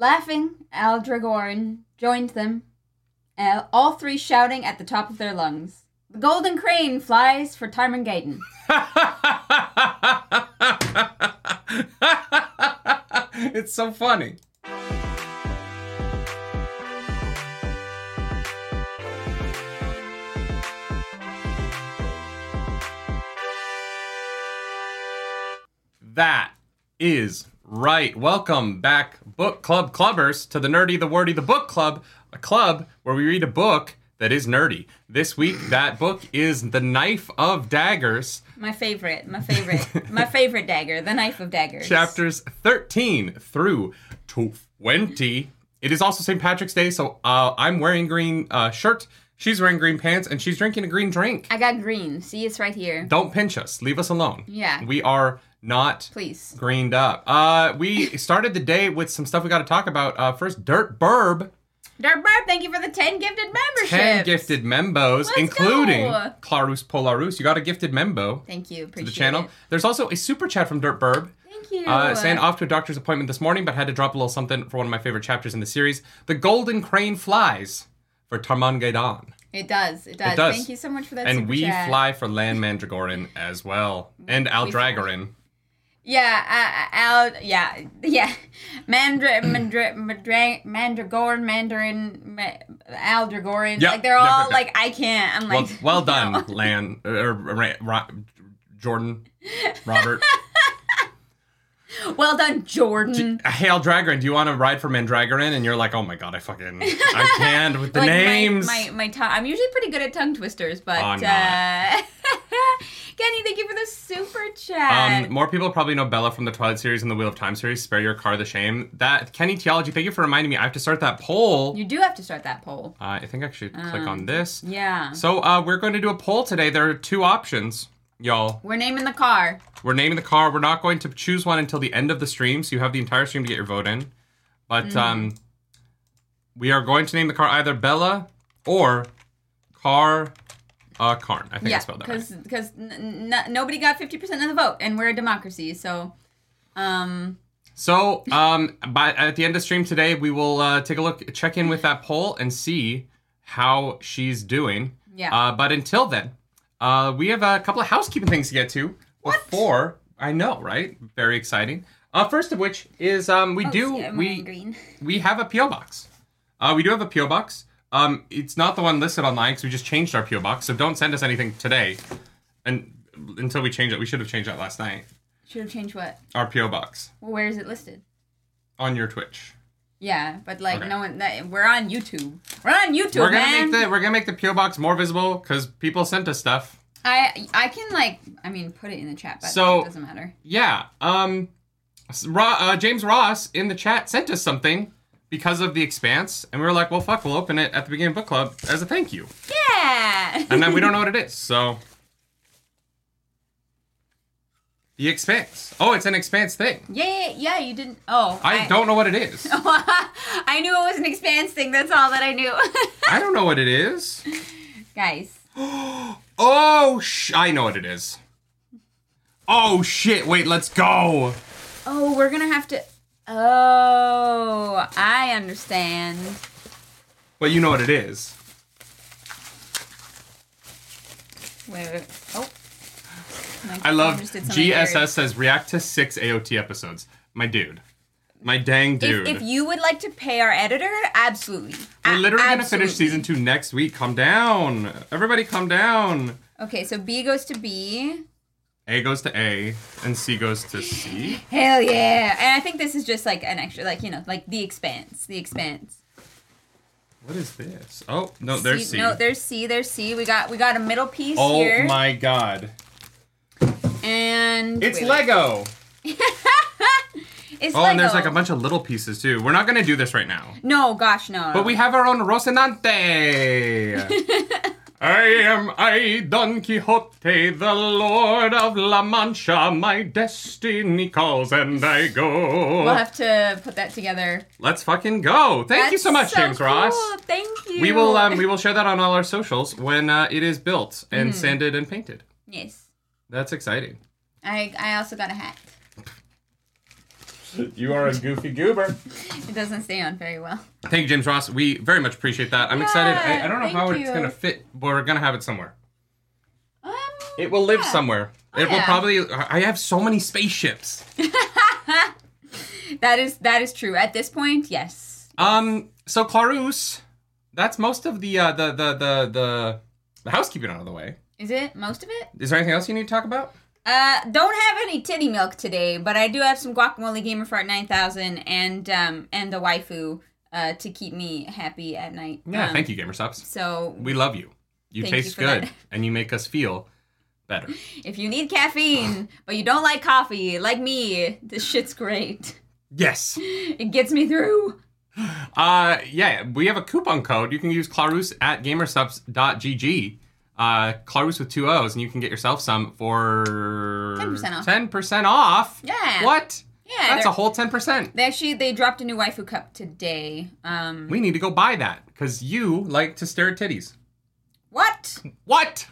Laughing, Aldragoran joined them, uh, all three shouting at the top of their lungs. The golden crane flies for Tarmon Gai'don. it's so funny. That is right. Welcome back, book club clubbers, to the Nerdy, the Wordy, the Book Club, a club where we read a book that is nerdy. This week, that book is The Knife of Daggers, My favorite, my favorite, my favorite dagger, the knife of daggers. chapters 13 through 20. It is also St. Patrick's Day, so uh, I'm wearing green uh, shirt. She's wearing green pants, and she's drinking a green drink. I got green. See, it's right here. Don't pinch us. Leave us alone. Yeah. We are not Please. greened up. Uh, we started the day with some stuff we got to talk about. Uh, first, Dirt Burb, Dirt Burb, thank you for the 10 gifted memberships. 10 gifted membos, Let's including go. Clarus Polaris. You got a gifted membo Thank you. to Appreciate the channel. it. There's also a super chat from Dirt Burb. Thank you. Uh, saying off to a doctor's appointment this morning, but had to drop a little something for one of my favorite chapters in the series. The Golden Crane flies for Tarmon Gai'don. It does. It does. It does. Thank you so much for that. And we chat. fly for Lan Mandragoran as well. And Aldragoran. Yeah, uh, Al. Yeah, yeah. Mandra, Mandra, Mandra, Mandragoran, Mandarin, Ma, Aldragoran. Yep, Like they're yep, all yep, like I can't. I'm Well, like. well done, Lan, or, Ra- Jordan, Robert. Well done, Jordan. Hail Aldragoran, do you want to ride for Mandragoran? And you're like, oh my god, I fucking, I can't with the like names. My, my, my tongue. I'm usually pretty good at tongue twisters, but. I'm uh. Kenny, thank you for the super chat. Um, more people probably know Bella from the Twilight series and the Wheel of Time series. Spare your car the shame. That Kenny Theology, thank you for reminding me. I have to start that poll. you do have to start that poll. Uh, I think I should click Um, on this. Yeah. So uh, we're going to do a poll today. There are two options, y'all. We're naming the car. We're naming the car. We're not going to choose one until the end of the stream, so you have the entire stream to get your vote in. But Mm. um, we are going to name the car either Bella or Car uh, Karn. I think I spelled that right. because n- n- nobody got fifty percent of the vote, and we're a democracy. So, um, So, um, by at the end of stream today, we will uh, take a look, check in with that poll, and see how she's doing. Yeah. Uh, but until then, uh, we have a couple of housekeeping things to get to what? before. I know, right? Very exciting. Uh, first of which is um, we oh, do we green. we have a PO box. Uh, we do have a PO box. Um, it's not the one listed online because we just changed our PO box. So don't send us anything today, and until we change it, we should have changed that last night. Should have changed what? Our PO box Well, where is it listed? on your Twitch. Yeah, but like Okay. no one. That, we're on YouTube. We're on YouTube, we're gonna man. make the we're gonna make the PO box more visible because people sent us stuff. I I can like I mean put it in the chat, but So- it doesn't matter. Yeah. Um, uh, James Ross in the chat sent us something because of the Expanse, and we were like, well, fuck, we'll open it at the beginning of book club as a thank you, Yeah. and then we don't know what it is, so. The Expanse. Oh, it's an Expanse thing. yeah, yeah, yeah. You didn't. Oh, I don't know what it is. I knew it was an expanse thing. That's all that I knew. I don't know what it is. Guys, Oh, sh- I know what it is. Oh shit! Wait, let's go. oh, we're gonna have to. Oh, I understand. Well, you know what it is. Wait, wait. Oh. I love phone just did something GSS weird. says react to six AOT episodes. My dude, my dang dude. If, if you would like to pay our editor, absolutely. We're literally gonna finish season two next week. Calm down, everybody. Calm down. Okay, so B goes to B. A goes to A, and C goes to C. Hell yeah! And I think this is just like an extra, like you know, like the expanse, the expanse. What is this? Oh no, there's C. No, there's C. There's C. We got we got a middle piece oh here. my god, And it's wait, Lego. It's Oh, and there's like a bunch of little pieces too. We're not gonna do this right now. No, gosh, no. But we have our own Rocinante. I am I, Don Quixote, the Lord of La Mancha. My destiny calls and I go. We'll have to put that together. Let's fucking go. Thank you so much, so James Ross. cool. Thank you. We will um, we will share that on all our socials when uh, it is built and Mm-hmm. sanded and painted. Yes. That's exciting. I I also got a hat. You are a goofy goober. It doesn't stay on very well. Thank you, James Ross. We very much appreciate that. I'm Yeah, excited. I, I don't know how you. it's gonna fit, but we're gonna have it somewhere. Um, It will live Yeah. somewhere. Oh, it will yeah. probably. I have so many spaceships. that is that is true. At this point, yes. Um. So Clarus, that's most of the uh, the, the the the the housekeeping out of the way. Is it most of it? Is there anything else you need to talk about? Uh, don't have any titty milk today, but I do have some guacamole gamer fart nine thousand and um and the waifu uh to keep me happy at night. Yeah. Um, thank you, Gamer Subs. So We love you. You you taste for good, that. and you make us feel better. if you need caffeine but you don't like coffee, like me, this shit's great. Yes. It gets me through. Uh, yeah, we have a coupon code. You can use Clarus at gamersubs.gg. Uh, Clarus with two O's, and you can get yourself some for 10% off. 10% off. Yeah. What? Yeah, That's a whole 10%. They actually they dropped a new waifu cup today. Um, We need to go buy that because you like to stare at titties. what? What?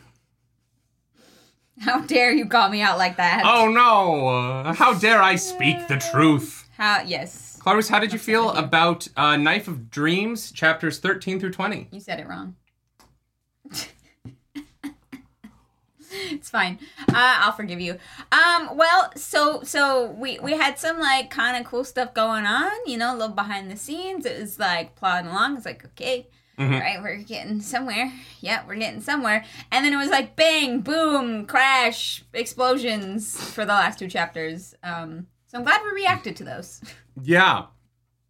How dare you call me out like that? Oh no! Uh, how dare I speak the truth? How? Yes, Clarus, how did you feel about uh, Knife of Dreams, chapters 13 through 20? you said it wrong. It's fine. Uh, I'll forgive you. Um, well, so so we we had some like kind of cool stuff going on. You know, a little behind the scenes. It was like plodding along. It's like okay. Mhm. All right, we're getting somewhere. Yeah, we're getting somewhere. And then it was like bang, boom, crash, explosions for the last two chapters. Um, so I'm glad we reacted to those. Yeah.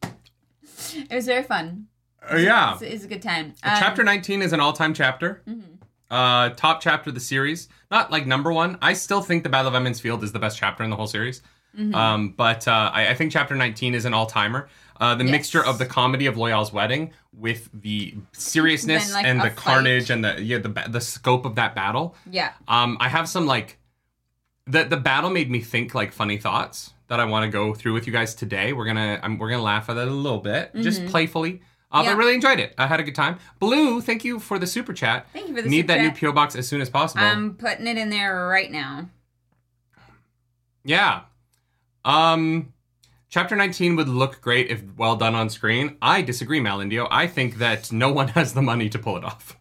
It was very fun. Uh, yeah. It's, it's a good time. Um, chapter 19 is an all-time chapter. mhm. Uh, top chapter of the series. Not like number one. I still think the Battle of Emond's Field is the best chapter in the whole series. Mm-hmm. Um, but uh, I, I think chapter 19 is an all-timer. Uh, the Yes. mixture of the comedy of Loial's wedding with the seriousness Then, like, and the fight. carnage and the yeah the the scope of that battle. Yeah. Um, I have some like the the battle made me think like funny thoughts that I want to go through with you guys today. We're gonna I'm, we're gonna laugh at it a little bit, just playfully. Uh, Yeah. But really enjoyed it. I had a good time. Blue, thank you for the super chat. Thank you for the Need super that new chat. PO box as soon as possible. I'm putting it in there right now. yeah. Um, chapter 19 would look great if well done on screen. I disagree, Malindio. I think that no one has the money to pull it off.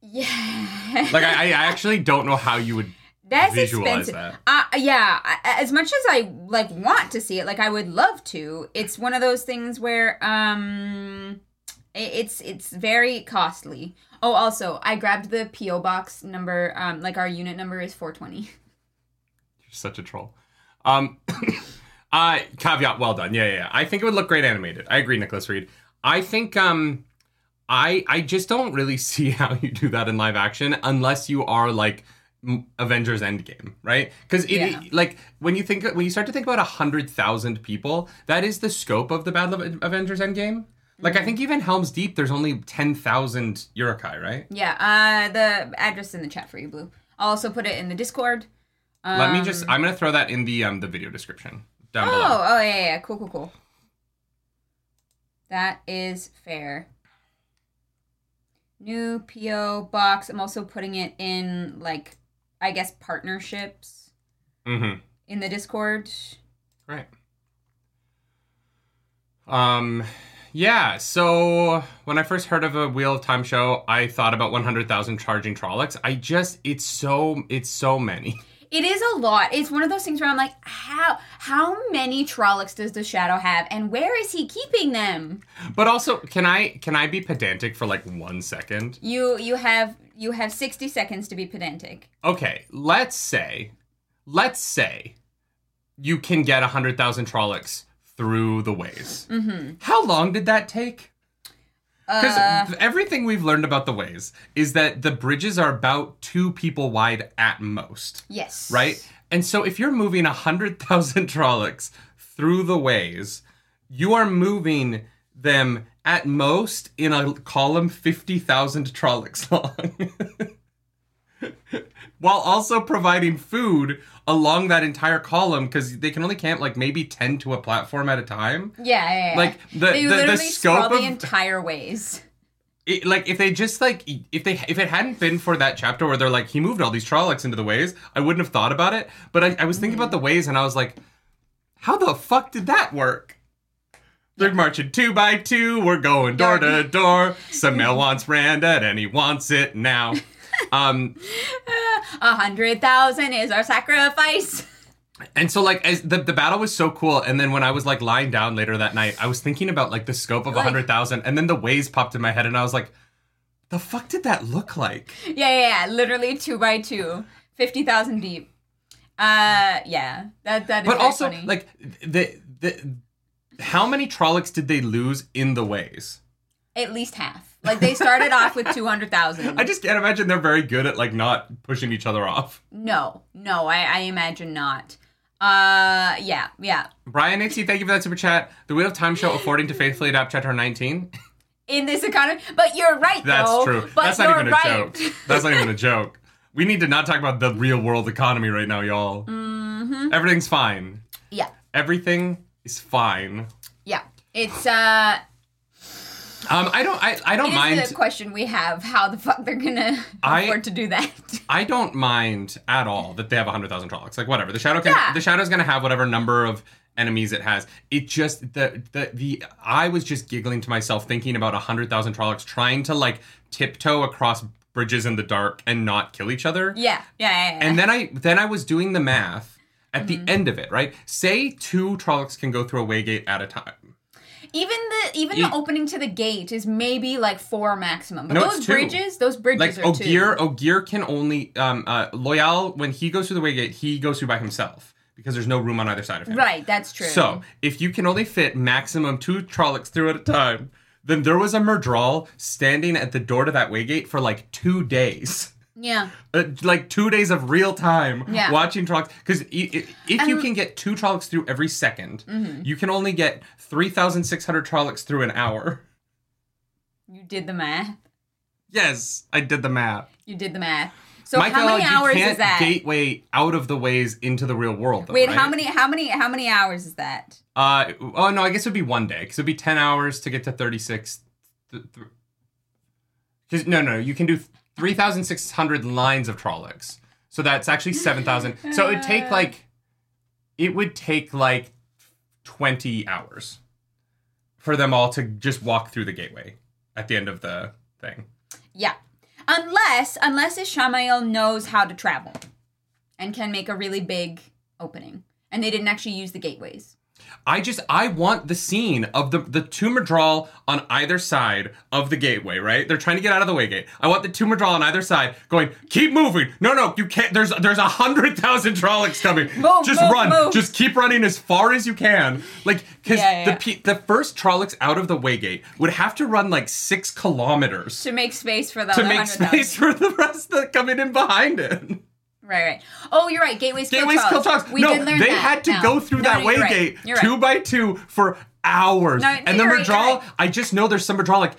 Yeah. Like I, I actually don't know how you would That's visualize expensive. that. Uh, yeah, as much as I like want to see it, like I would love to. It's one of those things where um, it's it's very costly. Oh, also, I grabbed the PO box number. Um, like our unit number is four twenty. You're such a troll. Um, uh, caveat, well done. Yeah, yeah, yeah. I think it would look great animated. I agree, Nicholas Reed. I think um, I I just don't really see how you do that in live action unless you are like Avengers Endgame, right? Because it Yeah. like when you think when you start to think about a hundred thousand people, that is the scope of the Battle of Avengers Endgame. Like I think even Helm's Deep, there's only ten thousand Uruk-hai, right? Yeah. Uh, the address in the chat for you, Blue. I'll also put it in the Discord. Um, Let me just. I'm gonna throw that in the um the video description down Oh, below. oh yeah, yeah, yeah. Cool, cool, cool. That is fair. New PO box. I'm also putting it in like I guess partnerships Mm-hmm. in the Discord. Right. Um, yeah. So when I first heard of a Wheel of Time show, I thought about 100,000 charging Trollocs. I just, it's so, it's so many. It is a lot. It's one of those things where I'm like, how how many Trollocs does the Shadow have, and where is he keeping them? But also, can I, can I be pedantic for like one second? You you have you have 60 seconds to be pedantic. Okay, let's say, let's say you can get 100,000 Trollocs through the ways. Mm-hmm. How long did that take? Because Uh, everything we've learned about the ways is that the bridges are about two people wide at most, yes. right? And so if you're moving 100,000 Trollocs through the ways, you are moving them at most in a column 50,000 Trollocs long. While also providing food along that entire column because they can only camp like maybe 10 to a platform at a time. Yeah, yeah, yeah. Like, the- they the- the scope sprawl the of- entire ways. it, like if they just like if they if it hadn't been for that chapter where they're like he moved all these Trollocs into the ways, I wouldn't have thought about it. But I, I was thinking about mm-hmm. the ways and I was like, how the fuck did that work? They're marching two by two. We're going door to door. Some mail wants Randa, and he wants it now. Um, A hundred thousand is our sacrifice. and so like as the the battle was so cool, and then when I was like lying down later that night, I was thinking about like the scope of a Like- hundred thousand, and then the waves popped in my head, and I was like, the fuck did that look like? Yeah, yeah, yeah. Literally two by two. 50,000 deep. Uh, yeah. That, that is But very also funny. like the the how many Trollocs did they lose in the ways? At least half. Like, they started off with 200,000. I just can't imagine they're very good at like not pushing each other off. No, no, I, I imagine not. Uh, yeah, yeah. Brian Nixie, thank you for that super chat. The Wheel of Time show affording to faithfully adapt chapter 19. In this economy, but you're right, That's though. true. But That's not even a right. joke. That's not even a joke. We need to not talk about the real world economy right now, y'all. Mm-hmm. Everything's fine. yeah, Everything is fine. yeah. It's uh, Um, I don't. I, I don't is mind. the question we have: how the fuck they're gonna I- afford to do that? I don't mind at all that they have hundred thousand Trollocs. Like whatever. The shadow can. Yeah. The shadow's gonna have whatever number of enemies it has. It just the the the. I was just giggling to myself thinking about hundred thousand Trollocs trying to like tiptoe across bridges in the dark and not kill each other. yeah, yeah, yeah. yeah. And then I then I was doing the math at Mm-hmm. the end of it. Right. Say two Trollocs can go through a waygate at a time. even the even You- the opening to the gate is maybe like four maximum. But No, those two. bridges, those bridges Like are two. Ogier, Ogier can only um uh Loial when he goes through the waygate, he goes through by himself because there's no room on either side of him. Right, that's true. So, if you can only fit maximum two Trollocs through at a time, then there was a Myrddraal standing at the door to that waygate for like two days. Yeah, Uh, like two days of real time Yeah. watching Trollocs. Because if you Mm-hmm. can get two Trollocs through every 2nd you can only get 3,600 Trollocs through an hour. you did the math. Yes, I did the math. You did the math. So Michael, how many hours is that? gateway out of the ways into the real world. Though, Wait, right? how many? How many? How many hours is that? Uh, oh no, I guess it'd be one day because it'd be ten hours to get to thirty six. Because no, no, you can do three thousand six hundred lines of Trollocs, so that's actually seven thousand. so it'd take like, it would take like twenty hours for them all to just walk through the gateway at the end of the thing. Yeah, unless unless Ishamael knows how to travel, and can make a really big opening, and they didn't actually use the gateways. I just I want the scene of the the two Myrddraal on either side of the gateway, right? They're trying to get out of the way gate. I want the two Myrddraal on either side going, keep moving. No, no, you can't. There's there's a hundred thousand Trollocs coming. Move, just move, run. move. Just keep running as far as you can. Like because Yeah, yeah, the yeah. pe- the first Trollocs out of the way gate would have to run like six kilometers To make space for the to make 100,000. space for the rest that coming in behind it. Right, right. Oh, you're right. Gateways kill Gateways kill Trollocs. Trollocs. We no, did learn they that had to now. go through No, that no, you're right. waygate You're right. two by two for hours. No, and the right, Myrddraal. I just know there's some Myrddraal like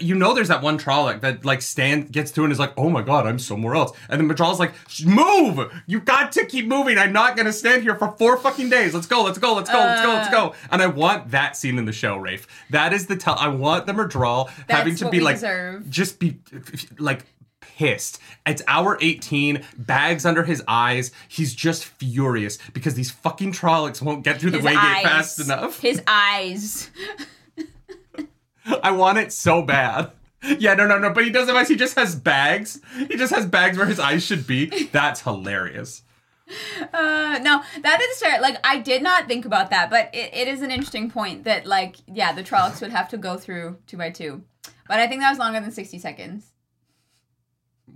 you know there's that one Trolloc that like stand gets through and is like, oh my god, I'm somewhere else. And the Myrddraal's like, move! You got to keep moving. I'm not gonna stand here for four fucking days. Let's go, let's go, let's go, let's go, let's Uh. go. And I want that scene in the show, Rafe. That is the tell I want the Myrddraal having to be like deserve. just be like pissed. It's hour 18, bags under his eyes. He's just furious because these fucking Trollocs won't get through the His eyes. fast enough. His eyes. I want it so bad. Yeah, no, no, no, but he doesn't have eyes. He just has bags. He just has bags where his eyes should be. That's hilarious. Uh, no, that is fair. Like, I did not think about that, but it, it is an interesting point that, like, yeah, the Trollocs would have to go through two by two. But I think that was longer than 60 seconds.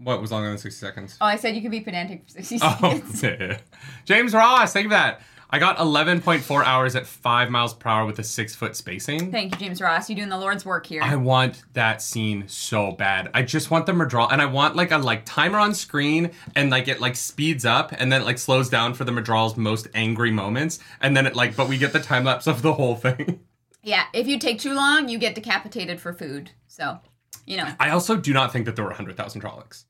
What was longer than 60 seconds? Oh, I said you could be pedantic for 60 Oh, seconds. James Ross, thank you for that. I got 11.4 hours at 5 miles per hour with a 6 foot spacing. Thank you, James Ross. You're doing the Lord's work here. I want that scene so bad. I just want them to draw, and I want like a like timer on screen, and like it like speeds up, and then it like slows down for the Myrddraal's most angry moments, and then it like, but we get the time lapse of the whole thing. yeah, if you take too long, you get decapitated for food. So, you know. I also do not think that there were hundred thousand Trollocs.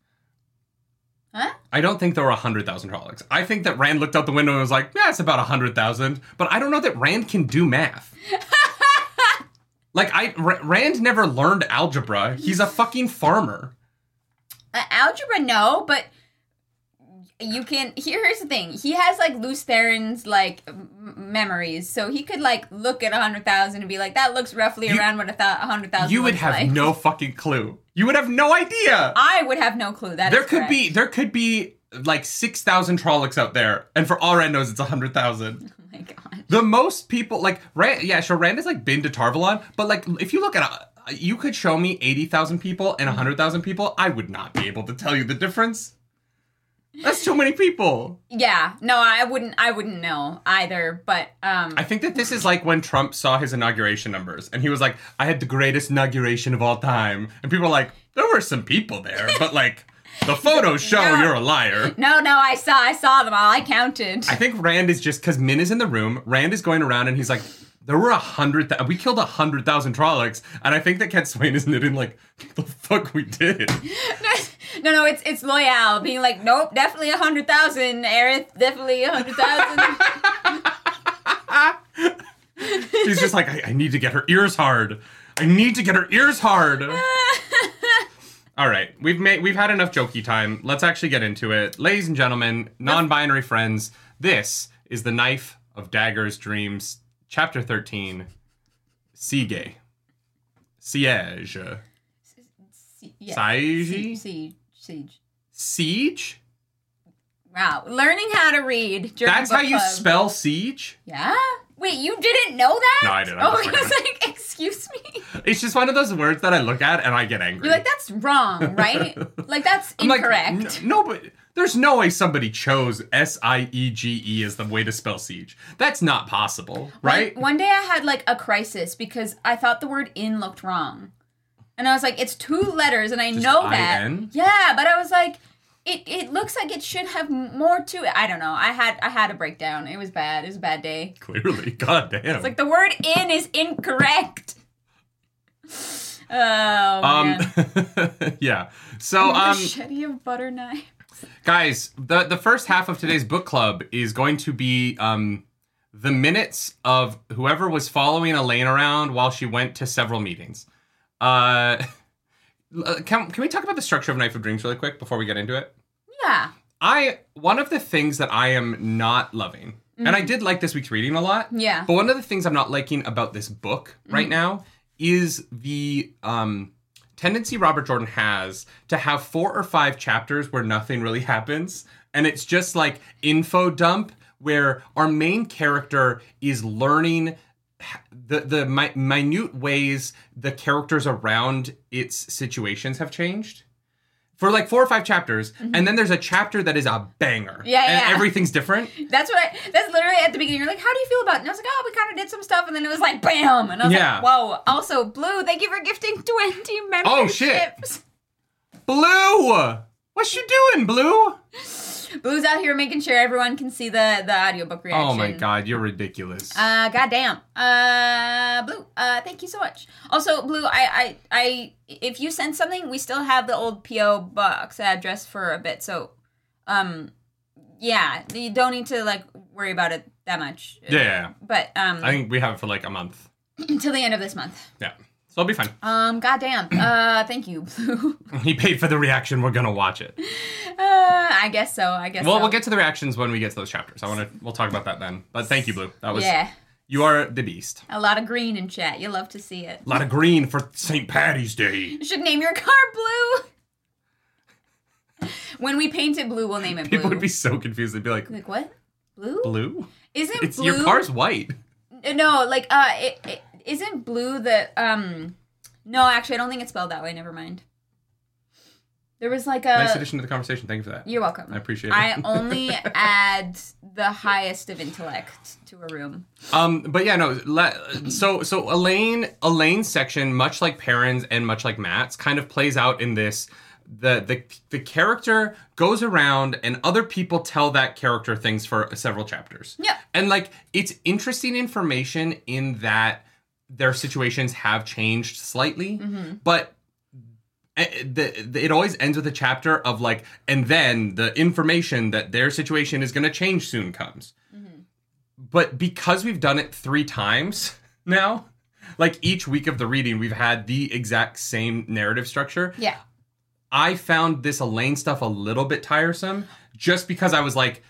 Huh? I don't think there were hundred thousand Trollocs. I think that Rand looked out the window and was like, "Yeah, it's about hundred thousand. But I don't know that Rand can do math. like I, R- Rand never learned algebra. He's a fucking farmer. Uh, algebra, no, but you can here's the thing he has like Lews Therin's like m- memories so he could like look at a hundred thousand and be like that looks roughly You- around what a hundred thousand You would have like. no fucking clue. You would have no idea. I would have no clue that there could correct. be there could be like six thousand Trollocs out there, and for all Rand knows, it's a hundred thousand. oh my god The most people like Rand, yeah, sure. Rand has like been to Tar Valon, but like if you look at a, you could show me eighty thousand people and hundred thousand people, I would not be able to tell you the difference. That's too many people. yeah no I wouldn't I wouldn't know either but um I think that this is like when Trump saw his inauguration numbers, and he was like, "I had the greatest inauguration of all time," and people were like, "There were some people there, but like." The photos show No. you're a liar. no no I saw I saw them all I counted I think Rand is just because Min is in the room. Rand is going around and he's like, there were a hundred. Th- we killed a hundred thousand Trollocs, and I think that Cadsuane is knitting like, the fuck we did. no no it's it's Loial being like nope definitely a hundred thousand Erith definitely a hundred thousand He's just like, I, I need to get her ears hard. I need to get her ears hard. All right, we've made we've had enough jokey time. Let's actually get into it, ladies and gentlemen, non-binary friends. This is the Knife of Daggers Dreams, Chapter Thirteen, Siege, Siege. Siege, siege siege Siege. wow learning how to read That's how you spell siege. Yeah? Wait, you didn't know that? No, I didn't. I Oh, I was like, excuse me. It's just one of those words that I look at and I get angry. You're like, that's wrong, right? like, that's I'm like, incorrect. No, but there's no way somebody chose S I E G E as the way to spell siege. That's not possible, right? One, one day I had like a crisis because I thought the word in looked wrong. And I was like, it's two letters, and I Just know that. IN? Yeah, but I was like, it, it looks like it should have more to it. I don't know. I had I had a breakdown. It was bad. It was a bad day. Clearly, goddamn. It's like the word in is incorrect. Oh um, man. yeah. So, um, machete of butter knife. Guys, the the first half of today's book club is going to be um the minutes of whoever was following Elayne around while she went to several meetings. Uh, can can we talk about the structure of Knife of Dreams really quick before we get into it? Yeah. I one of the things that I am not loving, and I did like this week's reading a lot. Yeah. But one of the things I'm not liking about this book right now is the um, tendency Robert Jordan has to have four or five chapters where nothing really happens, and it's just like info dump where our main character is learning the the mi- minute ways the characters around its situations have changed. For like four or five chapters, and then there's a chapter that is a banger. Mm-hmm. Yeah, and yeah. everything's different. That's what I. That's literally at the beginning. You're like, "How do you feel about?" it? And I was like, "Oh, we kind of did some stuff," and then it was like, "Bam!" And I was Yeah. like, "Whoa!" Also, Blue, thank you for gifting twenty memberships. Oh, shit. Blue! What's you doing, Blue? Blue's out here making sure everyone can see the the audiobook reaction. Oh my god, you're ridiculous. Uh, goddamn. Uh, Blue. Uh, thank you so much. Also, Blue, I, I, I, if you send something, we still have the old PO box address for a bit. So, um, yeah, you don't need to like worry about it that much. yeah. But um, I think we have it for like a month. until the end of this month. Yeah. So it'll be fine. Um, goddamn. Uh, thank you, Blue. He paid for the reaction, we're gonna watch it. Uh, I guess so. I guess. Well, so. we'll get to the reactions when we get to those chapters. I wanna we'll talk about that then. But thank you, Blue. That was Yeah, you are the beast. a lot of green in chat. You love to see it. A lot of green for St. Patty's Day. You should name your car Blue. when we paint it blue, we'll name it blue. People would be so confused. They'd be like, like what? Blue? Blue? Isn't It's blue? your car's white. No, like uh, it, it isn't blue the um. No, actually, I don't think it's spelled that way. Never mind. There was like a. nice addition to the conversation. Thank you for that. You're welcome. I appreciate it. I only add the highest of intellect to a room. Um, but yeah, no. Le- so so Elayne Elayne's section, much like Perrin's and much like Mat's, kind of plays out in this. The the the character goes around and other people tell that character things for several chapters. Yeah. And like it's interesting information in that their situations have changed slightly, mm-hmm. but eh, eh the, it always ends with a chapter of like, and then the information that their situation is going to change soon comes. Mm-hmm. But because we've done it three times now, like each week of the reading, we've had the exact same narrative structure. Yeah. I found this Elayne stuff a little bit tiresome just because I was like,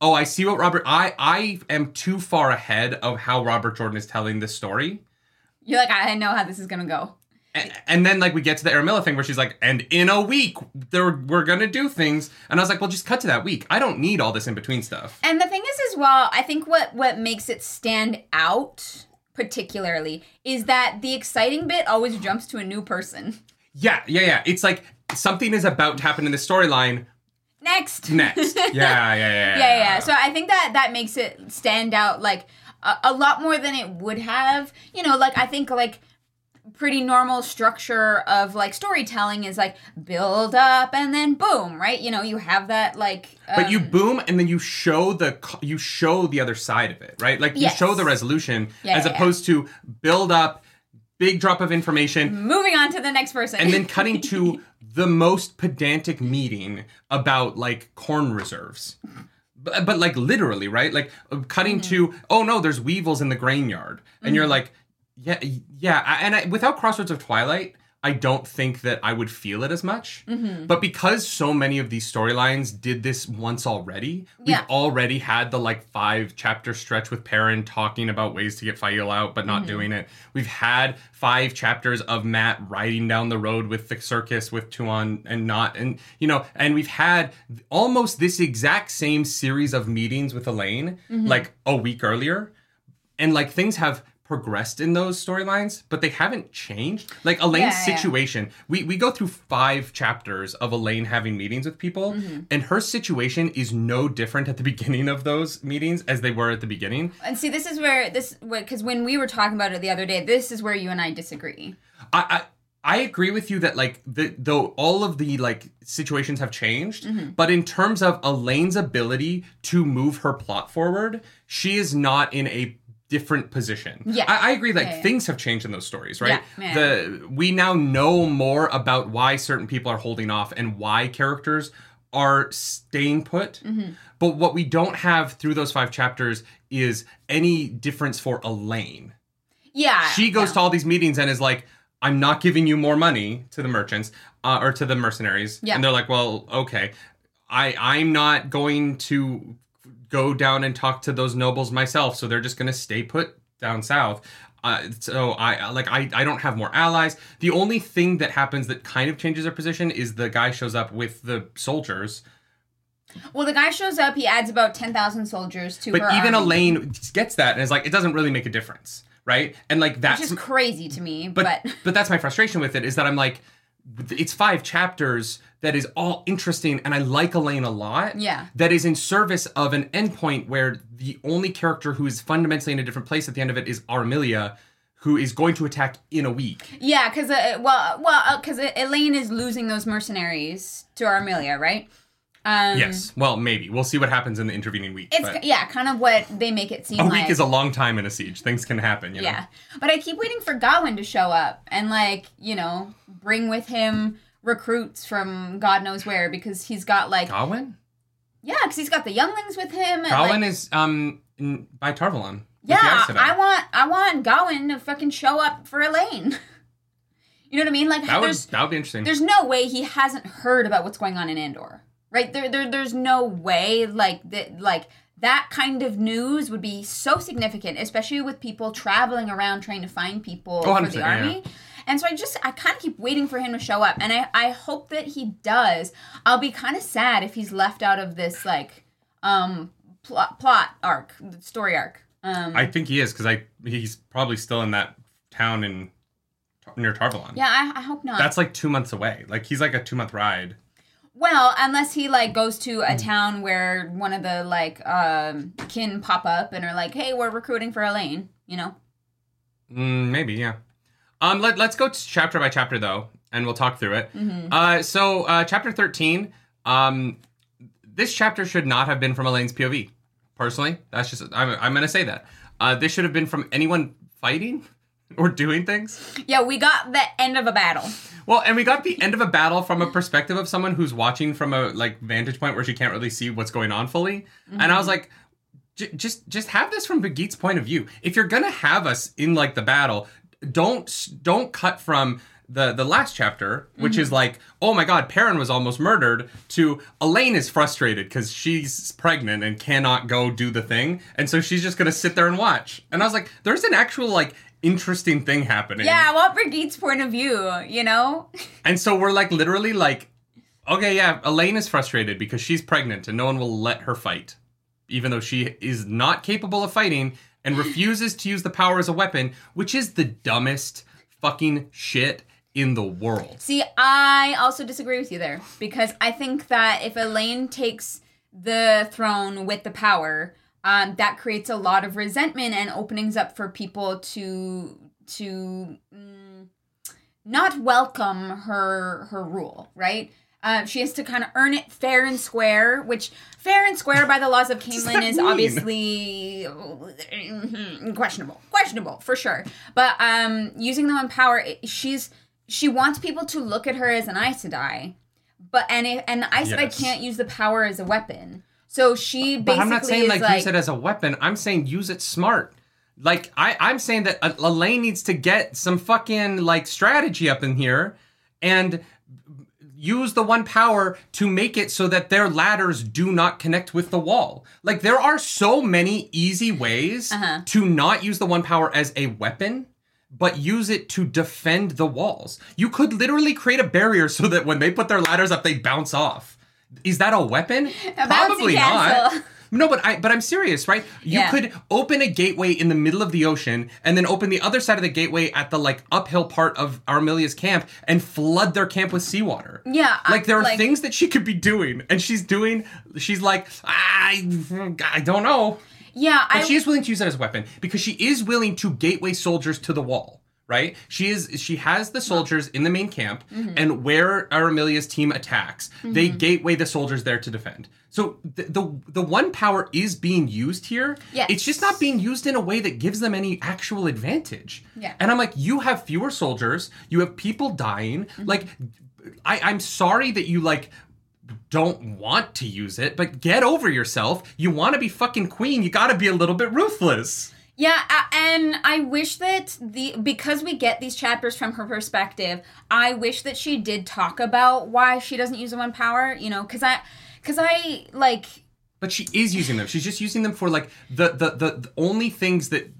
oh, I see what Robert. I I am too far ahead of how Robert Jordan is telling this story. You're like, I know how this is gonna go. And, and then like we get to the Arymilla thing where she's like, and in a week there we're gonna do things, and I was like, well, just cut to that week. I don't need all this in between stuff. And the thing is, as well, I think what what makes it stand out particularly is that the exciting bit always jumps to a new person. Yeah, yeah, yeah. It's like something is about to happen in the storyline Next. next. yeah, yeah, yeah, yeah. yeah, yeah. So I think that that makes it stand out like a, a lot more than it would have. You know, like I think like pretty normal structure of like storytelling is like build up and then boom, right? You know, you have that like. but you um, boom and then you show the you show the other side of it right like you show the resolution Yeah, as yeah, yeah. opposed to build up big drop of information moving on to the next person. and then cutting to the most pedantic meeting about like corn reserves but, uh, but like literally right? Like uh, cutting to mm-hmm. oh no there's weevils in the grain yard and you're mm-hmm. like yeah yeah I- and I, without crossroads of twilight i don't think that i would feel it as much. Mm-hmm. But because so many of these storylines did this once already we've already had the like five chapter stretch with Perrin talking about ways to get Faile out but not mm-hmm. doing it. We've had five chapters of Mat riding down the road with the circus with Tuon and not and you know and we've had almost this exact same series of meetings with Elayne mm-hmm. like a week earlier. And like things have progressed in those storylines but they haven't changed like elayne's Yeah, yeah. situation we we go through five chapters of elayne having meetings with people Mm-hmm. and her situation is no different at the beginning of those meetings as they were at the beginning And see, this is where this because when we were talking about it the other day, this is where you and I disagree. I, I I agree with you that like the though all of the like situations have changed, Mm-hmm. but in terms of Elayne's ability to move her plot forward, she is not in a different position. Yeah. I, I agree. Like Yeah, yeah. things have changed in those stories, right? Yeah. The we now know more about why certain people are holding off and why characters are staying put. Mm-hmm. But what we don't have through those five chapters is any difference for Elayne Yeah, she goes to all these meetings and is like i'm not giving you more money to the merchants uh, or to the mercenaries Yeah. and they're like well okay i i'm not going to go down and talk to those nobles myself so they're just going to stay put down south uh, so I like I, I don't have more allies. The only thing that happens that kind of changes their position is the guy shows up with the soldiers. Well, the guy shows up. He adds about ten thousand soldiers to But her even army, Elayne gets that and is like, it doesn't really make a difference, right? And like that's which is crazy to me. but But, but that's my frustration with it is that I'm like, it's five chapters that is all interesting, and I like Elayne a lot. Yeah. That is in service of an endpoint where the only character who is fundamentally in a different place at the end of it is Arymilla, who is going to attack in a week. yeah, because uh, well, well, because Elayne is losing those mercenaries to Arymilla, right? Um, yes. Well, maybe we'll see what happens in the intervening week. It's but yeah, kind of what they make it seem a like. week is a long time in a siege. Things can happen. You know? Yeah. But I keep waiting for Gawyn to show up and like, you know, bring with him recruits from God knows where because he's got like Gawyn. yeah, because he's got the younglings with him. And, Gawyn like, is um in, by Tar Valon. yeah, I want I want Gawyn to fucking show up for Elayne. you know what I mean? Like that would that would be interesting. there's no way he hasn't heard about what's going on in Andor. Right? There, there there's no way like that like that kind of news would be so significant, especially with people traveling around trying to find people Oh, for 100%, the yeah, army. And so I just I kind of keep waiting for him to show up, and I I hope that he does. I'll be kind of sad if he's left out of this like um plot plot arc, story arc. Um, I think he is because I he's probably still in that town in near Tar Valon. yeah, I, I hope not. That's like two months away. Like he's like a two month ride. Well, unless he like goes to Hmm. a town where one of the like um kin pop up and are like, "Hey, we're recruiting for Elayne," you know. Mm, maybe, yeah. Um, let, let's go chapter by chapter though, and we'll talk through it. Mm-hmm. Uh, so uh, chapter thirteen. Um, this chapter should not have been from Elayne's POV. Personally, that's just I'm I'm gonna say that. Uh, this should have been from anyone fighting or doing things. Yeah, we got the end of a battle. Well, and we got the end of a battle from a perspective of someone who's watching from a like vantage point where she can't really see what's going on fully. And I was like, j- just just have this from Birgitte's point of view. If you're gonna have us in like the battle, don't don't cut from the the last chapter, which is mm-hmm. like, oh my god, Perrin was almost murdered, to Elayne is frustrated because she's pregnant and cannot go do the thing, and so she's just gonna sit there and watch. And I was like, there's an actual like interesting thing happening. Yeah, what Birgitte's point of view, you know? And so we're like literally like, okay, yeah, Elayne is frustrated because she's pregnant and no one will let her fight, even though she is not capable of fighting and refuses to use the power as a weapon, which is the dumbest fucking shit in the world. See, I also disagree with you there because I think that if Elayne takes the throne with the power, um, that creates a lot of resentment and openings up for people to to mm, not welcome her her rule, right? Uh, she has to kind of earn it fair and square, which fair and square by the laws of Caemlyn is mean? obviously mhm, questionable, questionable for sure. But um, using the one power, it- she's she wants people to look at her as an Aes Sedai, but and it, and the Aes Sedai Yes. can't use the power as a weapon. So she basically But I'm not saying like, like use it as a weapon. I'm saying use it smart. Like I, I'm saying that Elayne needs to get some fucking like strategy up in here, and use the one power to make it so that their ladders do not connect with the wall. Like there are so many easy ways Uh-huh. to not use the one power as a weapon. But use it to defend the walls. You could literally create a barrier so that when they put their ladders up, they bounce off. Is that a weapon? Probably not. No, but I but I'm serious, right? You Yeah. could open a gateway in the middle of the ocean and then open the other side of the gateway at the like uphill part of Arymilla's camp and flood their camp with seawater. Yeah, I- Like there are like- things that she could be doing and she's doing she's like I I don't know. yeah, I But she is willing to use it as a weapon because she is willing to gateway soldiers to the wall. Right? She is she has the soldiers in the main camp Mm-hmm. and where Arymilla's team attacks, they gateway the soldiers there to defend. So the, the the one power is being used here. Yes. It's just not being used in a way that gives them any actual advantage. Yeah. And I'm like, you have fewer soldiers, you have people dying. Mm-hmm. Like I, I'm sorry that you like don't want to use it, but get over yourself. You want to be fucking queen, you gotta be a little bit ruthless. Yeah, and I wish that the because we get these chapters from her perspective, I wish that she did talk about why she doesn't use the one power, you know, cuz I cuz I like But she is using them. She's just using them for like the the the, the only things that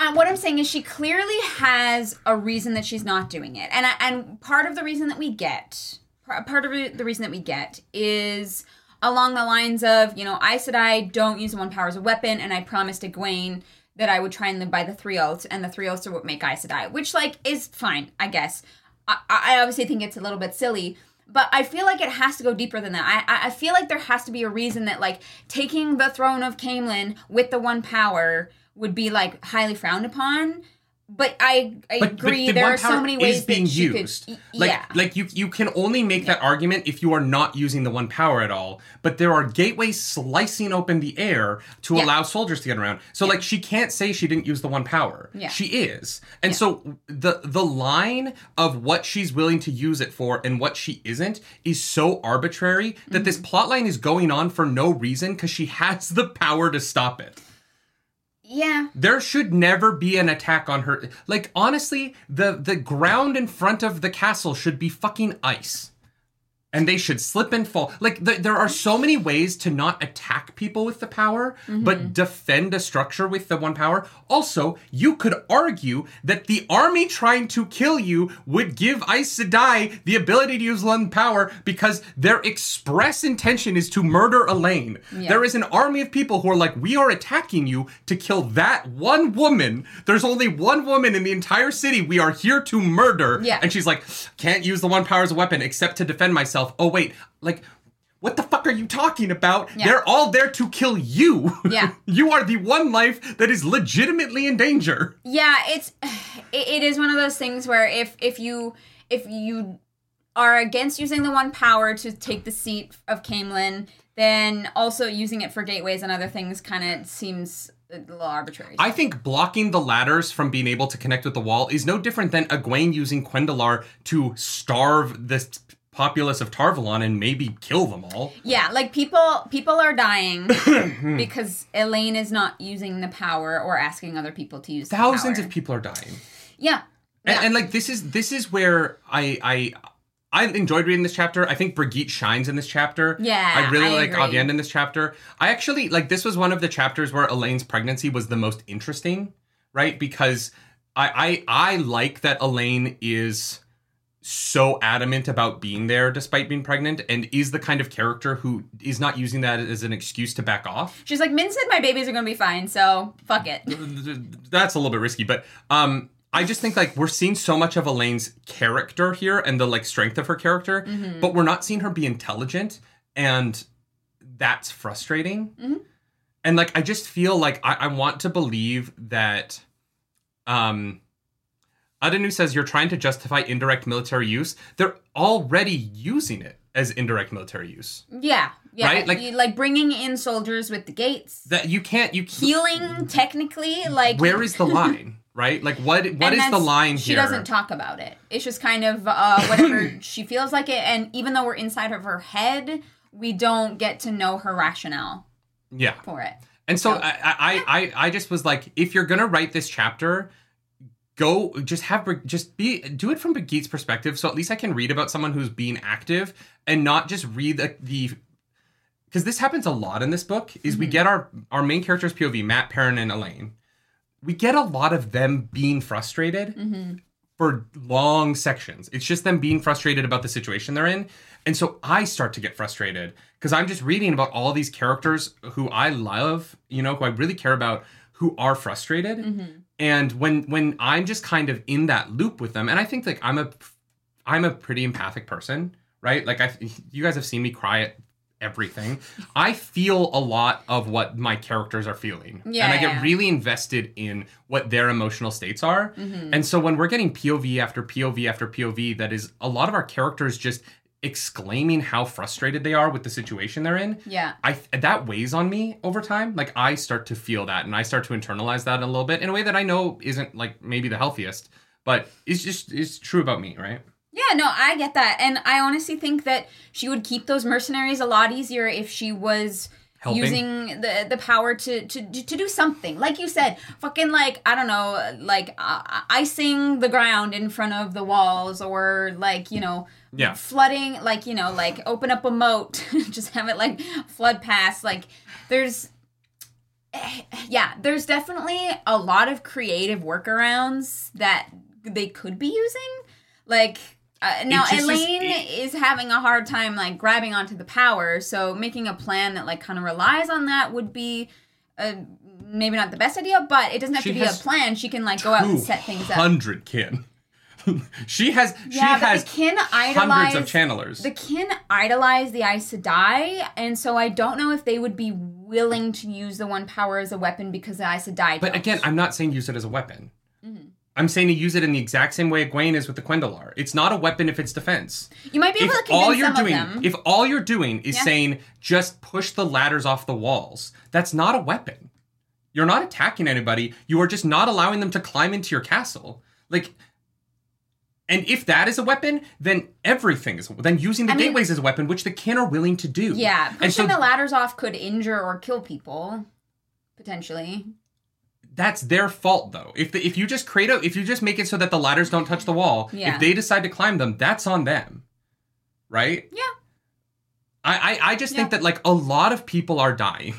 uh, what I'm saying is she clearly has a reason that she's not doing it. And I, and part of the reason that we get part of the reason that we get is along the lines of, you know, I said I don't use the one power as a weapon and I promised Egwene that I would try and live by the three oaths and the three oaths are what make Aes Sedai, which like is fine, I guess. I, I obviously think it's a little bit silly, but I feel like it has to go deeper than that. I, I- feel like there has to be a reason that like taking the throne of Caemlyn with the one power would be like highly frowned upon. But I, I agree. the there are so many ways being that she used. could. Like yeah, like you you can only make that argument if you are not using the one power at all. But there are gateways slicing open the air to Yeah. allow soldiers to get around. So like she can't say she didn't use the one power. Yeah. She is. And so the the line of what she's willing to use it for and what she isn't is so arbitrary that this Mm-hmm. plot line is going on for no reason because she has the power to stop it. Yeah. There should never be an attack on her. Like honestly, the the ground in front of the castle should be fucking ice. And they should slip and fall. Like th- there are so many ways to not attack people with the power, but mm-hmm. defend a structure with the one power. Also, you could argue that the army trying to kill you would give Aes Sedai the ability to use one power because their express intention is to murder Elayne. There is an army of people who are like, we are attacking you to kill that one woman. There's only one woman in the entire city we are here to murder. Yeah. And she's like, can't use the one power as a weapon except to defend myself. Oh, wait, like, what the fuck are you talking about? Yeah. They're all there to kill you. Yeah. you are the one life that is legitimately in danger. yeah it's it, is one of those things where if if you if you are against using the one power to take the seat of Caemlyn, then also using it for gateways and other things kind of seems uh, a little arbitrary. I think blocking the ladders from being able to connect with the wall is no different than Egwene using cuendillar to starve this populace of Tar Valon and maybe kill them all. yeah, like people people are dying because Elayne is not using the power or asking other people to use the Thousands of people are dying. Yeah. And, Yeah. and like this is this is where I I I enjoyed reading this chapter. I think Birgitte shines in this chapter. Yeah, I really I like. Aviendha in this chapter. I actually like this was one of the chapters where Elayne's pregnancy was the most interesting, right? Because I I I like that Elayne is so adamant about being there despite being pregnant and is the kind of character who is not using that as an excuse to back off. She's like, Min said my babies are gonna be fine, so fuck it. that's a little bit risky, but um I just think like we're seeing so much of Elayne's character here and the like strength of her character, but we're not seeing her be intelligent and that's frustrating. And like I just feel like I, I want to believe that um Adenu says you're trying to justify indirect military use. They're already using it as indirect military use. Yeah, yeah. Right? Like- Like, like bringing in soldiers with the gates, That you can't you healing technically. Like where is the line? Right? Like what what is the line She here? doesn't talk about it. It's just kind of uh, whatever she feels like it. And even though we're inside of her head, we don't get to know her rationale yeah. for it. And so So- I, I, I, I just was like, if you're gonna write this chapter, go just have just be do it from Birgitte's perspective, so at least I can read about someone who's being active and not just read the the because this happens a lot in this book. Is we mm-hmm. get our our main characters POV, Mat, Perrin, and Elayne. We get a lot of them being frustrated mm-hmm. for long sections. It's just them being frustrated about the situation they're in. And so I start to get frustrated because I'm just reading about all these characters who I love, you know, who I really care about, who are frustrated. Mm-hmm. And when when I'm just kind of in that loop with them, and I think like I'm a I'm a pretty empathic person, right? Like I you guys have seen me cry at everything. I feel a lot of what my characters are feeling. Yeah, and I get yeah. really invested in what their emotional states are. Mm-hmm. And so when we're getting POV after POV after POV, that is a lot of our characters just exclaiming how frustrated they are with the situation they're in. Yeah. I that weighs on me over time. Like I start to feel that and I start to internalize that a little bit in a way that I know isn't like maybe the healthiest, but it's just it's true about me, right? Yeah, no, I get that. And I honestly think that she would keep those mercenaries a lot easier if she was Helping. using the the power to, to to do something. Like you said, fucking like I don't know, like uh, icing the ground in front of the walls or like, you know, Yeah. flooding like, you know, like open up a moat, just have it like flood past like there's yeah, there's definitely a lot of creative workarounds that they could be using. Like uh, now, just is- it- is having a hard time like grabbing onto the power. So making a plan that like kind of relies on that would be uh, maybe not the best idea, but it doesn't have to be a plan. She can like go out and set things up. Hundred kin. she has Yeah, she has the kin hundreds idolize of channelers. the kin idolize the Aes Sedai, and so I don't know if they would be willing to use the one power as a weapon because the Aes Sedai. but don't. again, I'm not saying use it as a weapon. Mm-hmm. I'm saying to use it in the exact same way Egwene is with the cuendillar. It's not a weapon if it's defense. you might be able to if convince all you're some doing of them. if all you're doing is Yeah. saying just push the ladders off the walls that's not a weapon you're not attacking anybody you are just not allowing them to climb into your castle like and if that is a weapon then everything is then using the I mean- gateways as a weapon which the kin are willing to do yeah, and so pushing the ladders off could injure or kill people potentially. That's their fault though if the, if you just create a if you just make it so that the ladders don't touch the wall Yeah. if they decide to climb them that's on them right Yeah. I, I, I just think that like a lot of people are dying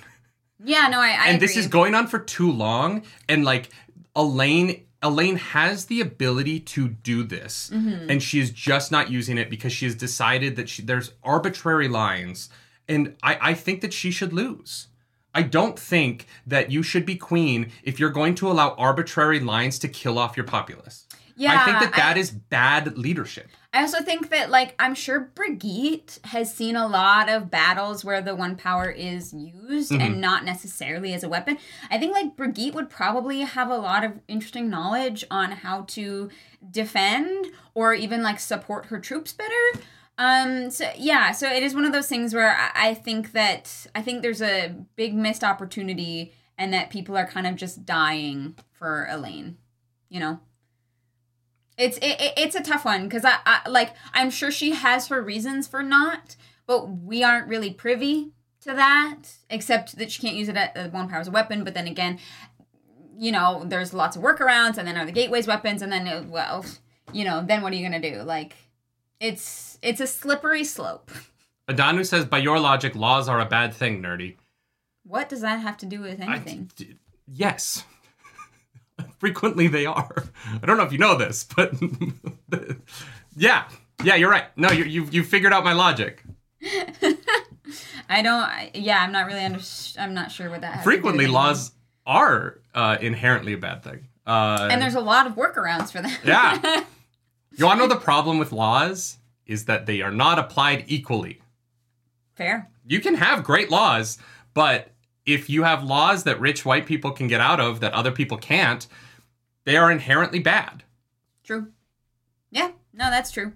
Yeah, no, I, I and agree. this is going on for too long and like elayne elayne has the ability to do this Mm-hmm. and she is just not using it because she has decided that she, there's arbitrary lines and I, I think that she should lose i don't think that you should be queen if you're going to allow arbitrary lines to kill off your populace yeah, i think that that I- is bad leadership I also think that, like, I'm sure Birgitte has seen a lot of battles where the one power is used Mm-hmm. and not necessarily as a weapon. I think, like, Birgitte would probably have a lot of interesting knowledge on how to defend or even, like, support her troops better. Um, so yeah, so it is one of those things where I, I think that I think there's a big missed opportunity and that people are kind of just dying for Elayne, you know? It's it, it- it's a tough one because I, I like I'm sure she has her reasons for not, but we aren't really privy to that. Except that she can't use it at one power as a weapon. But then again, you know, there's lots of workarounds, and then are the gateways weapons, and then uh, well, you know, then what are you gonna do? Like, it's it's a slippery slope. Adanu says, by your logic, laws are a bad thing, nerdy. What does that have to do with anything? d- yes. Frequently they are. I don't know if you know this, but yeah. Yeah, you're right. No, you you you figured out my logic. I don't. I, yeah, I'm not really under. I'm not sure what that. Has Frequently to do laws are uh, inherently a bad thing. Uh, and there's a lot of workarounds for that. Yeah. You want to know the problem with laws is that they are not applied equally. Fair. You can have great laws, but if you have laws that rich white people can get out of that other people can't, they are inherently bad. True. Yeah. No, that's true.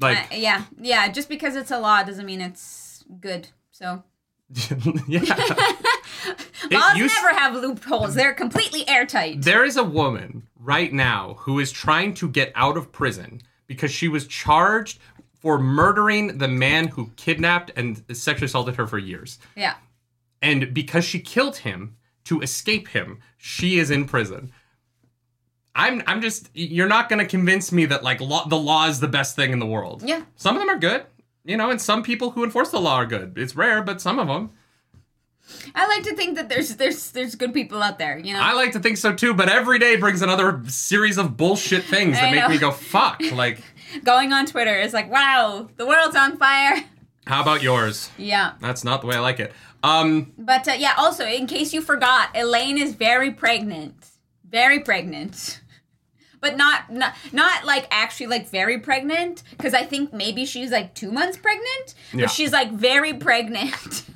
Like, Uh, yeah. Yeah. Just because it's a law doesn't mean it's good. So yeah. laws used- never have loopholes. They're completely airtight. There is a woman right now who is trying to get out of prison because she was charged for murdering the man who kidnapped and sexually assaulted her for years. yeah. And because she killed him to escape him, she is in prison. I'm I'm just you're not going to convince me that like law, the law is the best thing in the world. Yeah. Some of them are good, you know, and some people who enforce the law are good. It's rare, but some of them. I like to think that there's there's there's good people out there. You know. I like to think so too, but every day brings another series of bullshit things that make me go fuck. Like, Going on Twitter is like, wow, the world's on fire. how about yours? Yeah. That's not the way I like it. Um, But uh, yeah, also in case you forgot, Elayne is very pregnant, very pregnant, but not not not like actually like very pregnant because I think maybe she's like two months pregnant, but Yeah. she's like very pregnant.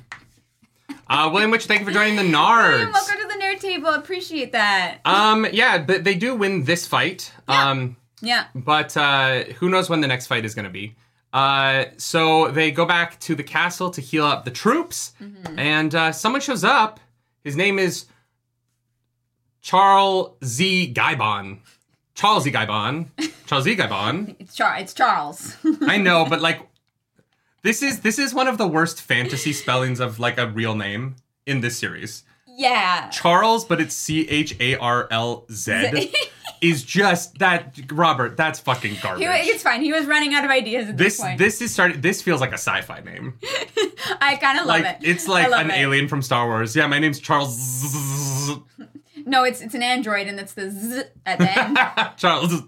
uh, William Witch, thank you for joining the Nards. Welcome to the nerd table. Appreciate that. Um, yeah, but they do win this fight. Yeah. Um, yeah, but uh, who knows when the next fight is going to be. Uh, so they go back to the castle to heal up the troops, and uh, someone shows up. His name is Charles Z. Guybon. Charles Z. Guybon. Charles Z. Guybon. it's Char. It's Charles. I know, but like, this is this is one of the worst fantasy spellings of like a real name in this series. yeah. Charles, but it's C H A R L Z. Is just that Robert? That's fucking garbage. He, it's fine. He was running out of ideas at this, this point. this is starting. This feels like a sci-fi name. I kind of love Like it. it's like an it. alien from Star Wars. Yeah, my name's Charles. No, it's it's an android, and it's the z at the end. Charles.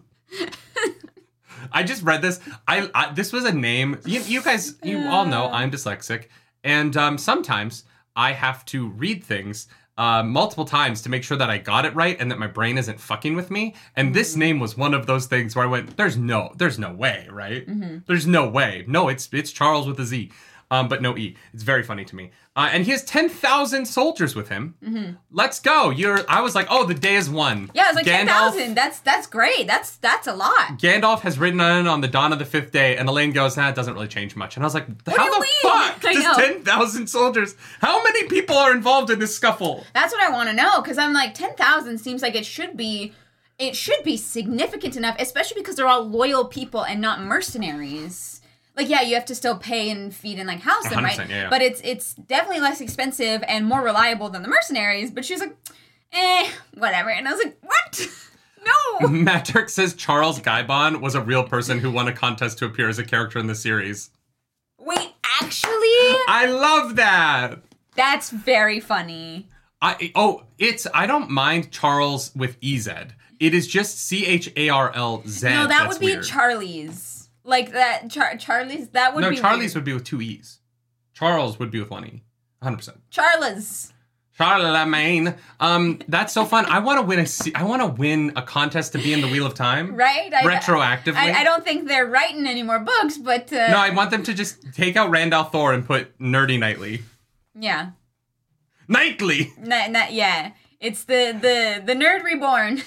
I just read this. I, I this was a name. You, you guys, you all know I'm dyslexic, and um, sometimes I have to read things uh, multiple times to make sure that I got it right and that my brain isn't fucking with me. And this name was one of those things where I went, "There's no, there's no way, right? There's no way. No, it's it's Charles with a Z." Um, but no E. It's very funny to me. Uh, and he has ten thousand soldiers with him. Let's go! You're. I was like, oh, the day is won. Yeah, it's like ten Gandalf- thousand. That's that's great. That's that's a lot. Gandalf has ridden in on the dawn of the fifth day, and Elayne goes, nah, it doesn't really change much. And I was like, how do you the mean? fuck does 10,000 soldiers, how many people are involved in this scuffle? That's what I want to know because I'm like ten thousand seems like it should be. It should be significant enough, especially because they're all loyal people and not mercenaries. Like, yeah, you have to still pay and feed and like house them, right? yeah, yeah. But it's it's definitely less expensive and more reliable than the mercenaries. But she's like, eh, whatever. And I was like, what? No. Matt Turk says Charles Guybon was a real person who won a contest to appear as a character in the series. Wait, actually, I love that. that's very funny. I oh, it's I don't mind Charles with EZ. It is just C H A R L Z. No, that would be weird. Charlie's. Like that, Char- Charlie's. That would No, be Charlie's would be with two E's. Charles would be with one E. 100%. Charles. Charlemagne. Um, that's so fun. I want to win a. se- I want to win a contest to be in the Wheel of Time. Right? I, Retroactively. I, I don't think they're writing any more books, but uh, No, I want them to just take out Rand al'Thor and put Nerdy Nightly. yeah, not, not, yeah. It's the the the nerd reborn.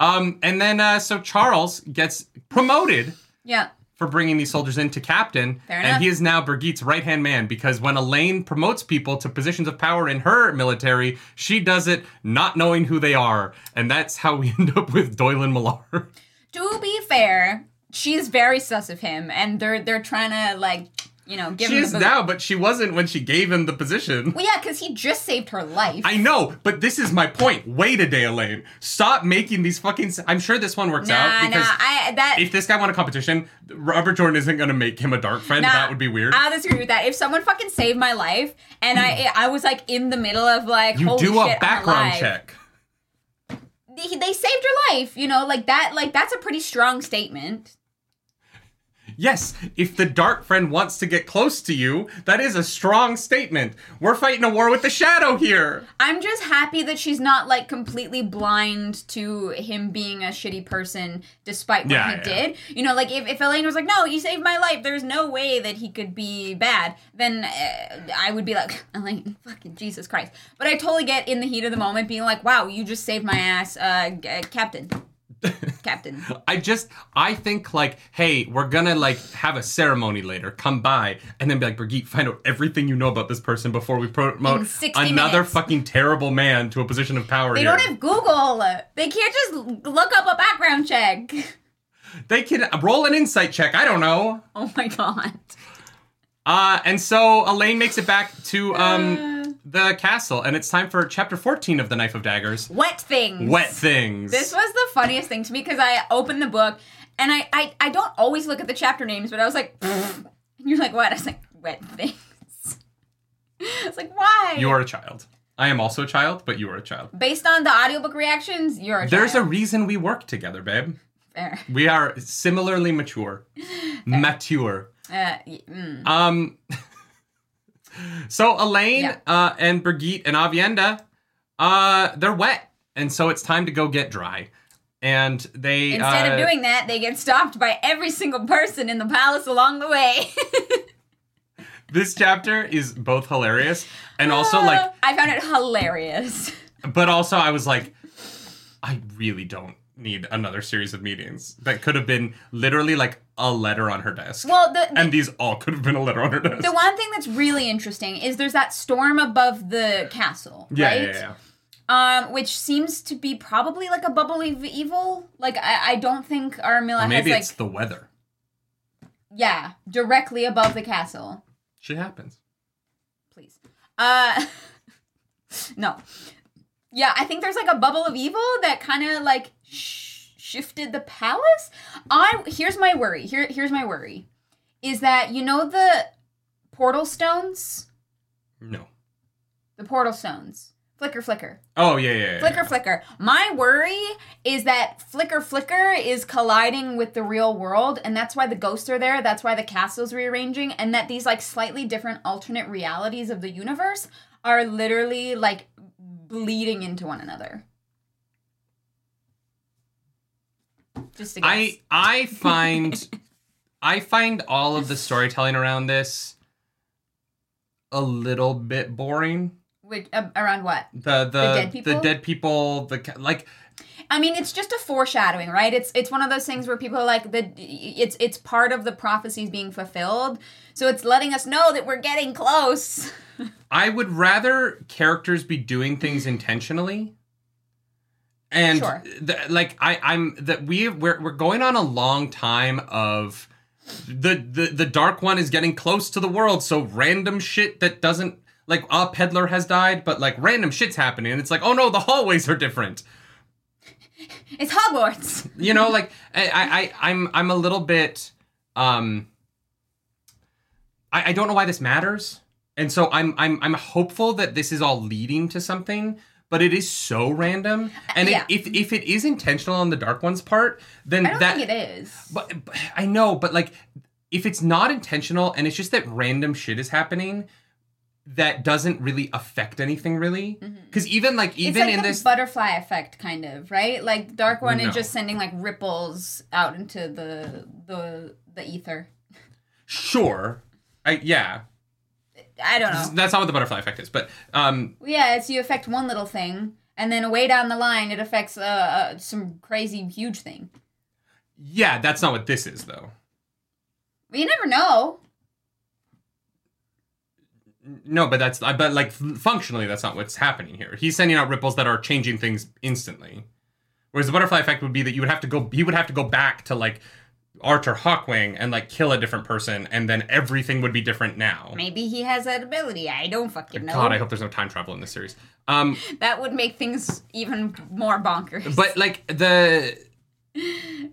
Um, and then uh, so Charles gets promoted yeah, for bringing these soldiers in to captain, Fair and enough. he is now Birgitte's right hand man because when Elayne promotes people to positions of power in her military, she does it not knowing who they are, and that's how we end up with Doilin Mellar. to be fair, she's very sus of him, and they're they're trying to like you know, give She him is now, but she wasn't when she gave him the position. Well, yeah, because he just saved her life. I know, but this is my point. Wait a day, Elayne. Stop making these fucking. s- I'm sure this one works nah, out nah, because I that if this guy won a competition, Robert Jordan isn't going to make him a dark friend. Nah, that would be weird. I'll disagree with that. If someone fucking saved my life and I hmm. I was like in the middle of like you do a background check. They, they saved her life, you know, like that. Like that's a pretty strong statement. Yes, if the dark friend wants to get close to you, that is a strong statement. We're fighting a war with the shadow here. I'm just happy that she's not like completely blind to him being a shitty person despite what Yeah, he yeah. did. You know, like if, if Elayne was like, no, you saved my life, there's no way that he could be bad, then uh, I would be like, Elayne, fucking Jesus Christ. But I totally get in the heat of the moment being like, wow, you just saved my ass, uh, uh, Captain. Captain. I just, I think like, hey, we're gonna like have a ceremony later. Come by and then be like, Birgitte, find out everything you know about this person before we promote another minutes. fucking terrible man to a position of power. They here. don't have Google. They can't just look up a background check. They can roll an insight check. I don't know. Oh my god. Uh, and so Elayne makes it back to um Uh. The castle, and it's time for chapter fourteen of the Knife of Daggers. Wet things. Wet things. This was the funniest thing to me because I opened the book and I, I I don't always look at the chapter names, but I was like, and you're like, what? I was like, wet things. I was like, why? You are a child. I am also a child, but you are a child. Based on the audiobook reactions, you're a There's a reason we work together, babe. Fair. We are similarly mature. Mature. Uh, mm. Um. so Elayne Yeah. uh, and Birgitte and Aviendha, uh, they're wet, and so it's time to go get dry. And they Instead uh, of doing that, they get stopped by every single person in the palace along the way. this chapter is both hilarious and also like, I found it hilarious. but also I was like, I really don't need another series of meetings. That could have been literally like a letter on her desk. Well, the, the and these all could have been a letter on her desk. the one thing that's really interesting is there's that storm above the castle, yeah, right? yeah, yeah. Um, which seems to be probably like a bubble of evil. Like I, I don't think Arymilla Or maybe has like it's the weather. yeah directly above the castle. Shit happens. Please, uh, no, yeah, I think there's like a bubble of evil that kind of like sh- shifted the palace. I here's my worry. Here here's my worry, is that you know the portal stones, No. the portal stones, flicker flicker. Oh yeah, yeah, yeah. Flicker Flicker. My worry is that Flicker Flicker is colliding with the real world, and that's why the ghosts are there. That's why the castle's rearranging, and that these like slightly different alternate realities of the universe are literally like bleeding into one another. Just a guess. I I find I find all of the storytelling around this a little bit boring. Which, uh, around what? The the dead people? the dead people, the like I mean, it's just a foreshadowing, right? It's it's one of those things where people are like the it's it's part of the prophecies being fulfilled. So it's letting us know that we're getting close. I would rather characters be doing things intentionally. And Sure. the, like I I'm that we we're we're going on a long time of the the the dark one is getting close to the world so random shit that doesn't like a peddler has died but like random shit's happening and it's like oh no the hallways are different It's Hogwarts. you know like I, I I- i'm i'm a little bit um I, I don't know why this matters and so i'm i'm i'm hopeful that this is all leading to something but it is so random and Yeah. it, if if it is intentional on the dark one's part then I don't that think it is. but, but i know but like if it's not intentional and it's just that random shit is happening that doesn't really affect anything really mm-hmm. because even like even like in the this butterfly effect, kind of, right? Like Dark One No. is just sending like ripples out into the the the ether. sure I, yeah I don't know. That's not what the butterfly effect is, but um, Yeah, it's you affect one little thing, and then way down the line, it affects uh, uh, some crazy huge thing. yeah, that's not what this is though. But you never know. No, but that's but like functionally, that's not what's happening here. He's sending out ripples that are changing things instantly, whereas the butterfly effect would be that you would have to go. He would have to go back to like Artur Hawkwing and like kill a different person, and then everything would be different now. Maybe he has that ability. I don't fucking know. God, I hope there's no time travel in this series. Um, that would make things even more bonkers. but like the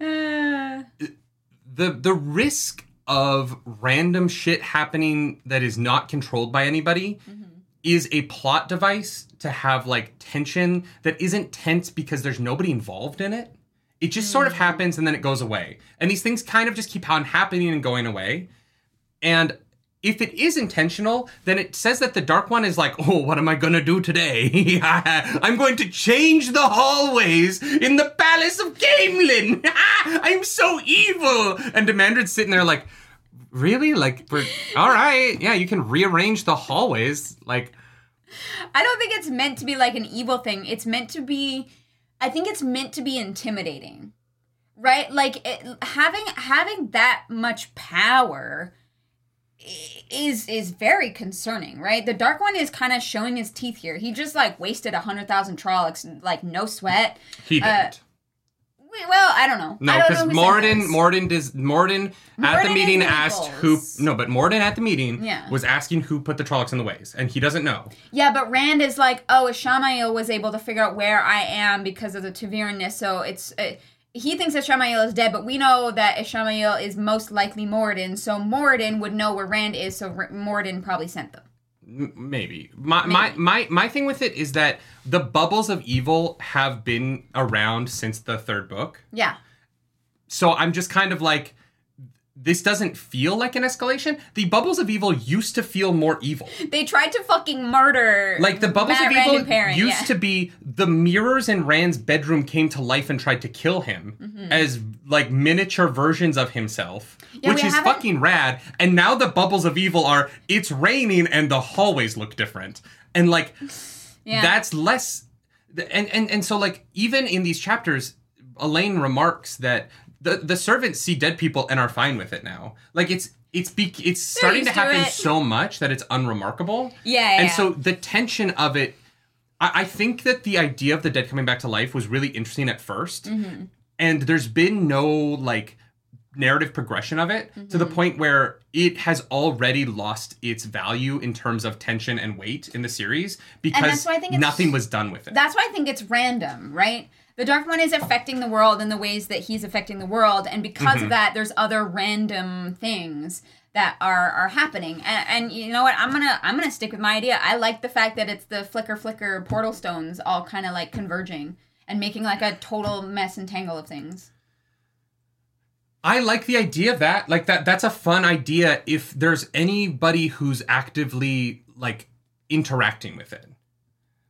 Uh, the the risk of random shit happening that is not controlled by anybody is a plot device to have like tension that isn't tense because there's nobody involved in it. It just sort of hmm. happens and then it goes away. And these things kind of just keep on happening and going away. And if it is intentional, then it says that the Dark One is like, oh, what am I gonna do today? I'm going to change the hallways in the Palace of Caemlyn. I'm so evil. And Demandred's sitting there like, really? Like, all right. Yeah, you can rearrange the hallways. Like, I don't think it's meant to be like an evil thing. It's meant to be. I think it's meant to be intimidating, right? Like it, having having that much power is is very concerning, right? The Dark One is kind of showing his teeth here. He just like wasted a hundred thousand Trollocs, like no sweat. he Uh, didn't. We- Well, I don't know. No, because Moridin. Moridin, does Moridin at the meeting asked who. No, but Moridin at the meeting Yeah. was asking who put the Trollocs in the ways, and he doesn't know. Yeah, but Rand is like, oh, Ishamael was able to figure out where I am because of the Taviranness, so it's. Uh, he thinks Ishamael is dead, but we know that Ishamael is most likely Moridin, so Moridin would know where Rand is, so R- Moridin probably sent them. Maybe. My, my my my thing with it is that the bubbles of evil have been around since the third book. Yeah. So I'm just kind of like this doesn't feel like an escalation. The bubbles of evil used to feel more evil. They tried to fucking murder. Like the bubbles Mat of evil Perrin, used yeah. to be the mirrors in Rand's bedroom came to life and tried to kill him Mm-hmm. as like miniature versions of himself, Yeah, which is haven't- fucking rad. And now the bubbles of evil are it's raining and the hallways look different. And like Yeah. that's less and, and and so like even in these chapters elaine remarks that the the servants see dead people and are fine with it now like it's it's be, it's starting to happen it. so much that it's unremarkable Yeah, and so the tension of it I, I think that the idea of the dead coming back to life was really interesting at 1st Mm-hmm. and there's been no like narrative progression of it to the Mm-hmm. point where it has already lost its value in terms of tension and weight in the series because why I think nothing was done with it. That's why I think it's random, right? The Dark One is affecting the world in the ways that he's affecting the world, and because Mm-hmm. of that, there's other random things that are are happening. And, and you know what? I'm gonna I'm gonna stick with my idea. I like the fact that it's the flicker flicker portal stones all kind of like converging and making like a total mess and tangle of things. I like the idea of that. Like that that's a fun idea if there's anybody who's actively like interacting with it.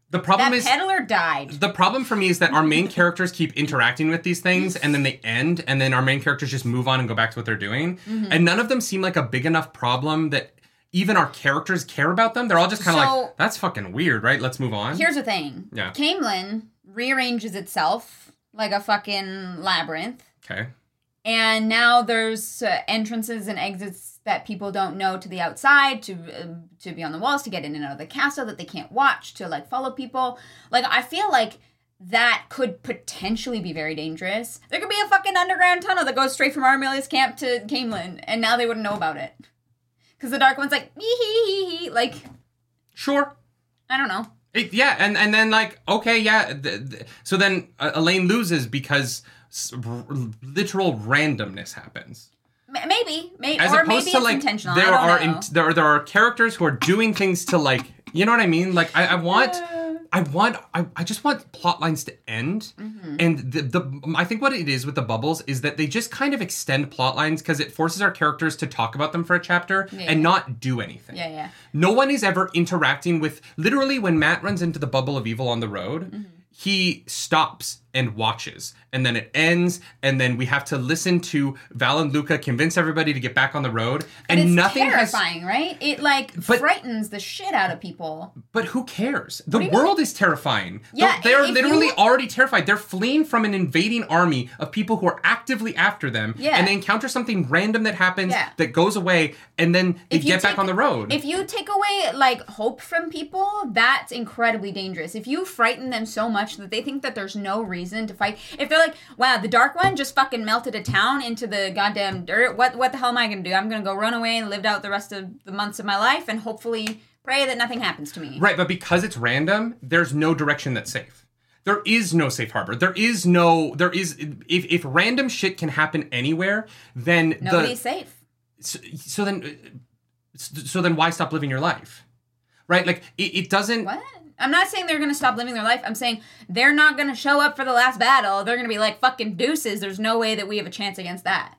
The problem That is peddler died. the problem for me is that our main characters keep interacting with these things and then they end and then our main characters just move on and go back to what they're doing. Mm-hmm. And none of them seem like a big enough problem that even our characters care about them. They're all just kind of So- like that's fucking weird, right? Let's move on. Here's the thing. Yeah. Caemlyn rearranges itself like a fucking labyrinth. okay. and now there's uh, entrances and exits that people don't know to the outside to uh, to be on the walls to get in and out of the castle that they can't watch to like follow people like i feel like that could potentially be very dangerous there could be a fucking underground tunnel that goes straight from Arymilla's camp to Caemlyn, and now they wouldn't know about it because the dark one's like hee like Sure. i don't know It, yeah, and and then like okay, yeah. Th- th- so then uh, Elayne loses because s- r- literal randomness happens. Maybe maybe As or opposed maybe to it's like intentional there I don't are know. in, there are- there are characters who are doing things to like you know what I mean. Like I, I want. I want I, I just want plot lines to end. Mm-hmm. And the, the I think what it is with the bubbles is that they just kind of extend plot lines because it forces our characters to talk about them for a chapter Yeah. and not do anything. yeah yeah No one is ever interacting with literally when Mat runs into the bubble of evil on the road, Mm-hmm. he stops and watches. And then it ends, and then we have to listen to Valan Luca convince everybody to get back on the road. And it's nothing has terrifying, right? It like But- frightens the shit out of people. But who cares? The world is terrifying. Yeah, They're if literally you- already terrified. They're fleeing from an invading army of people who are actively after them. Yeah. And they encounter something random that happens Yeah. that goes away, and then they If get back on the road. If you take away like hope from people, that's incredibly dangerous. If you frighten them so much that they think that there's no reason reason to fight. If they're like, wow, the dark one just fucking melted a town into the goddamn dirt. What what the hell am I gonna do? I'm gonna go run away and live out the rest of the months of my life and hopefully pray that nothing happens to me. Right, but because it's random, there's no direction that's safe. There is no safe harbor. There is no there is if if random shit can happen anywhere, then Nobody's the safe. so, so then so then why stop living your life? Right? Like it, it doesn't What? I'm not saying they're gonna stop living their life. I'm saying they're not gonna show up for the last battle. They're gonna be like fucking deuces. There's no way that we have a chance against that.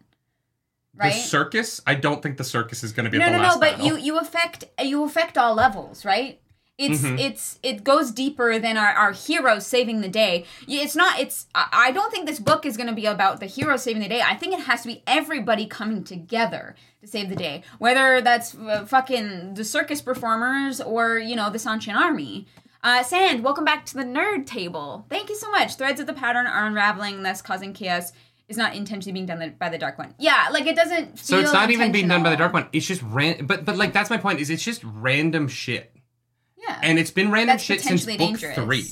Right? the circus, I don't think the circus is going to be no, at the no, last no. But battle. you you affect you affect all levels, right? It's Mm-hmm. it's it goes deeper than our, our heroes saving the day. It's not. It's I don't think this book is going to be about the heroes saving the day. I think it has to be everybody coming together to save the day. Whether that's uh, fucking the circus performers or you know the Seanchan army. Uh, Sand, welcome back to the nerd table. Thank you so much. Threads of the pattern are unraveling, thus causing chaos. Is not intentionally being done by the dark one. Yeah, like it doesn't. so it's not even being done by the dark one. It's just ran but but like that's my point is it's just random shit. Yeah. And it's been random That's shit since book dangerous. 3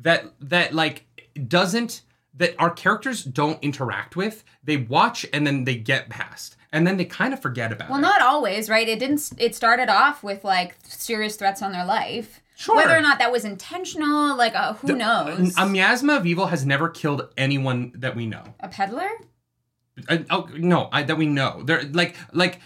that that like doesn't that our characters don't interact with. They watch and then they get past. And then they kind of forget about Well, it. Well, not always, right? It didn't. It started off with like serious threats on their life. Sure. Whether or not that was intentional, like uh, who knows? A miasma of evil has never killed anyone that we know. a peddler? Uh, oh no, I, that we know. They're like like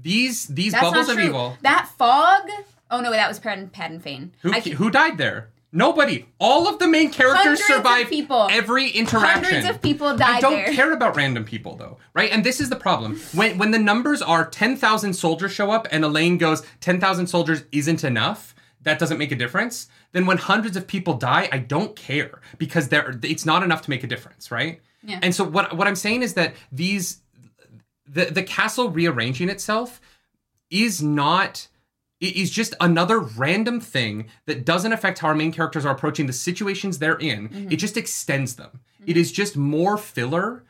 these these That's bubbles of evil. That fog. Oh no, that was Padan Padan Fain. Who I who died there? Nobody. All of the main characters survive people. every interaction. Hundreds of people died I don't there. care about random people though, right? And this is the problem. When when the numbers are 10,000 soldiers show up and Elaine goes 10,000 soldiers isn't enough, that doesn't make a difference. Then when hundreds of people die, I don't care because there it's not enough to make a difference, right? Yeah. And so what what I'm saying is that these the the castle rearranging itself is not it is just another random thing that doesn't affect how our main characters are approaching the situations they're in. Mm-hmm. It just extends them. It is just more filler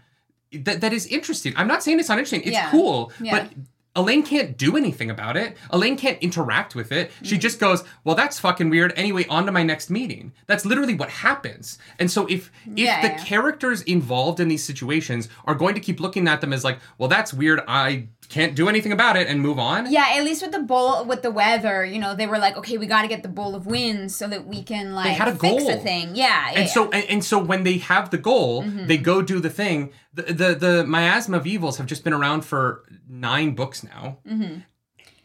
that, that is interesting. I'm not saying it's not interesting. It's Yeah. cool, Yeah. but Elayne can't do anything about it. Elayne can't interact with it. She just goes, "Well, that's fucking weird." Anyway, on to my next meeting. That's literally what happens. And so if if Yeah, the yeah. characters involved in these situations are going to keep looking at them as like, "Well, that's weird. I can't do anything about it," and move on. Yeah, at least with the bowl with the weather, you know, they were like, okay, we got to get the bowl of winds so that we can like they had a fix goal. thing. Yeah, and yeah. so and, and so when they have the goal Mm-hmm. they go do the thing the, the the miasma of evils have just been around for nine books now and, Mm-hmm.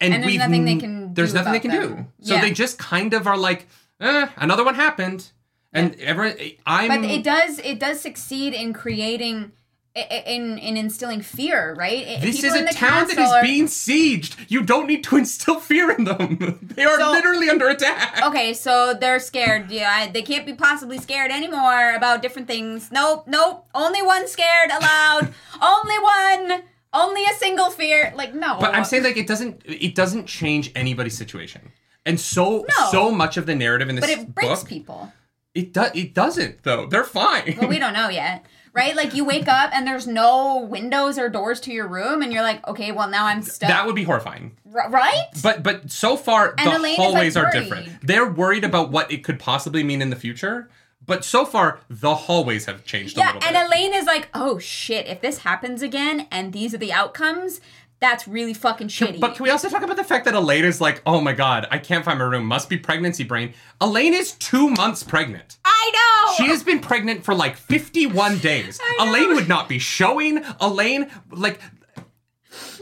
And there's nothing they can there's do nothing they can them. do so Yeah. they just kind of are like eh, another one happened and everyone i'm but it does it does succeed in creating in in instilling fear, right? This people is a town that is are- being sieged you don't need to instill fear in them they are So- literally under attack Okay, so they're scared. Yeah, I- they can't be possibly scared anymore about different things. Nope, nope. Only one scared allowed. only one. Only a single fear. Like no. But I'm saying like it doesn't it doesn't change anybody's situation. And so No. so much of the narrative in this but it breaks book people. it does it doesn't though. They're fine. But we don't know yet. Right? Like you wake up and there's no windows or doors to your room and you're like, okay, well now I'm stuck. that would be horrifying. R- right? But but so far And the Elayne is, like, hallways are different. They're worried about what it could possibly mean in the future. But so far the hallways have changed a Yeah, and. Elayne is like, oh shit, if this happens again and these are the outcomes, that's really fucking shitty. but can we also talk about the fact that Elayne is like, oh my god, I can't find my room. Must be pregnancy brain. Elayne is two months pregnant. I know! She has been pregnant for like 51 days. Elayne would not be showing. Elayne, like,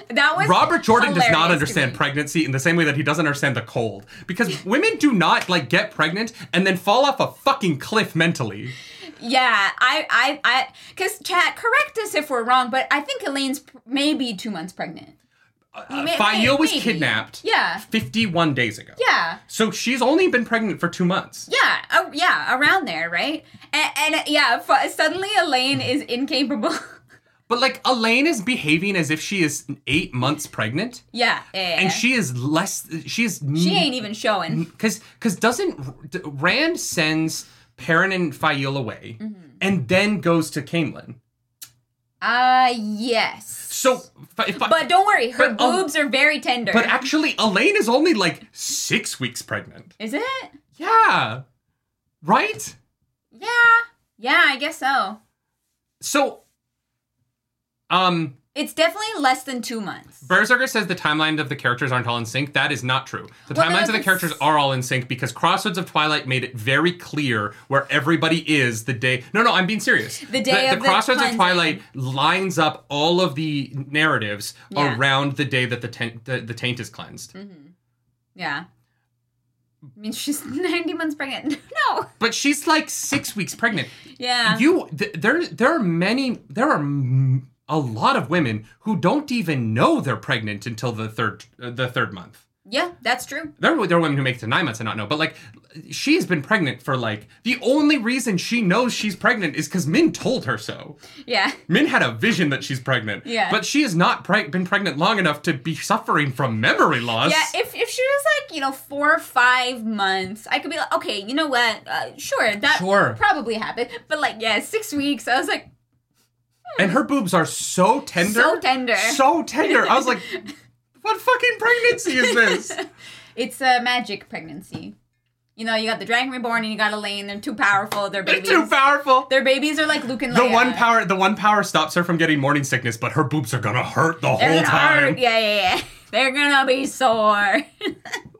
that was Robert Jordan does not understand pregnancy in the same way that he doesn't understand the cold. Because women do not, like, get pregnant and then fall off a fucking cliff mentally. Yeah, I, I, I, because chat, correct us if we're wrong, but I think Elayne's maybe two months pregnant. Uh, May- Faile was maybe. kidnapped Yeah, 51 days ago. yeah, So she's only been pregnant for two months. yeah, uh, yeah, around there, right? And, and uh, yeah, f- suddenly Elayne is incapable. But, like, Elayne is behaving as if she is eight months pregnant. yeah, yeah, And she is less, she is. she ain't even showing. because because doesn't Rand sends Perrin and Faile away Mm-hmm. and then goes to Caemlyn. Uh, yes. So, if, But don't worry, her But, um, boobs are very tender. but actually, Elayne is only like six weeks pregnant. is it? Yeah, right. Yeah. Yeah, I guess so. So, um, It's definitely less than two months. Berserker says the timeline of the characters aren't all in sync. That is not true. The Well, timelines no, of the characters are all in sync because Crossroads of Twilight made it very clear where everybody is the day. No, no, I'm being serious. The day the, of the Crossroads of. Twilight lines up all of the narratives Yeah. around the day that the taint, the, the taint is cleansed. Mm-hmm. Yeah. I mean, she's 90 months pregnant. no. But she's like six weeks pregnant. Yeah. You th- there there are many there are m- a lot of women who don't even know they're pregnant until the third uh, the third month. yeah, that's true. There, are- there are women who make it to nine months and not know, but like, she's been pregnant for like the only reason she knows she's pregnant is because Min told her so. Yeah. Min had a vision that she's pregnant. Yeah. But she has not pre- been pregnant long enough to be suffering from memory loss. Yeah, if, if she was like, you know, four or five months, I could be like, okay, you know what? Uh, sure, that Sure. probably happened. But like, yeah, six weeks, I was like, and her boobs are so tender. So tender. So tender. I was like, what fucking pregnancy is this? it's a magic pregnancy. You know, you got the Dragon Reborn and you got Elayne. They're too powerful. Their They're babies. too powerful. Their babies are like Luke and Leia. The one power, the one power stops her from getting morning sickness, but her boobs are gonna hurt the They're whole gonna time. hurt. Yeah, yeah, yeah. They're gonna be sore.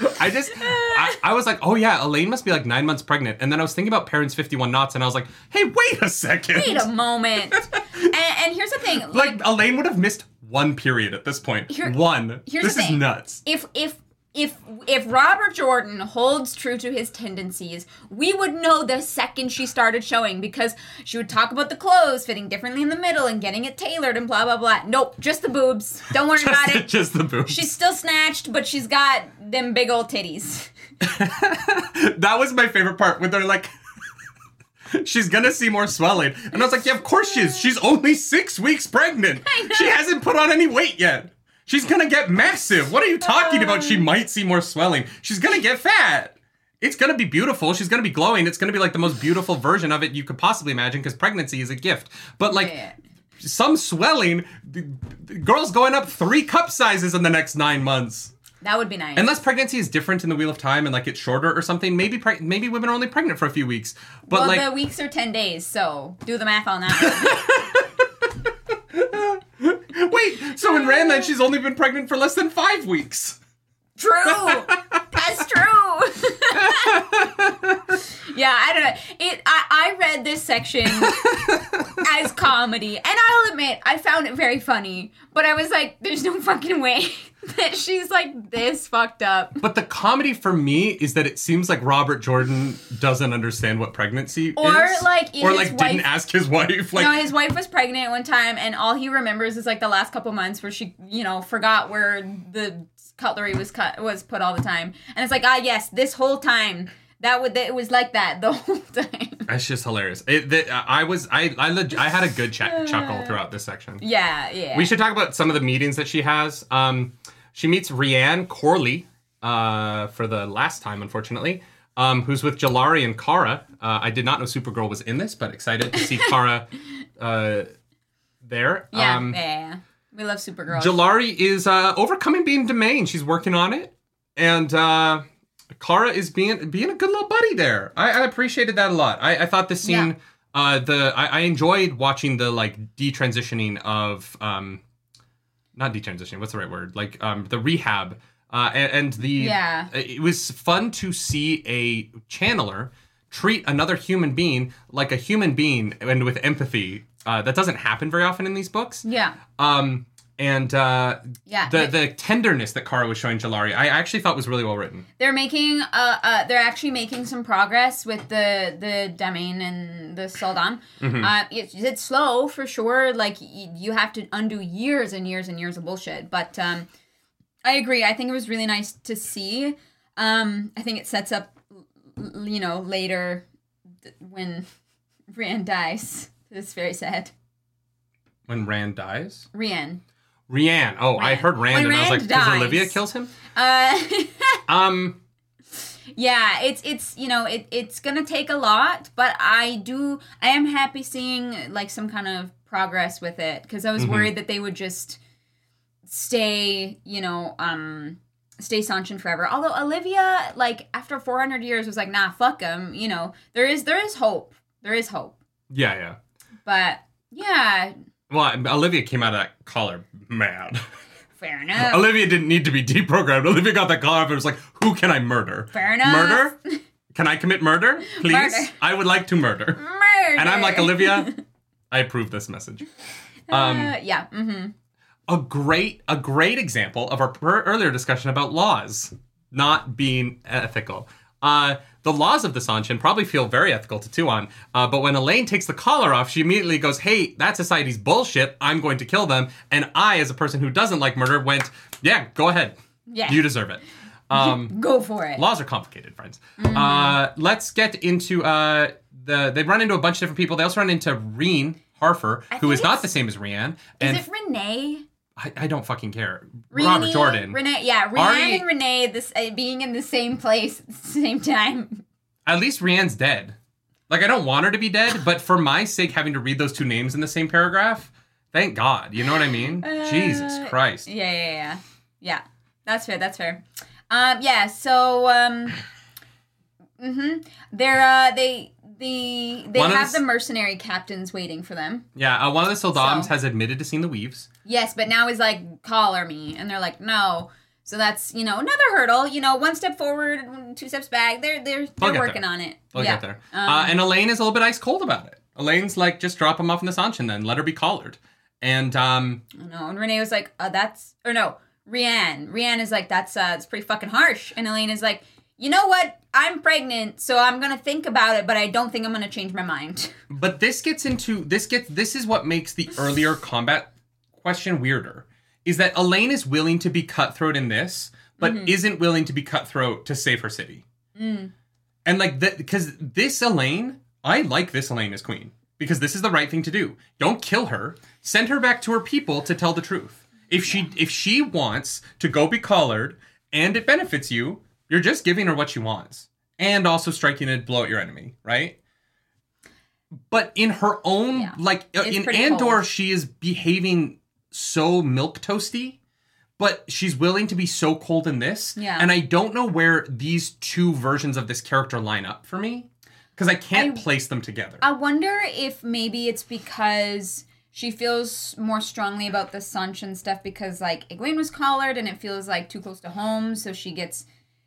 I just, I, I was like, oh yeah, Elayne must be like nine months pregnant, and then I was thinking about Perrin's Fifty One Knots, and I was like, hey, wait a second, Wait a moment. and, and here's the thing. like Elayne would have missed one period at this point. Here- one. here's this is nuts. if if if if Robert Jordan holds true to his tendencies, we would know the second she started showing because she would talk about the clothes fitting differently in the middle and getting it tailored and blah blah blah. Nope, just the boobs. Don't worry about it. just the boobs. She's still snatched, but she's got them big old titties. that was my favorite part when they're like. She's gonna see more swelling. And I was like, yeah, of course she is. She's only six weeks pregnant. She hasn't put on any weight yet. She's gonna get massive. What are you talking about? She um. might see more swelling. She's gonna get fat. It's gonna be beautiful. She's gonna be glowing. It's gonna be like the most beautiful version of it you could possibly imagine because pregnancy is a gift. But like Yeah. some swelling, the, the girl's going up three cup sizes in the next nine months. That would be nice. Unless pregnancy is different in the Wheel of Time and like it's shorter or something, maybe preg- maybe women are only pregnant for a few weeks. But well, like the weeks are ten days, so do the math on that. wait, so in Randland she's only been pregnant for less than five weeks. True. That's true. yeah, I don't know. It. I, I read this section as comedy, and I'll admit I found it very funny. But I was like, "There's no fucking way that she's like this fucked up." But the comedy for me is that it seems like Robert Jordan doesn't understand what pregnancy Or, is. like, or like didn't ask his wife. Like no, his wife was pregnant one time, and all he remembers is like the last couple months where she, you know, forgot where the cutlery was cut was put all the time, and it's like, ah, yes, this whole time that would it was like that the whole time. That's just hilarious. It, the, I was I I, leg- I had a good ch- chuckle throughout this section. Yeah, yeah. We should talk about some of the meetings that she has. Um, she meets Reanne Corly uh, for the last time, unfortunately, um, who's with Jillari and Kara. Uh, I did not know Supergirl was in this, but excited to see Kara uh, there. Yeah, Um, yeah. We love Supergirl. Jillari is uh, overcoming being damane. She's working on it, and uh, Kara is being being a good little buddy there. I, I appreciated that a lot. I, I thought this scene, uh, the I, I enjoyed watching the like detransitioning of um, not detransitioning. What's the right word? Like um, the rehab. Uh, and, and the Yeah. it was fun to see a channeler treat another human being like a human being and with empathy. Uh, that doesn't happen very often in these books. yeah, Um, and uh, yeah. the the tenderness that Kara was showing Jillari, I actually thought was really well written. they're making, uh, uh, they're actually making some progress with the the damane and the sul'dam. Mm-hmm. Uh, it's, it's slow for sure. Like y- you have to undo years and years and years of bullshit. But um, I agree. I think it was really nice to see. Um, I think it sets up, you know, later when Rand dies. It's very sad. When Rand dies, Rian. Reanne. Oh, I heard Rand, When and I was like, because. Alivia kills him. Uh, Um, yeah, it's it's you know it it's gonna take a lot, but I do I am happy seeing like some kind of progress with it because I was Mhm. worried that they would just stay you know um stay Seanchan forever. Although Alivia like after 400 years was like nah fuck them you know there is there is hope There is hope. Yeah, yeah. But yeah, Well, Alivia came out of that collar mad. fair enough. Alivia didn't need to be deprogrammed. Alivia got that collar and was like, "Who can I murder? Fair enough. Murder? Can I commit murder, please? Murder. I would like to murder." Murder. And I'm like, Alivia, I approve this message. Um, Uh, yeah. Mm-hmm. a great a great example of our per- earlier discussion about laws not being ethical. Uh, the laws of the Seanchan probably feel very ethical to Tuon, uh, but when Elayne takes the collar off, she immediately goes, "Hey, that society's bullshit. I'm going to kill them." And I, as a person who doesn't like murder, went, "Yeah, go ahead. Yeah. You deserve it." Um, Go for it. laws are complicated, friends. Uh, let's get into uh, the. They run into a bunch of different people. They also run into Reene Harfor, who think is not the same as Reanne, Is and it Renee? I, I don't fucking care. Robert Jordan. Renee, yeah, Renee Ari- and Renee this uh, being in the same place at the same time. At least Reanne's dead. Like I don't want her to be dead, but for my sake, having to read those two names in the same paragraph, thank God. You know what I mean? Jesus Uh, Christ. Yeah, yeah, yeah. Yeah. That's fair, that's fair. Um yeah, so um mhm. They're uh they the they One have the the mercenary captains waiting for them. Yeah, uh, one of the sul'dams So- has admitted to seeing the weaves. Yes, but now he's like, collar me. And they're like, no. So that's, you know, another hurdle. You know, one step forward, two steps back. They're they're they're working there. on it. They'll yeah. get there. Um, uh, and Elayne is a little bit ice cold about it. Elayne's like, just drop him off in the Seanchan then. Let her be collared. And um, No, and Renee was like, uh, that's or no, Reanne. Reanne is like, that's uh it's pretty fucking harsh. And Elayne is like, you know what? I'm pregnant, so I'm gonna think about it, but I don't think I'm gonna change my mind. But this gets into this gets this is what makes the earlier combat question weirder. Is that Elayne is willing to be cutthroat in this, but isn't willing to be cutthroat to save her city. And like that because this Elayne, I like this Elayne as queen. Because this is the right thing to do. Don't kill her. Send her back to her people to tell the truth. If she if she wants to go be collared and it benefits you, you're just giving her what she wants. And also striking a blow at your enemy, right? But in her own Yeah. like uh, It's in Andor, cold. she is behaving so milk toasty, but she's willing to be so cold in this. Yeah. And I don't know where these two versions of this character line up for me. Because I can't I- place them together. I wonder if maybe it's because she feels more strongly about the Seanchan stuff because like Egwene was collared and it feels like too close to home, so she gets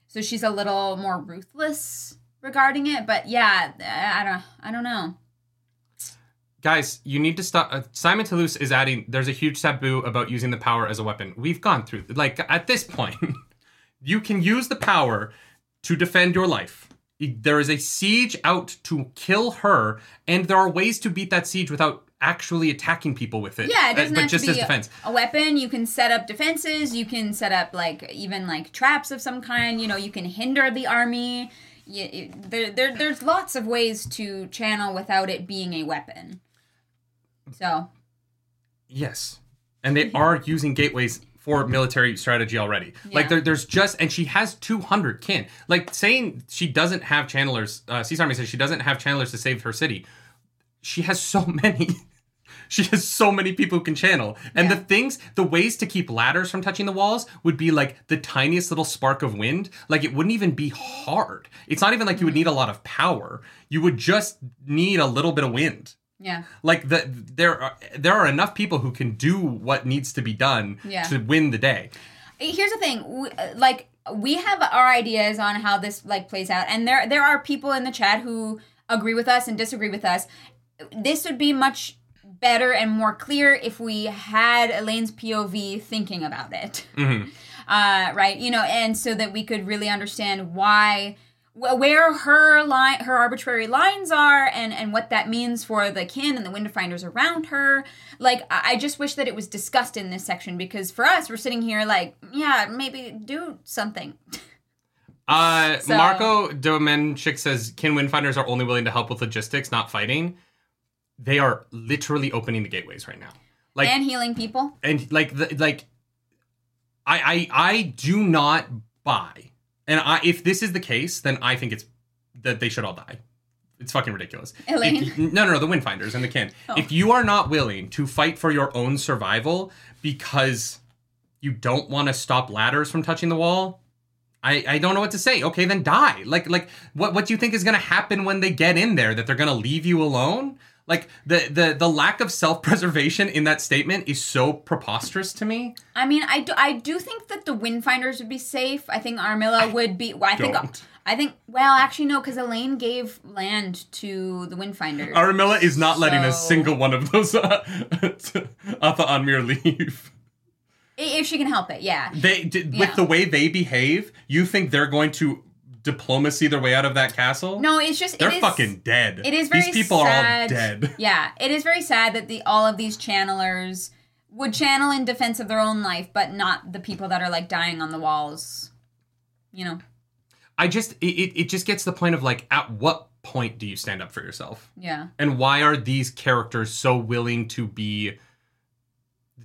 so she's a little more ruthless regarding it. But yeah, I I don't I don't know. Guys, you need to stop. Uh, Simon Toulouse is adding. There's a huge taboo about using the power as a weapon. We've gone through. Like at this point, you can use the power to defend your life. There is a siege out to kill her, and there are ways to beat that siege without actually attacking people with it. Yeah, it uh, doesn't but have just to as be defense. A, weapon. You can set up defenses. You can set up like even like traps of some kind. You know, you can hinder the army. You, there, there, there's lots of ways to channel without it being a weapon. So Yes. And they are using gateways for military strategy already. Like there, there's just and she has 200 kin. Like saying she doesn't have channelers. Uh, Caesar Army says she doesn't have channelers to save her city. She has so many. she has so many people who can channel. And Yeah. the things, the ways to keep ladders from touching the walls would be like the tiniest little spark of wind. Like it wouldn't even be hard. It's not even like you would need a lot of power. You would just need a little bit of wind yeah, like the, there are there are enough people who can do what needs to be done Yeah. to win the day. Here's the thing we, like we have our ideas on how this like plays out and there there are people in the chat who agree with us and disagree with us. This would be much better and more clear if we had elayne's pov thinking about it. Uh, right you know and so that we could really understand why wh- where her line her arbitrary lines are and and what that means for the kin and the Windfinders around her. Like i I just wish that it was discussed in this section because for us we're sitting here like yeah maybe do something. Uh So- marco domenchik says kin windfinders are only willing to help with logistics not fighting. They are literally opening the gateways right now. Like and healing people. and like the, like I, I I do not buy. And I if this is the case, then I think it's that they should all die. It's fucking ridiculous. Elayne? If no, no, no, the Windfinders and the kin. Oh. If you are not willing to fight for your own survival because you don't want to stop ladders from touching the wall, I, I don't know what to say. Okay, then die. Like like what what do you think is gonna happen when they get in there? That they're gonna leave you alone? Like the the the lack of self preservation in that statement is so preposterous to me. I mean, I do, I do think that the Windfinders would be safe. I think Arymilla would be. Well, I think. don't. I think. Well, actually, no, because Elayne gave land to the Windfinders. Arymilla is not letting a single one of those uh, Atha'an Miere leave. If she can help it, yeah. They d- Yeah. with the way they behave, you think they're going to diplomacy their way out of that castle? No, it's just they're it is, fucking dead. It is very These people sad. are all dead. Yeah, it is very sad that the all of these channelers would channel in defense of their own life, but not the people that are like dying on the walls. You know. I just it, it it just gets the point of like at what point do you stand up for yourself? Yeah. And why are these characters so willing to be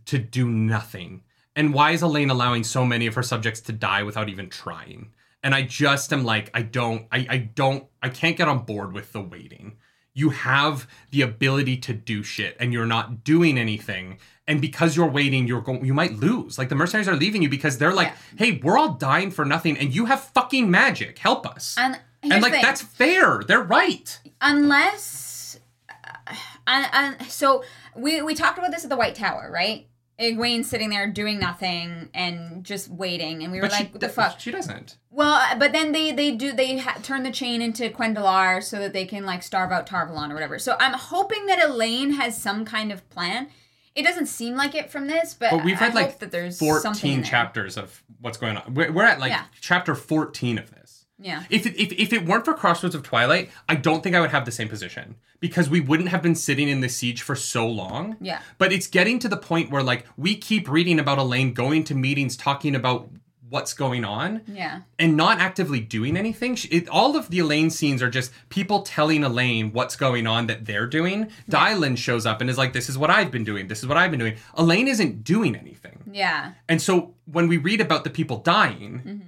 to do nothing? And why is Elayne allowing so many of her subjects to die without even trying? And I just am like, I don't, I, I don't, I can't get on board with the waiting. You have the ability to do shit and you're not doing anything. And because you're waiting, you're going you might lose. Like the mercenaries are leaving you because they're like, hey, we're all dying for nothing and you have fucking magic. Help us. And and like that's fair. They're right. unless uh, and, and so we we talked about this at the White Tower, right? Egwene's sitting there doing nothing and just waiting, and we were But like, she, "What the fuck?" She doesn't. Well, uh, but then they they do they ha- turn the chain into cuendillar so that they can like starve out Tar Valon or whatever. So I'm hoping that Elayne has some kind of plan. It doesn't seem like it from this, but, But we've I read like that there's 14 chapters of what's going on. We're, we're at like Yeah. chapter 14 of this. Yeah. If it, if, if it weren't for Crossroads of Twilight, I don't think I would have the same position because we wouldn't have been sitting in the siege for so long. Yeah. But it's getting to the point where like we keep reading about Elayne going to meetings talking about what's going on Yeah. and not actively doing anything. She- It, all of the Elayne scenes are just people telling Elayne what's going on that they're doing. Dyelin shows up and is like, "This is what I've been doing. This is what I've been doing." Elayne isn't doing anything. Yeah. And so when we read about the people dying, Mm-hmm.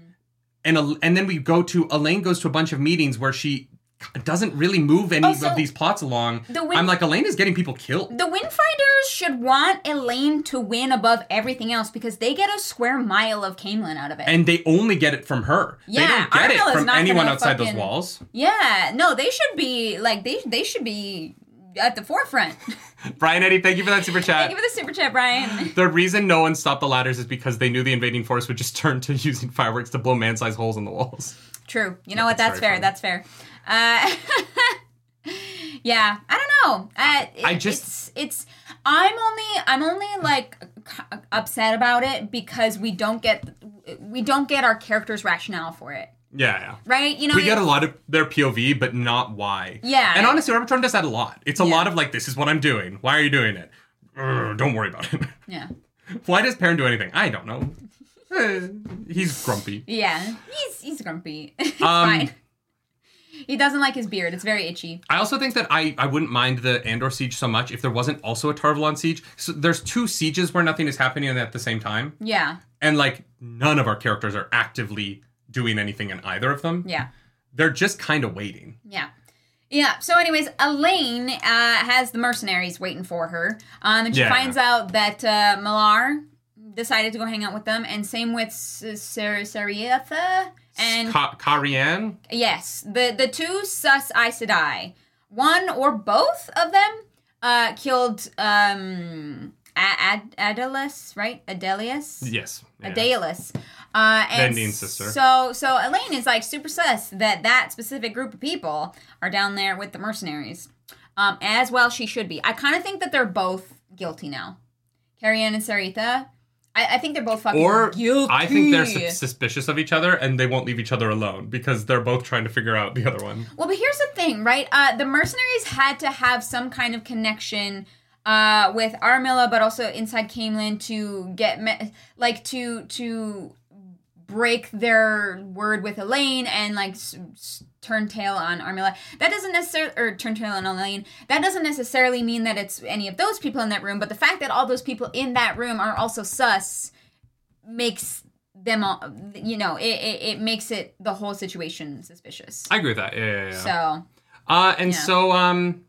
And and then we go to Elayne goes to a bunch of meetings where she doesn't really move any Also, of these plots along. the win- I'm like Elayne is getting people killed. The Windfinders should want Elayne to win above everything else because they get a square mile of Caemlyn out of it. and they only get it from her. they Yeah, don't get Arymilla's it from anyone outside those walls. yeah, no, they should be like they they should be at the forefront. Brian Eddie, thank you for that super chat. Thank you for the super chat, Brian. The reason no one stopped the ladders is because they knew the invading force would just turn to using fireworks to blow man-sized holes in the walls. True. You know what? That's That's fair. funny. That's fair. Uh, yeah, I don't know. Uh, it- I just- it's, it's I'm only I'm only like upset about it because we don't get we don't get our characters' rationale for it, Yeah, yeah. right? You know, We get a lot of their POV, but not why. Yeah. And honestly, Arbitron does that a lot. It's a Yeah. lot of like, this is what I'm doing. Why are you doing it? Ugh, don't worry about it. yeah, Why does Perrin do anything? I don't know. Eh, he's grumpy. yeah. He's he's grumpy. Um, fine. He doesn't like his beard. It's very itchy. I also think that I, I wouldn't mind the Andor siege so much if there wasn't also a Tar Valon siege. So there's two sieges where nothing is happening at the same time. Yeah, And like none of our characters are actively doing anything in either of them. yeah. They're just kind of waiting. Yeah. Yeah. So, anyways, Elayne uh, has the mercenaries waiting for her, um, and she Yeah. finds out that uh, Mellar decided to go hang out with them, and same with S- Ser- Sareitha and Ka- Careane? yes, the the two sus Aes Sedai, one or both of them, uh, killed um, Ad- Adelus, right? Adelius. Yes. Yeah. Adelis. Uh, and Vandene's sister. So, so Elayne is like super sus that that specific group of people are down there with the mercenaries. Um, as well, she should be. I kind of think that they're both guilty now. Careane and Sareitha. I, I think they're both fucking Or guilty. I think they're sus- suspicious of each other and they won't leave each other alone because they're both trying to figure out the other one. Well, but here's the thing, right? Uh, the mercenaries had to have some kind of connection uh, with Arymilla, but also inside Caemlyn to get me- like to to break their word with Elayne and like s- s- turn tail on Arymilla. That doesn't necessarily or turn tail on Elayne. That doesn't necessarily mean that it's any of those people in that room. But the fact that all those people in that room are also sus makes them all. You know, it it, it makes it the whole situation suspicious. I agree with that. Yeah, yeah, yeah. So. Uh, and Yeah. so um,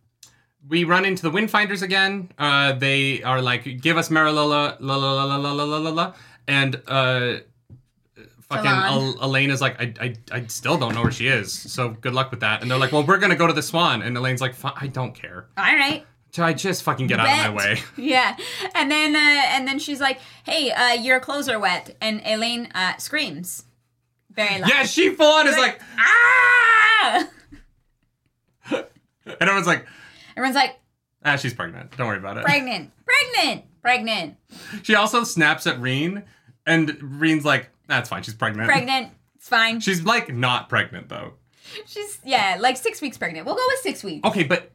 we run into the Windfinders again. Uh, they are like, "Give us Marilola, la la la la la la la la la," and uh, fucking Talon. El- Elayne is like, I, I, I still don't know where she is. So good luck with that. And they're like, well, we're gonna go to the Swan. And Elayne's like, "Fi- I don't care. All right. So I just fucking get out of my way. Yeah, and then uh, and then she's like, "Hey, uh, your clothes are wet," and Elayne uh, screams very loud. Yeah, she full on is like, ah! and everyone's like, Everyone's like, ah, she's pregnant. Don't worry about it. "Pregnant, pregnant, pregnant, She also snaps at Reen, and Reen's like, that's fine. She's pregnant. pregnant." It's fine. She's like not pregnant though. She's yeah, like six weeks pregnant. We'll go with six weeks. Okay, but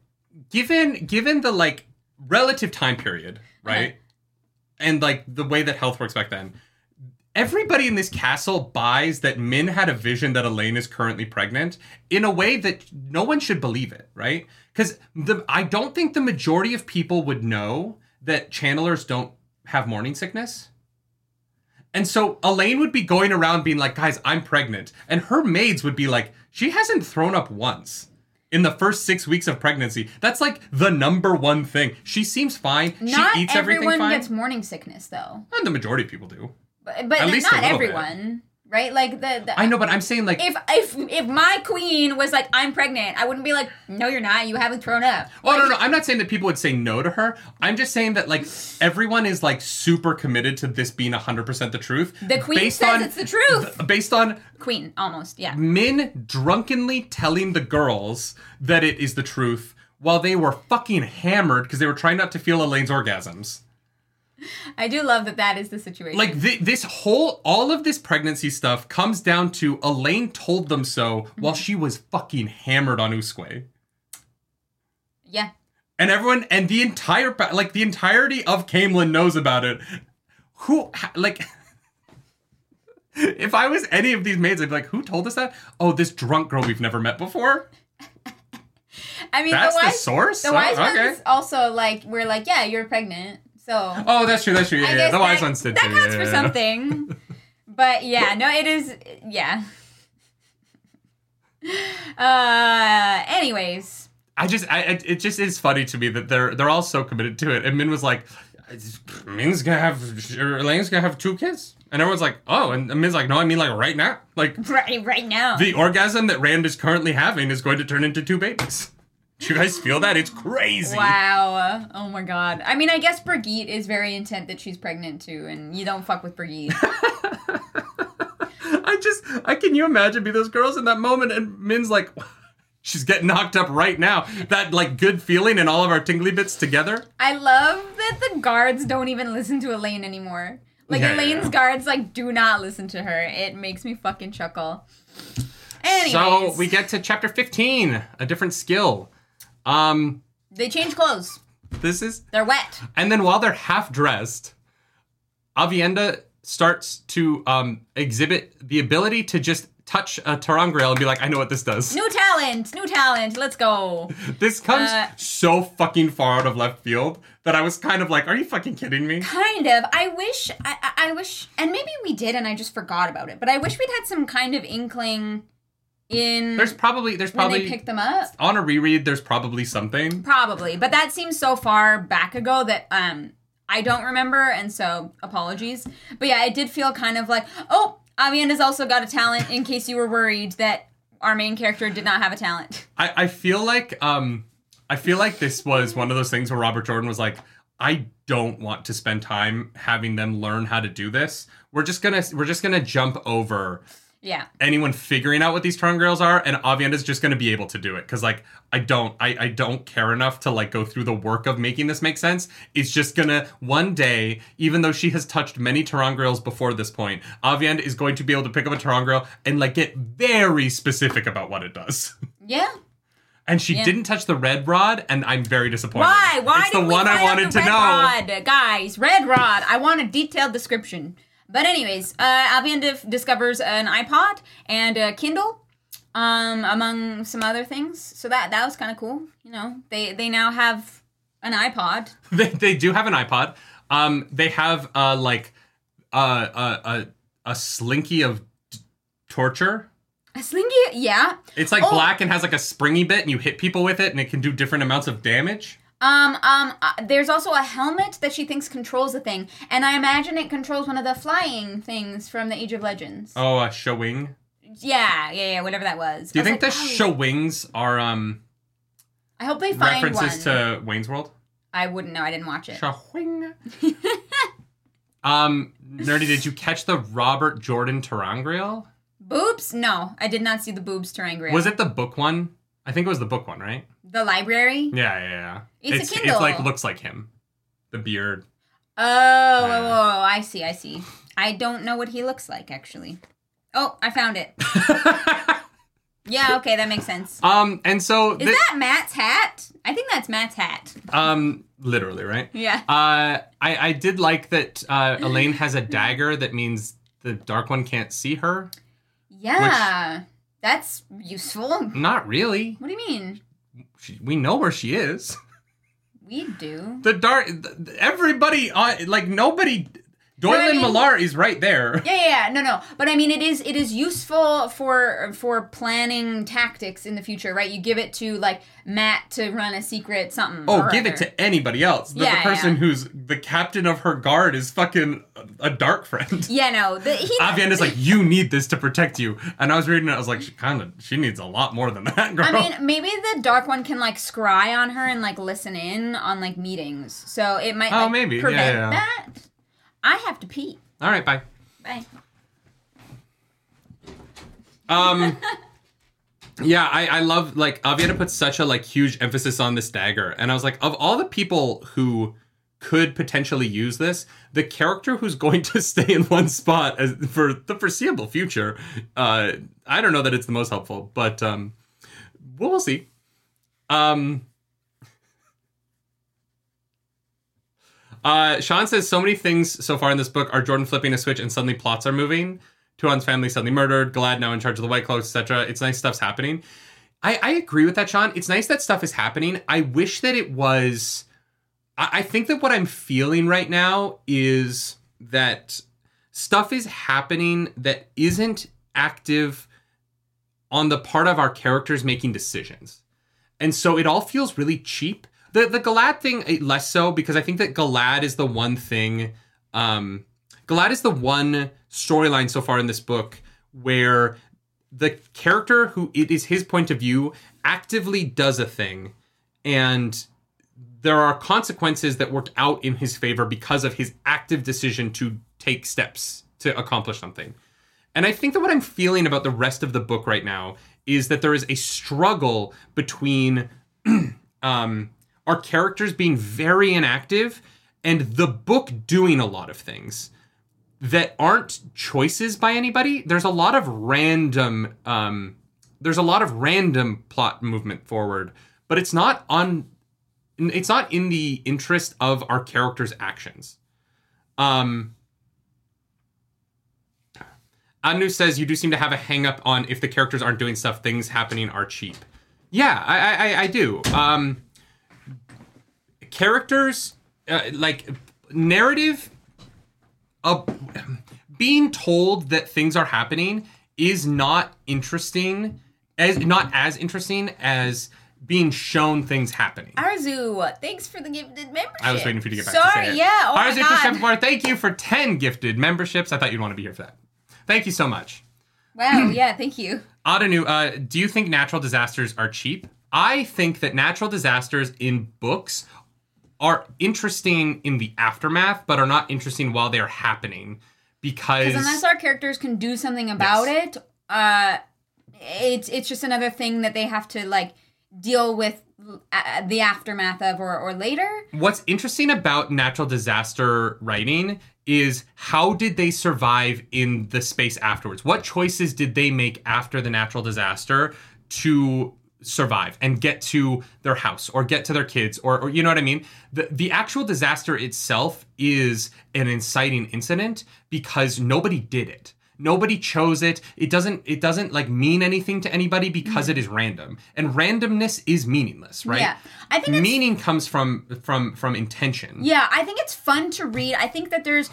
given given the like relative time period, right? Okay. And like the way that health works back then, everybody in this castle buys that Min had a vision that Elayne is currently pregnant in a way that no one should believe it, right? Because the I don't think the majority of people would know that channelers don't have morning sickness. And so Elayne would be going around being like, guys, I'm pregnant. And her maids would be like, she hasn't thrown up once in the first six weeks of pregnancy. That's like the number one thing. She seems fine. Not she eats everything everyone fine. gets morning sickness though, And the majority of people do. but, but At least not little bit. Right? Like the, the I know, but I'm saying like, if if if my queen was like, "I'm pregnant," I wouldn't be like, "No, you're not. You haven't thrown up." oh no, no, I'm not saying that people would say no to her. I'm just saying that like everyone is like super committed to this being 100% the truth. The queen based says on- it's the truth. Based on Queen, almost, yeah. Min drunkenly telling the girls that it is the truth while they were fucking hammered because they were trying not to feel Elayne's orgasms. I do love that that is the situation. Like th- this whole, all of this pregnancy stuff comes down to Elayne told them so while she was fucking hammered on oosquai. yeah, And everyone, and the entire, like the entirety of Caemlyn knows about it. Who, like, if I was any of these maids, I'd be like, who told us that? Oh, this drunk girl we've never met before. I mean, That's the the wise, source. the Oh, wise okay. ones also like we're like, yeah, you're pregnant, so Oh, that's true. That's true. Yeah, yeah. The wise that, ones did that too. counts yeah, for yeah. something. but yeah, no, it is. Yeah. Uh. Anyways, I just, I, I- it just is funny to me that they're they're all so committed to it. And Min was like, "Min's gonna have, Elayne's gonna have two kids," and everyone's like, "Oh," and Min's like, "No, I mean like right now. Like right, right now. the orgasm that Rand is currently having is going to turn into two babies." Do you guys feel that? It's crazy. Wow. Oh my god. I mean, I guess Birgitte is very intent that she's pregnant too, and you don't fuck with Birgitte. I just, I can you imagine be those girls in that moment, and Min's like, she's getting knocked up right now. That like good feeling and all of our tingly bits together. I love that the guards don't even listen to Elayne anymore. Like Yeah, Elayne's yeah. guards like do not listen to her. It makes me fucking chuckle. Anyways, So we get to chapter 15, a different skill. Um, they change clothes. this is, They're wet. and then while they're half dressed, Aviendha starts to um, exhibit the ability to just touch a ter'angreal and be like, I know what this does. New talent, new talent. Let's go. This comes Uh, so fucking far out of left field that I was kind of like, are you fucking kidding me? Kind of. I wish. I, I I wish, and maybe we did, and I just forgot about it. But I wish we'd had some kind of inkling in There's probably, there's probably when they picked them up. on a reread, there's probably something. Probably, but that seems so far back ago that um I don't remember, and so apologies. But yeah, it did feel kind of like, oh, Aviendha's also got a talent. In case you were worried that our main character did not have a talent. I, I feel like um I feel like this was one of those things where Robert Jordan was like, I don't want to spend time having them learn how to do this. We're just gonna we're just gonna jump over Yeah, anyone figuring out what these Tron girls are, and Aviendha's just gonna be able to do it. Cause like I don't I, I don't care enough to like go through the work of making this make sense. It's just gonna one day, even though she has touched many ter'angreals before this point, Aviendha is going to be able to pick up a ter'angreal and like get very specific about what it does. yeah. And she Yeah. didn't touch the red rod, and I'm very disappointed. Why? Why It's the one I wanted the to red know. Rod, guys, red rod. I want a detailed description. But anyways, uh, Aviendha f- discovers an iPod and a Kindle, um, among some other things. So that that was kind of cool. You know, they they now have an iPod. They, they do have an iPod. Um, they have uh like uh, uh, uh, a slinky of d- torture. A slinky, yeah. It's like Oh. black and has like a springy bit, and you hit people with it, and it can do different amounts of damage. Um, um, uh, there's also a helmet that she thinks controls the thing, and I imagine it controls one of the flying things from the Age of Legends. Oh, uh, Showing. Yeah, yeah, yeah, whatever that was. Do you I think the oh, show wings are um I hope they find references one. to Wayne's World? I wouldn't know. I didn't watch it. Showing. um, nerdy, did you catch the Robert Jordan ter'angreal? Boobs? No, I did not see the boobs ter'angreal. Was it the book one? I think it was the book one, right? The library? Yeah, yeah, yeah. It's a It Kindle. like looks like him. The beard. Oh, Yeah. I see, I see. I don't know what he looks like actually. Oh, I found it. Yeah, okay, that makes sense. um, and so Is that Mat's hat? I think that's Mat's hat. um, literally, right? Yeah. Uh, I I did like that. Uh, Elayne has a dagger that means the Dark One can't see her. Yeah. That's useful. Not really. What do you mean? She, we know where she is. We do. The dark. Everybody. Uh, like nobody. Doilin Mellar is right there. Yeah, yeah, yeah, no, no. But I mean, it is it is useful for for planning tactics in the future, right? You give it to like Mat to run a secret something. Oh, give it to anybody else. The, the person yeah. who's the captain of her guard is fucking a, dark friend. Yeah, no. The, he, Aviendha's like, you need this to protect you. And I was reading it, I was like, she kind of, she needs a lot more than that, girl. I mean, maybe the dark one can like scry on her and like listen in on like meetings, so it might Oh, like, maybe. Yeah, prevent yeah. that. I have to pee. All right, bye. Bye. Um, yeah, I, I love like Aviendha put such a like huge emphasis on this dagger, and I was like, of all the people who could potentially use this, the character who's going to stay in one spot as, for the foreseeable future, uh, I don't know that it's the most helpful, but um, we'll, we'll see. Um. Uh, Sean says so many things so far in this book are Jordan flipping a switch and suddenly plots are moving. Tuon's family suddenly murdered. Galad now in charge of the White Cloaks, etc. It's nice stuff's happening. I, I agree with that, Sean. It's nice that stuff is happening. I wish that it was. I, I think that what I'm feeling right now is that stuff is happening that isn't active on the part of our characters making decisions. And so it all feels really cheap. The the Galad thing eh, less so because I think that Galad is the one thing um Galad is the one storyline so far in this book where the character who it is his point of view actively does a thing and there are consequences that work out in his favor because of his active decision to take steps to accomplish something. And I think that what I'm feeling about the rest of the book right now is that there is a struggle between um, our characters being very inactive and the book doing a lot of things that aren't choices by anybody. There's a lot of random um, there's a lot of random plot movement forward, but it's not on it's not in the interest of our characters' actions. Um Anu says you do seem to have a hang up on if the characters aren't doing stuff, things happening are cheap. Yeah, I I, I do. Um, characters uh, like narrative. Uh, being told that things are happening is not interesting as not as interesting as being shown things happening. Arzu, thanks for the gifted membership. I was waiting for you to get back Sorry, to say it. yeah. Oh Arzu. Christopher, thank you for 10 gifted memberships. I thought you'd want to be here for that. Thank you so much. Wow, yeah, thank you. Adenu, uh, do you think natural disasters are cheap? I think that natural disasters in books are interesting in the aftermath, but are not interesting while they're happening because unless our characters can do something about it, uh, it's it's just another thing that they have to like deal with uh, the aftermath of or, or later. what's interesting about natural disaster writing is how did they survive in the space afterwards? What choices did they make after the natural disaster to survive and get to their house or get to their kids or, or you know what I mean? The the actual disaster itself is an inciting incident because nobody did it. Nobody chose it. It doesn't it doesn't like mean anything to anybody because it is random. And randomness is meaningless, right? Yeah, I think meaning comes from from from intention. Yeah, I think it's fun to read. I think that there's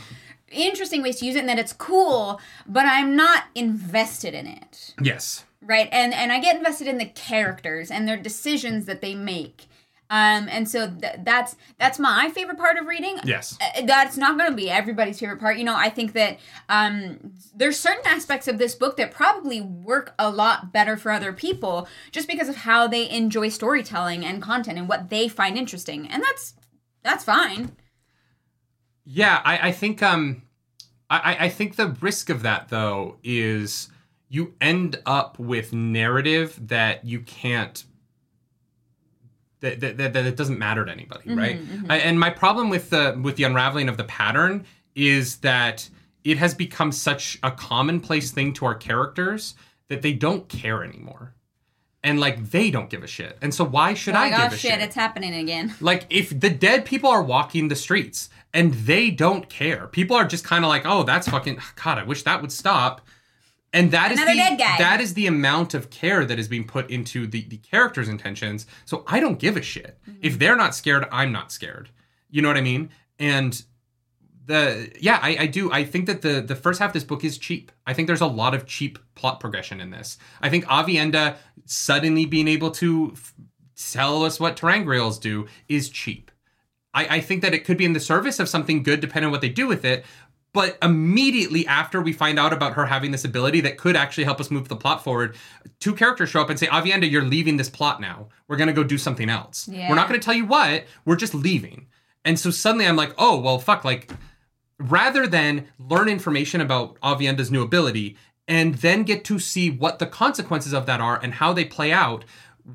interesting ways to use it and that it's cool, but I'm not invested in it. Yes. Right? And and I get invested in the characters and their decisions that they make. Um, and so th- that's that's my favorite part of reading. Yes. Uh, That's not going to be everybody's favorite part. You know, I think that um, there's certain aspects of this book that probably work a lot better for other people just because of how they enjoy storytelling and content and what they find interesting, and that's that's fine. Yeah, I, I think um I, I think the risk of that though is you end up with narrative that you can't that that, that, that it doesn't matter to anybody, mm-hmm, right? Mm-hmm. I, and my problem with the with the unraveling of the pattern is that it has become such a commonplace thing to our characters that they don't care anymore. And like they don't give a shit. And so why should I give oh a shit, shit? it's happening again. Like if the dead people are walking the streets and they don't care, people are just kind of like, "Oh, that's fucking God. I wish that would stop." And that is the that is the amount of care that is being put into the the characters' intentions. So I don't give a shit Mm-hmm. if they're not scared. I'm not scared. You know what I mean? And the yeah, I, I do. I think that the the first half of this book is cheap. I think there's a lot of cheap plot progression in this. I think Aviendha suddenly being able to f- tell us what ter'angreals do is cheap. I, I think that it could be in the service of something good depending on what they do with it. But immediately after we find out about her having this ability that could actually help us move the plot forward, two characters show up and say, Aviendha, you're leaving this plot now. We're going to go do something else. Yeah. We're not going to tell you what, we're just leaving. And so suddenly I'm like, oh, well, fuck, like, rather than learn information about Aviendha's new ability and then get to see what the consequences of that are and how they play out,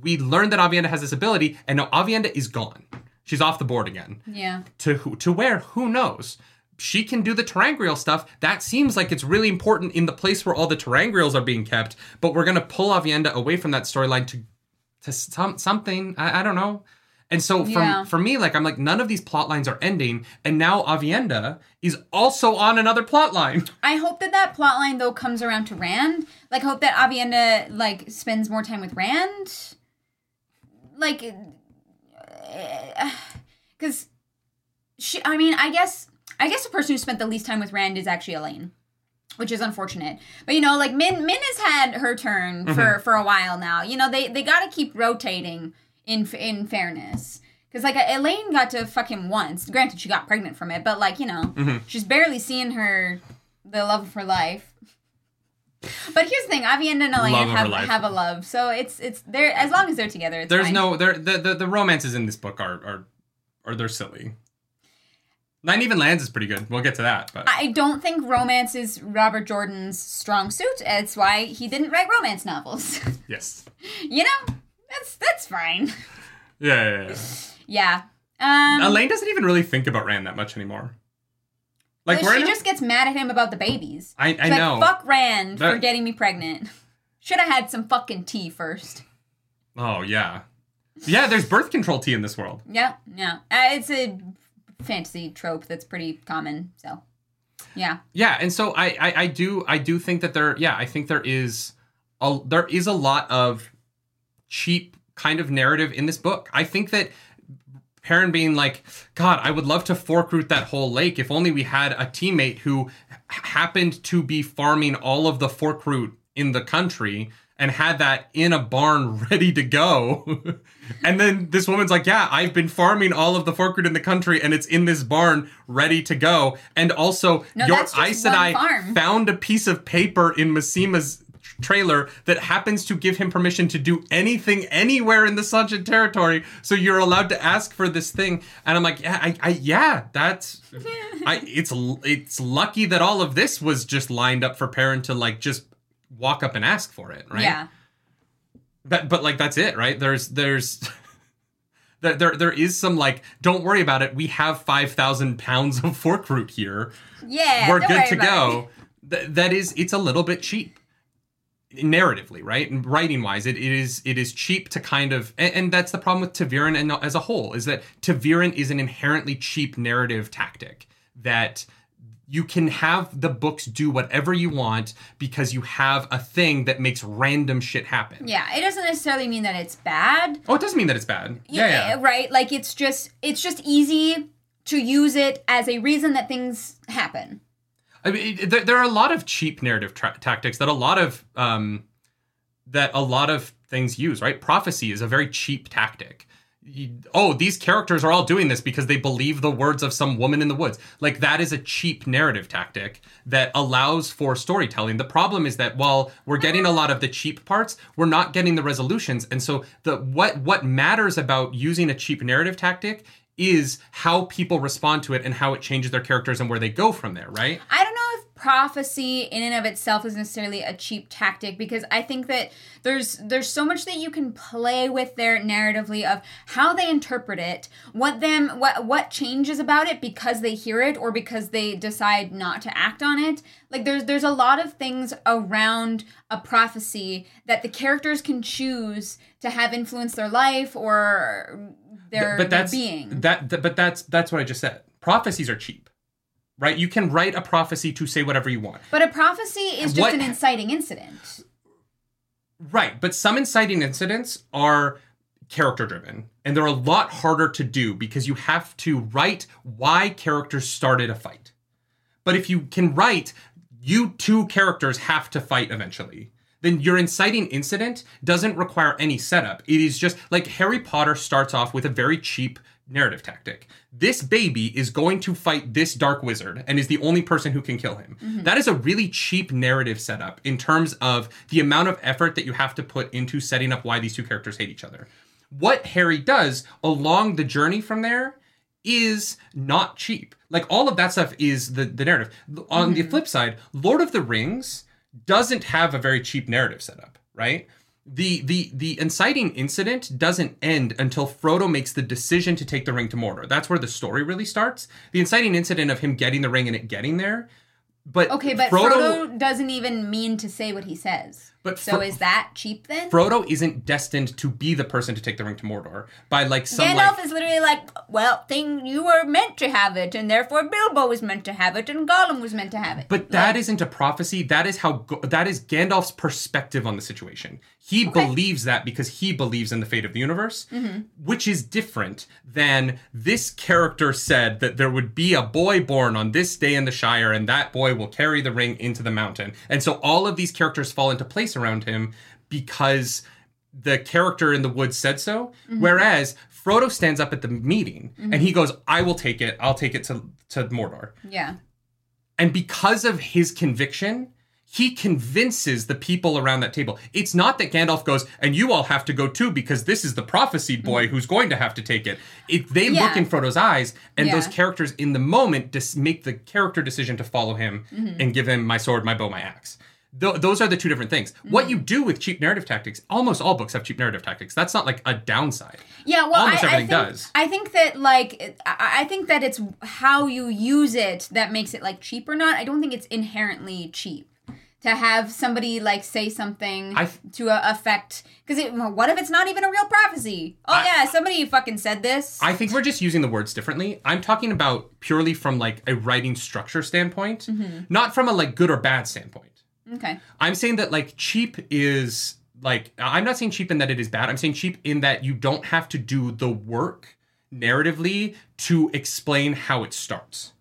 we learn that Aviendha has this ability, and now Aviendha is gone. She's off the board again. Yeah. To who, to where? Who knows? She can do the ter'angreal stuff. That seems like it's really important in the place where all the ter'angreals are being kept. But we're gonna pull Aviendha away from that storyline to to some something. I, I don't know. And so for Yeah. for me, like I'm like none of these plot lines are ending, and now Aviendha is also on another plot line. I hope that that plot line though comes around to Rand. Like, hope that Aviendha like spends more time with Rand. Like, because she. I mean, I guess. I guess the person who spent the least time with Rand is actually Elayne, which is unfortunate. But you know, like Min, Min has had her turn mm-hmm. for for a while now. You know, they they got to keep rotating in in fairness. Because like Elayne got to fuck him once. Granted, she got pregnant from it, but like you know, mm-hmm. she's barely seeing her the love of her life. But here's the thing: Aviendha and Elayne have have a love, so it's it's there as long as they're together. It's There's fine. no there the, the the romances in this book are are are they're silly. Nynaeve and Lan's is pretty good. We'll get to that, but I don't think romance is Robert Jordan's strong suit. That's why he didn't write romance novels. yes, you know, that's that's fine. yeah, yeah. yeah. Yeah. Um, Elayne doesn't even really think about Rand that much anymore. Like she just gets mad at him about the babies. I I like, know. Fuck Rand for getting me pregnant. Should have had some fucking tea first. Oh yeah, yeah. There's birth control tea in this world. Yeah, yeah. Uh, it's a fantasy trope that's pretty common. So, yeah. Yeah, and so I, I I do I do think that there yeah I think there is a there is a lot of cheap kind of narrative in this book. I think that Perrin being like, God, I would love to fork root that whole lake if only we had a teammate who happened to be farming all of the fork root in the country and had that in a barn ready to go. and then this woman's like, Yeah, I've been farming all of the fork root in the country and it's in this barn ready to go. And also, No, your Aes Sedai found a piece of paper in Masema's trailer that happens to give him permission to do anything anywhere in the Sunshine territory. So you're allowed to ask for this thing. And I'm like, yeah, I, I yeah, that's I it's it's lucky that all of this was just lined up for Perrin to like just walk up and ask for it, right? Yeah. But but like that's it, right? There's there's there there, there is some like don't worry about it. We have five thousand pounds of fork root here Yeah. we're good to go. Th- that is, it's a little bit cheap, narratively, right? And writing wise, it, it is it is cheap to kind of, and, and that's the problem with ta'veren and as a whole is that ta'veren is an inherently cheap narrative tactic that you can have the books do whatever you want because you have a thing that makes random shit happen. Yeah, it doesn't necessarily mean that it's bad. Oh, it doesn't mean that it's bad. Yeah, yeah. Right? Like it's just it's just easy to use it as a reason that things happen. I mean, it- there, there are a lot of cheap narrative tra- tactics that a lot of um, that a lot of things use. Right, prophecy is a very cheap tactic. Oh, these characters are all doing this because they believe the words of some woman in the woods. Like that is a cheap narrative tactic that allows for storytelling. The problem is that while we're getting a lot of the cheap parts, we're not getting the resolutions. And so the what what matters about using a cheap narrative tactic is how people respond to it and how it changes their characters and where they go from there, right? I don't know prophecy in and of itself is necessarily a cheap tactic because I think that there's there's so much that you can play with there narratively of how they interpret it, what them what what changes about it because they hear it or because they decide not to act on it. Like there's there's a lot of things around a prophecy that the characters can choose to have influence their life or their, but that's their being. that, that but that's that's what I just said. Prophecies are cheap. Right? You can write a prophecy to say whatever you want. But a prophecy is just What- an inciting incident. Right, but some inciting incidents are character driven and they're a lot harder to do because you have to write why characters started a fight. But if you can write you two characters have to fight eventually, then your inciting incident doesn't require any setup. It is just like Harry Potter starts off with a very cheap narrative tactic. This baby is going to fight this dark wizard and is the only person who can kill him. Mm-hmm. That is a really cheap narrative setup in terms of the amount of effort that you have to put into setting up why these two characters hate each other. What Harry does along the journey from there is not cheap. Like all of that stuff is the, the narrative. On the mm-hmm. flip side, Lord of the Rings doesn't have a very cheap narrative setup, right? The the the inciting incident doesn't end until Frodo makes the decision to take the ring to Mordor. That's where the story really starts. The inciting incident of him getting the ring and it getting there. But Okay, but Frodo, doesn't even mean to say what he says. But so Fro- is that cheap then? Frodo isn't destined to be the person to take the ring to Mordor by like some Gandalf like is literally like, well, thing you were meant to have it, and therefore Bilbo was meant to have it, and Gollum was meant to have it. But that not a prophecy. That is how that is Gandalf's perspective on the situation. He believes that because he believes in the fate of the universe, mm-hmm. which is different than this character said that there would be a boy born on this day in the Shire, and that boy will carry the ring into the mountain. And so all of these characters fall into place around him because the character in the woods said so. Whereas Frodo stands up at the meeting and he goes, "I will take it. I'll take it to to Mordor." yeah. And because of his conviction, he convinces the people around that table. It's not that Gandalf goes, and you all have to go too because this is the prophesied mm-hmm. boy who's going to have to take it. If they Yeah. look in Frodo's eyes, and those characters in the moment dis- make the character decision to follow him mm-hmm. and give him my sword, my bow, my axe. Th- those are the two different things. What mm-hmm. you do with cheap narrative tactics, almost all books have cheap narrative tactics. That's not like a downside. Yeah, well, Almost I, I everything think, does. I think that like I, I think that it's how you use it that makes it like cheap or not. I don't think it's inherently cheap to have somebody like say something I th- to a effect because what if it's not even a real prophecy? Oh I- yeah, somebody fucking said this. I think we're just using the words differently. I'm talking about purely from like a writing structure standpoint, mm-hmm. not from a like good or bad standpoint. Okay. I'm saying that like cheap is like I'm not saying cheap in that it is bad. I'm saying cheap in that you don't have to do the work narratively to explain how it starts.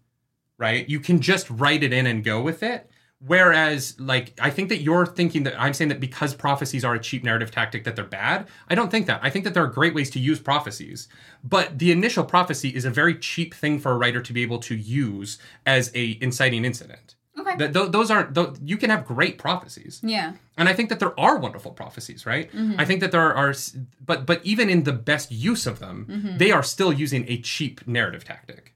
Right? You can just write it in and go with it. Whereas, like, I think that you're thinking that I'm saying that because prophecies are a cheap narrative tactic that they're bad. I don't think that. I think that there are great ways to use prophecies. But the initial prophecy is a very cheap thing for a writer to be able to use as a inciting incident. Okay. That th- those aren't. Th- you can have great prophecies. yeah. And I think that there are wonderful prophecies, right? Mm-hmm. I think that there are, but but even in the best use of them, mm-hmm. they are still using a cheap narrative tactic.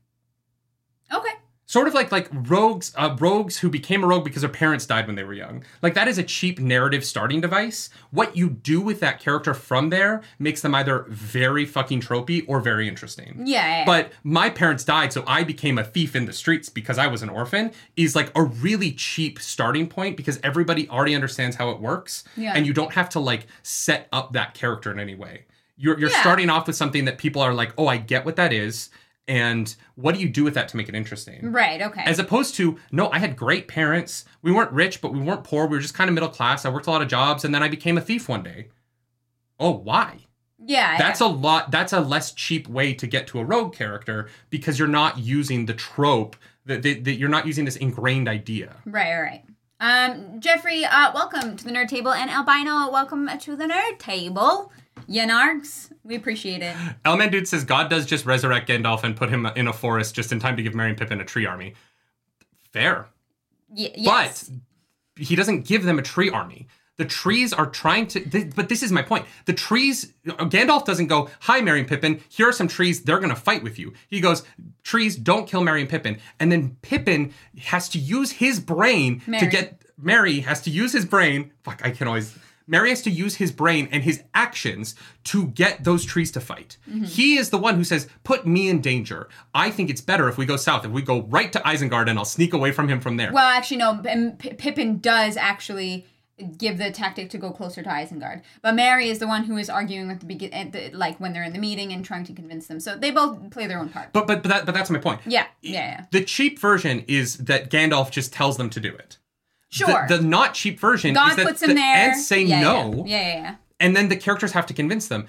Okay. Sort of like like rogues, uh, rogues who became a rogue because their parents died when they were young. Like that is a cheap narrative starting device. What you do with that character from there makes them either very fucking tropey or very interesting. Yeah. But my parents died, so I became a thief in the streets because I was an orphan. Is like a really cheap starting point because everybody already understands how it works, Yeah. and you don't have to like set up that character in any way. You're you're Yeah. starting off with something that people are like, oh, I get what that is, and what do you do with that to make it interesting? right. Okay. As opposed to, no, I had great parents. We weren't rich, but we weren't poor. We were just kind of middle class. I worked a lot of jobs, and then I became a thief one day. Oh, why? yeah. That's a lot. That's a less cheap way to get to a rogue character because you're not using the trope that, that, that you're not using this ingrained idea. Right, right, right. Um, Jeffrey, uh, welcome to the Nerd Table, and Albino, welcome to the Nerd Table. Yanargs, we appreciate it. Elman Dude says God does just resurrect Gandalf and put him in a forest just in time to give Merry and Pippin a tree army. Fair. Y- yes. But he doesn't give them a tree army. The trees are trying to, th- but this is my point. The trees, Gandalf doesn't go, Hi, Merry and Pippin, here are some trees, they're gonna fight with you. He goes, Trees, don't kill Merry and Pippin. And then Pippin has to use his brain to get, Merry has to use his brain. Fuck, I can always, Merry has to use his brain and his actions to get those trees to fight. Mm-hmm. He is the one who says, Put me in danger. I think it's better if we go south, if we go right to Isengard and I'll sneak away from him from there. Well, actually, no. P- Pippin does actually give the tactic to go closer to Isengard, but Merry is the one who is arguing at the begin, like when they're in the meeting and trying to convince them. So they both play their own part. But but but, that, but that's my point. yeah, yeah, yeah. The cheap version is that Gandalf just tells them to do it. Sure. The, the not cheap version God is that puts the him there. ants say yeah, no, Yeah, yeah, yeah. yeah. and then the characters have to convince them.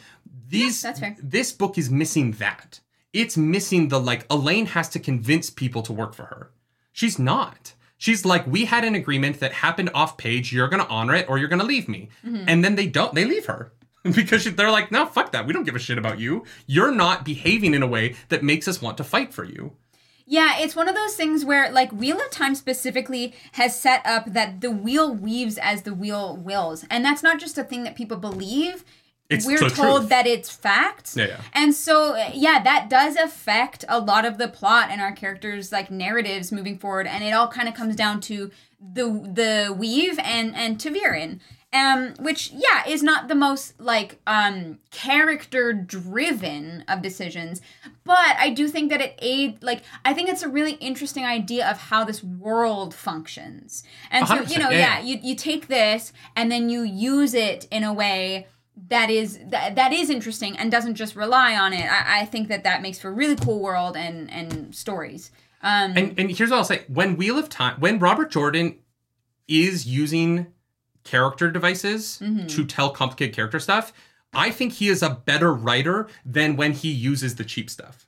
These that's fair. this book is missing that. It's missing the like Elayne has to convince people to work for her. She's not. She's like, we had an agreement that happened off page. You're gonna honor it, or you're gonna leave me. Mm-hmm. And then they don't. They leave her because she- they're like, no, fuck that. We don't give a shit about you. You're not behaving in a way that makes us want to fight for you. Yeah, it's one of those things where, like, Wheel of Time specifically has set up that the wheel weaves as the wheel wills. And that's not just a thing that people believe. It's We're told truth. that it's facts. Yeah, yeah. And so, yeah, that does affect a lot of the plot and our characters' like narratives moving forward. And it all kind of comes down to the the weave and and ta'veren. Um, which yeah is not the most like um character driven of decisions, but I do think that it aid like I think it's a really interesting idea of how this world functions. And so you know, yeah. yeah, you you take this and then you use it in a way that is that, that is interesting and doesn't just rely on it. I, I think that that makes for a really cool world and and stories. Um, And and here's what I'll say: when Wheel of Time, when Robert Jordan is using character devices Mm-hmm. to tell complicated character stuff, I think he is a better writer than when he uses the cheap stuff.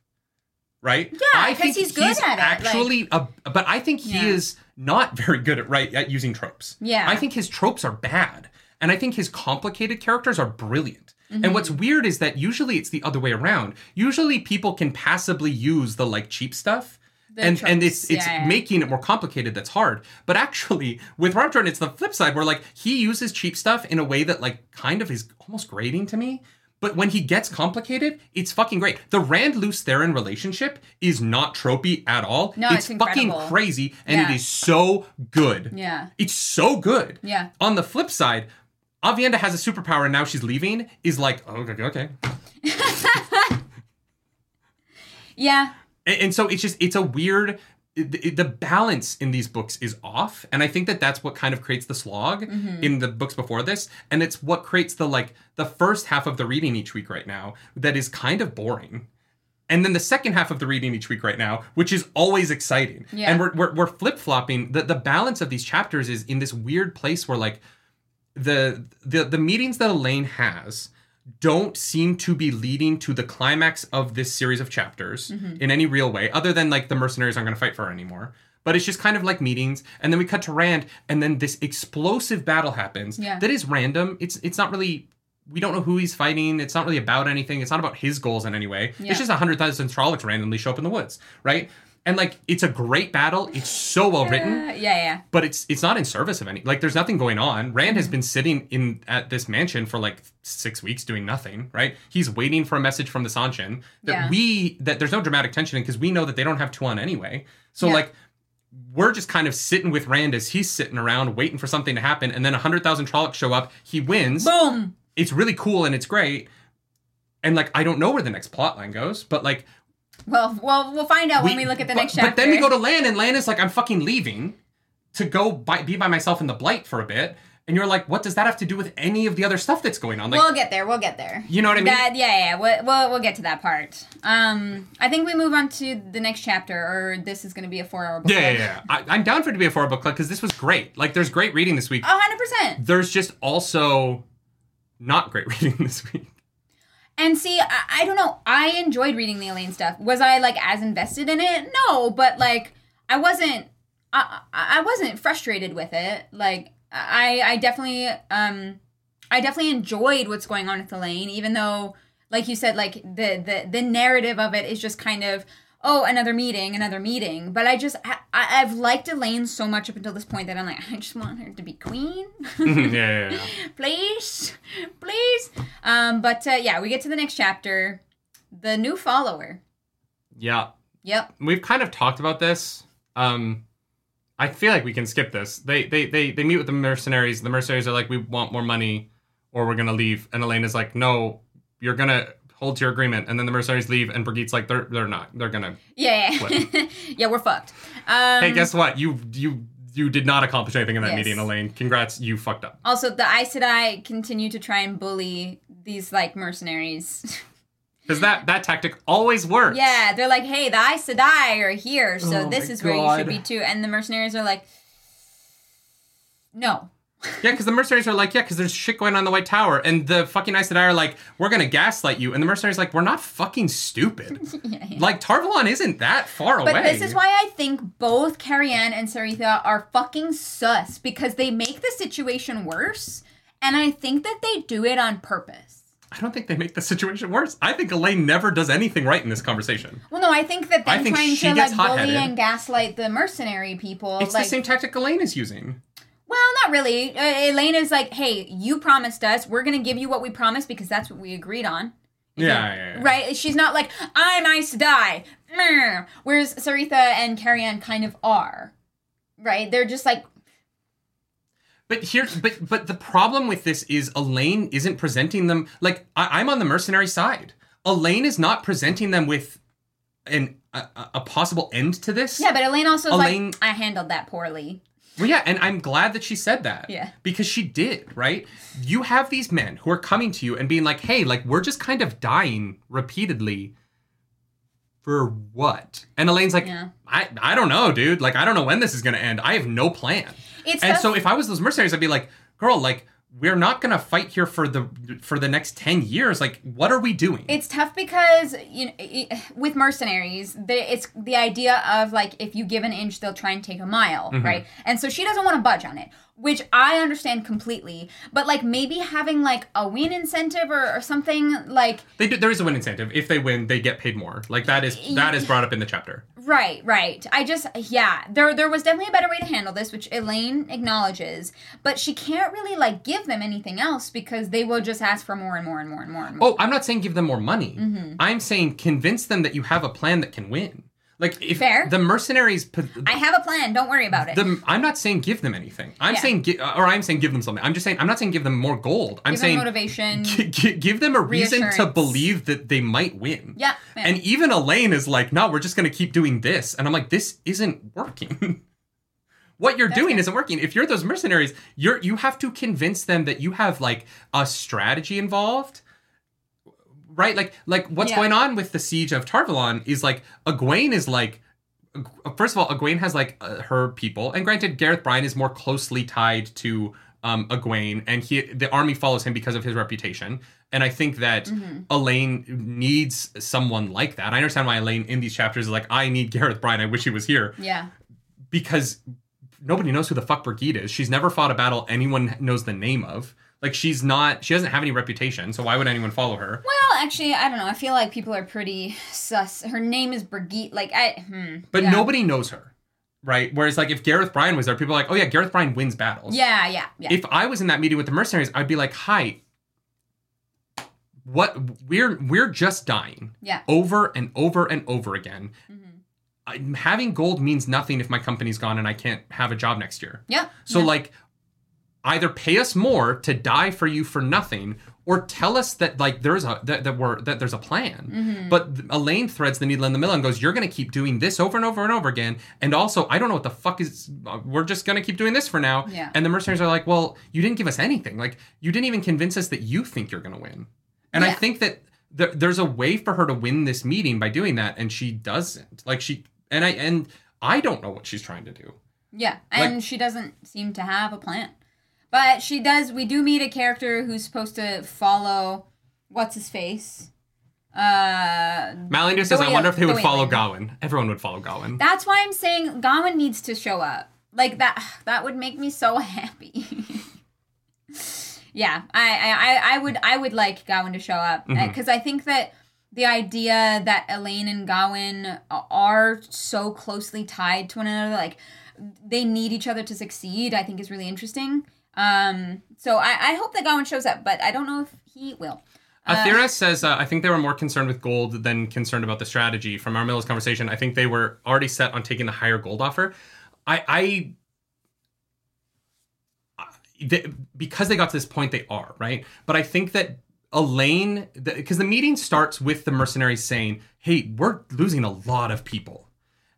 Right? Yeah, I think he's good at it, like- Actually, a, but I think he Yeah. is not very good at right at using tropes. Yeah. I think his tropes are bad, and I think his complicated characters are brilliant. And what's Mm-hmm. weird is that usually it's the other way around. Usually people can passively use the like cheap stuff. The and and it's it's yeah, yeah. making it more complicated that's hard. But actually with Robert Jordan it's the flip side where like he uses cheap stuff in a way that like kind of is almost grating to me. But when he gets complicated, it's fucking great. The Rand Lews Therin relationship is not tropey at all. No, it's, it's fucking crazy and Yeah. it is so good. yeah, It's so good. yeah. On the flip side, Aviendha has a superpower and now she's leaving is like, oh, okay, okay. Yeah, And, and so it's just, it's a weird, the balance in these books is off. And I think that that's what kind of creates the slog mm-hmm. in the books before this. And it's what creates the, like, the first half of the reading each week right now that is kind of boring. And then the second half of the reading each week right now, which is always exciting. Yeah. And we're, we're, we're flip flopping. The, the balance of these chapters is in this weird place where, like, the the the meetings that Elayne has don't seem to be leading to the climax of this series of chapters Mm-hmm. in any real way, other than like the mercenaries aren't going to fight for her anymore. But it's just kind of like meetings, and then we cut to Rand, and then this explosive battle happens Yeah. that is random. It's it's not really. We don't know who he's fighting. It's not really about anything. It's not about his goals in any way. Yeah. It's just a hundred thousand Trollocs randomly show up in the woods, right? And like, it's a great battle. It's so well written yeah, yeah. but it's it's not in service of any like there's nothing going on rand Mm-hmm. has been sitting in at this mansion for like six weeks doing nothing right he's waiting for a message from the Seanchan that Yeah. we that there's no dramatic tension in because we know that they don't have Tuon anyway so Yeah. like we're just kind of sitting with rand as he's sitting around waiting for something to happen and then 100000 trollocs show up he wins Boom. it's really cool and it's great and like i don't know where the next plot line goes but like Well, well, we'll find out when we look at the but, next chapter. But then we go to Lan, and Lan is like, I'm fucking leaving to go by, be by myself in the Blight for a bit. And you're like, what does that have to do with any of the other stuff that's going on? Like, we'll get there. We'll get there. you know what I mean? That yeah, yeah. We'll, we'll we'll get to that part. Um, I think we move on to the next chapter, or this is going to be a four-hour book. yeah, yeah, club. yeah. I, I'm down for it to be a four-hour book club because this was great. Like, there's great reading this week. A hundred percent. There's just also not great reading this week. And see, I, I don't know. I enjoyed reading the Elayne stuff. Was I like as invested in it? No, but like I wasn't. I I wasn't frustrated with it. Like I I definitely um I definitely enjoyed what's going on with Elayne, even though, like you said, like the the the narrative of it is just kind of oh another meeting, another meeting. But I just I, I've liked Elayne so much up until this point that I'm like I just want her to be queen, yeah, yeah, yeah. please, please. Um, but uh, yeah, we get to the next chapter, the new follower. yeah. Yep. We've kind of talked about this. Um, I feel like we can skip this. They they they they meet with the mercenaries. The mercenaries are like, we want more money, or we're gonna leave. And Elayne is like, no, you're gonna hold to your agreement. And then the mercenaries leave, and Birgitte's like, they're they're not. They're gonna. Yeah, yeah, yeah. We're fucked. Um, Hey, guess what? You you you did not accomplish anything in that Yes. meeting, Elayne. Congrats, you fucked up. Also, the Aes Sedai continue to try and bully these like mercenaries. Because that that tactic always works. yeah, they're like, "Hey, the Aes Sedai are here, so Oh this my is where you should be too." And the mercenaries are like, "No." Yeah, because the mercenaries are like, yeah, because there's shit going on in the White Tower, and the fucking Aes Sedai are like, we're gonna gaslight you, and the mercenaries are like, we're not fucking stupid. yeah, yeah. like Tar Valon isn't that far But away. But this is why I think both Careane and Sareitha are fucking sus because they make the situation worse, and I think that they do it on purpose. I don't think they make the situation worse. I think Elayne never does anything right in this conversation. Well, no, I think that think trying she to gets like bully and gaslight the mercenary people, It's like the same tactic Elayne is using. Well, not really. Uh, Elayne is like, "Hey, you promised us. We're gonna give you what we promised because that's what we agreed on." Yeah, yeah, yeah. Right? She's not like, "I'm Aes Sedai." Whereas Sareitha and Careane kind of are. Right? They're just like, But here, but but the problem with this is Elayne isn't presenting them like I, I'm on the mercenary side. Elayne is not presenting them with an a, a- possible end to this. yeah, but Elayne also Elayne- like, "I handled that poorly." Well, yeah, and I'm glad that she said that. Yeah. Because she did, right? You have these men who are coming to you and being like, hey, like, we're just kind of dying repeatedly. For what? And Elayne's like, Yeah. I, I don't know, dude. Like, I don't know when this is going to end. I have no plan. It's and tough- so if I was those mercenaries, I'd be like, girl, like, we're not going to fight here for the for the next 10 years. Like, what are we doing? It's tough because you know, with mercenaries, the, it's the idea of like if you give an inch, they'll try and take a mile, Mm-hmm. right? And so she doesn't want to budge on it, which I understand completely. But like maybe having like a win incentive or, or something like they do, there is a win incentive. If they win, they get paid more. Like that is that is brought up in the chapter. Right, right. I just yeah, there there was definitely a better way to handle this, which Elayne acknowledges, but she can't really like give them anything else because they will just ask for more and more and more and more and more. Oh, I'm not saying give them more money. Mm-hmm. I'm saying convince them that you have a plan that can win. Like if Fair. the mercenaries, I have a plan. Don't worry about it. the, I'm not saying give them anything. I'm Yeah. saying, gi- uh, or I'm saying give them something. I'm just saying I'm not saying give them more gold. I'm Give them saying motivation. gi- gi- give them a reason to believe that they might win. Yeah. And even Elayne is like, no, we're just going to keep doing this. And I'm like, this isn't working. what you're doing fair. isn't working. If you're those mercenaries, you're you have to convince them that you have like a strategy involved. Right? Like like what's Yeah. going on with the siege of Tar Valon is like Egwene is like first of all, Egwene has like uh, her people, and granted, Gareth Bryne is more closely tied to um, Egwene, and he the army follows him because of his reputation. And I think that Mm-hmm. Elayne needs someone like that. I understand why Elayne in these chapters is like, I need Gareth Bryne. I wish he was here yeah. because nobody knows who the fuck Birgitte is. She's never fought a battle anyone knows the name of. Like she's not. She doesn't have any reputation. So why would anyone follow her? Well, actually, I don't know. I feel like people are pretty sus. Her name is Birgitte. Like I. Hmm, But yeah. nobody knows her, right? Whereas like if Gareth Bryne was there, people are like, oh yeah, Gareth Bryne wins battles. Yeah, yeah, yeah. if I was in that meeting with the mercenaries, I'd be like, "Hi, what? We're we're just dying yeah. over and over and over again. Mhm. I, having gold means nothing if my company's gone and I can't have a job next year. Yeah. So yeah. like, either pay us more to die for you for nothing, or tell us that like there's a that, that we're that there's a plan. Mm-hmm. But Elayne threads the needle in the middle and goes, "You're going to keep doing this over and over and over again." And also, I don't know what the fuck is. uh, We're just going to keep doing this for now. Yeah. And the mercenaries are like, "Well, you didn't give us anything. Like, you didn't even convince us that you think you're going to win." And I think that th- there's a way for her to win this meeting by doing that, and she doesn't. Like she and I and I don't know what she's trying to do. Yeah, and she doesn't seem to have a plan. But she does. We do meet a character who's supposed to follow. What's his face? Uh, Malindu says, "I wonder if they would follow Gawyn. Everyone would follow Gawyn." that's why I'm saying Gawyn needs to show up. Like that. That would make me so happy. Yeah, I, I, I- would, I would like Gawyn to show up because I think that the idea that Elayne and Gawyn are so closely tied to one another, like they need each other to succeed, I think is really interesting. Um, so I, I hope that Gawyn shows up, but I don't know if he will. Athera says, uh, I think they were more concerned with gold than concerned about the strategy. From our Arymilla's conversation, I think they were already set on taking the higher gold offer. I, I, they, because they got to this point, they are right. But I think that Elayne, because the, meeting starts with the mercenaries saying, "Hey, we're losing a lot of people."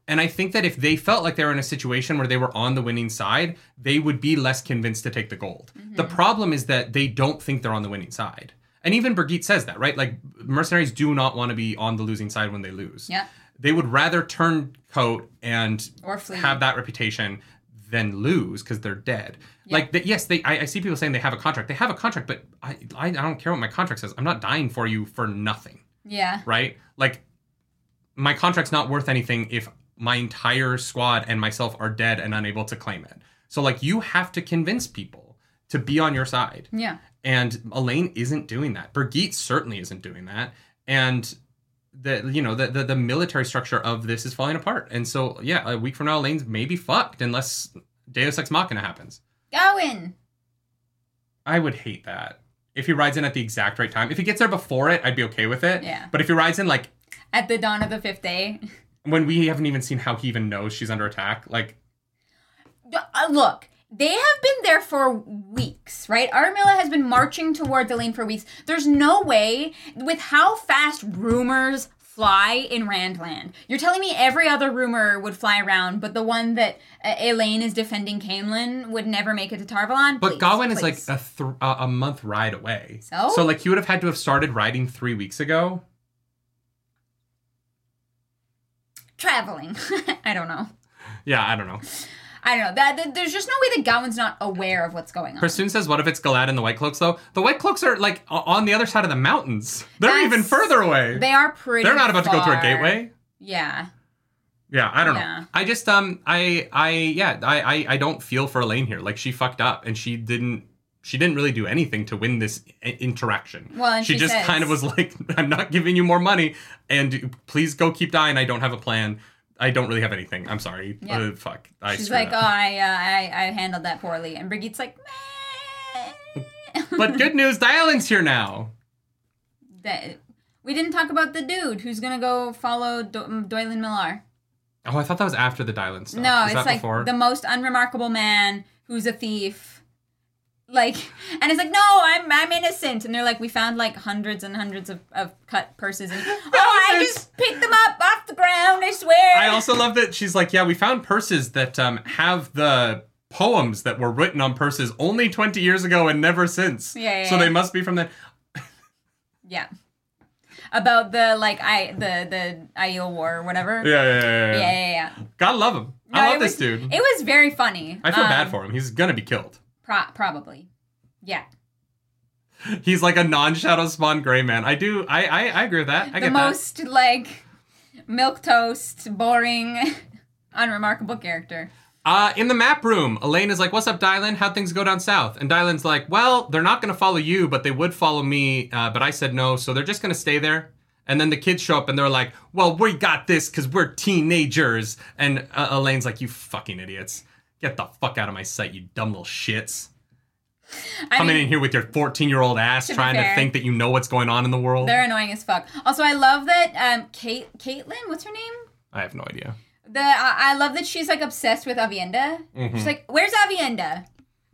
And I think that if they felt like they were in a situation where they were on the winning side, they would be less convinced to take the gold. The mm-hmm. problem is that they don't think they're on the winning side. And even Birgitte says that, right? Like mercenaries do not want to be on the losing side when they lose. Yeah. They would rather turn coat and Or flee. have that reputation than lose because they're dead. Yeah. Like the, yes, they. I, I see people saying they have a contract. They have a contract, but I, I I don't care what my contract says. I'm not dying for you for nothing Yeah. right? Like my contract's not worth anything if my entire squad and myself are dead and unable to claim it. So like you have to convince people to be on your side. Yeah. And Elayne isn't doing that. Birgitte certainly isn't doing that. And the you know the, the the military structure of this is falling apart. And so yeah, a week from now Elayne's maybe fucked unless Deus Ex Machina happens. Gawyn. I would hate that. If he rides in at the exact right time. If he gets there before it, I'd be okay with it. Yeah. But if he rides in like At the dawn of the fifth day. when we haven't even seen how he even knows she's under attack. Like, Uh, look, they have been there for weeks, right? Arymilla has been marching towards Elayne for weeks. There's no way, with how fast rumors fly in Randland, you're telling me every other rumor would fly around, but the one that uh, Elayne is defending Caemlyn would never make it to Tar Valon? but Please, Gawyn is like a th- a a month ride away. So? so like he would have had to have started riding three weeks ago. Traveling. I don't know. Yeah, I don't know. I don't know. That, that- there's just no way that Gawyn's not aware of what's going on. Prasoon says, "What if it's Galad and the White Cloaks? Though the White Cloaks are like on the other side of the mountains. They're That's- even further away. They are pretty. They're not about to go through a gateway. Yeah. Yeah, I don't know. I just um I I yeah I, I I don't feel for Elayne here. Like she fucked up and she didn't she didn't really do anything to win this i- interaction. Well, and she, she just says- kind of was like, "I'm not giving you more money, and please go keep dying. I don't have a plan. I don't really have anything. I'm sorry. Yeah. Uh, fuck. I She's like, oh. I, uh, I, I handled that poorly, and Birgitte's like, Meh. But good news, Dyelin's here now. That- we didn't talk about the dude who's gonna go follow Do- Doilin Mellar. Oh, I thought that was after the Dyelin stuff. No, Was it's like before? the most unremarkable man who's a thief. Like, and it's like, no, I'm I'm innocent, and they're like, we found like hundreds and hundreds of, of cut purses, and oh, I just picked them up off the ground. I swear. I also love that she's like, yeah, we found purses that um, have the poems that were written on purses only 20 years ago and never since. Yeah, yeah, so yeah. they must be from that. yeah. About the like I the the Aiel War or whatever. Yeah, yeah, yeah. yeah, yeah, yeah. yeah. Gotta love him. No, I love it this dude. It was very funny. I feel bad Um, for him. He's gonna be killed. Pro- probably. Yeah. He's like a non-shadow spawn gray man. I do. I I, I agree with that. I the get most like milk toast, boring, unremarkable character. that. Uh, in the map room, Elayne is like, "What's up, Dyelin? How'd things go down south?" And Dyelin's like, "Well, they're not gonna follow you, but they would follow me. Uh, but I said no, so they're just gonna stay there." And then the kids show up and they're like, "Well, we got this because we're teenagers." And uh, Elayne's like, "You fucking idiots, get the fuck out of my sight, you dumb little shits." I Coming mean, in here with your 14 year old ass, To trying to fair- think that you know what's going on in the world. they're annoying as fuck. Also, I love that um Kate Caitlin, what's her name? I have no idea. The I, I love that she's like obsessed with Aviendha. Mm-hmm. She's like, "Where's Aviendha?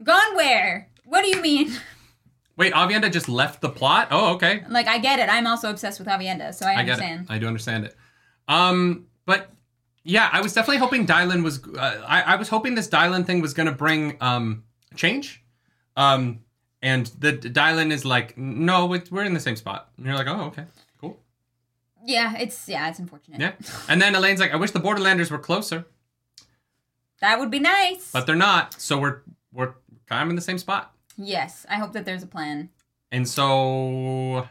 Gone where? What do you mean?" Wait, Aviendha just left the plot? Oh, okay. like, I get it. I'm also obsessed with Aviendha, so I I get understand. it. I do understand it. Um, but yeah, I was definitely hoping Dyelin was. Uh, I, I was hoping this Dyelin thing was going to bring um change. Um, and the Dyelin is like, no, we're in the same spot. And you're like, oh, okay, cool. Yeah, it's yeah, it's unfortunate. Yeah. And then Elayne's like, I wish the Borderlanders were closer, That would be nice. but they're not. So we're we're kind of in the same spot. yes, I hope that there's a plan. And so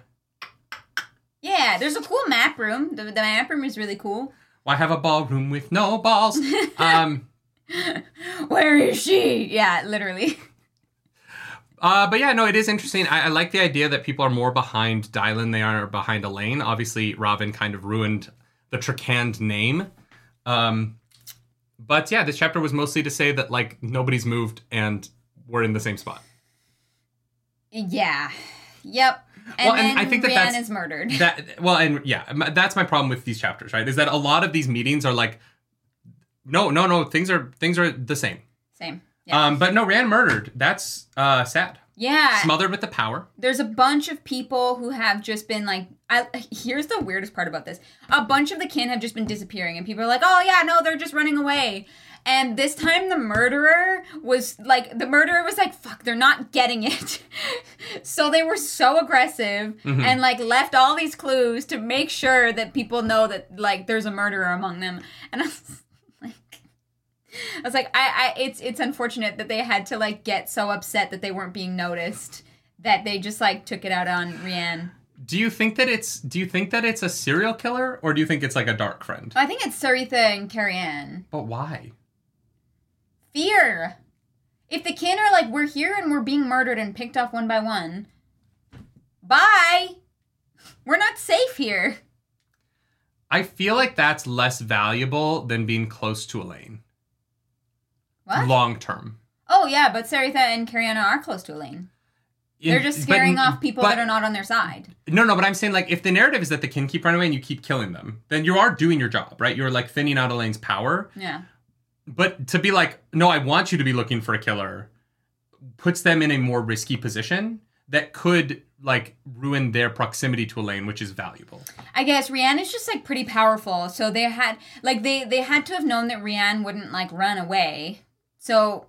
Yeah, there's a cool map room. The, the map room is really cool. Why have a ballroom with no balls? um. Where is she? Yeah, literally. Uh, but yeah, no, it is interesting. I, I like the idea that people are more behind Dyelin than they are behind Elayne. Obviously, Robin kind of ruined the Trakand name. Um, but yeah, this chapter was mostly to say that like nobody's moved and we're in the same spot. Yeah. Yep. And Well, then and I think that that's- is murdered. That well, and yeah, that's my problem with these chapters, right? Is that a lot of these meetings are like, no, no, no, things are things are the same. Same. Yeah. Um, but no, Rand murdered. That's uh sad. yeah. Smothered with the power. there's a bunch of people who have just been like I here's the weirdest part about this. A bunch of the kin have just been disappearing and people are like, "Oh yeah, no, they're just running away." And this time the murderer was like the murderer was like, "Fuck, they're not getting it." so they were so aggressive Mm-hmm. and like left all these clues to make sure that people know that like there's a murderer among them. And I was like I was like, I, I, it's, it's unfortunate that they had to like get so upset that they weren't being noticed that they just like took it out on Reanne. Do you think that it's do you think that it's a serial killer or do you think it's like a dark friend? I think it's Sareitha and Careane. But why? Fear. If the kin are like, we're here and we're being murdered and picked off one by one, bye. We're not safe here. I feel like that's less valuable than being close to Elayne What? long term. oh yeah, but Sareitha and Careane are close to Elayne. They're In- just but- scaring off people but- that are not on their side. No, no, but I'm saying like if the narrative is that the kin keep running away and you keep killing them, then you are doing your job, right? You're like thinning out Elayne's power. Yeah. But to be like, no, I want you to be looking for a killer, puts them in a more risky position that could like ruin their proximity to Elayne, which is valuable. I guess Reanne is just like pretty powerful, so they had like they they had to have known that Reanne wouldn't like run away, so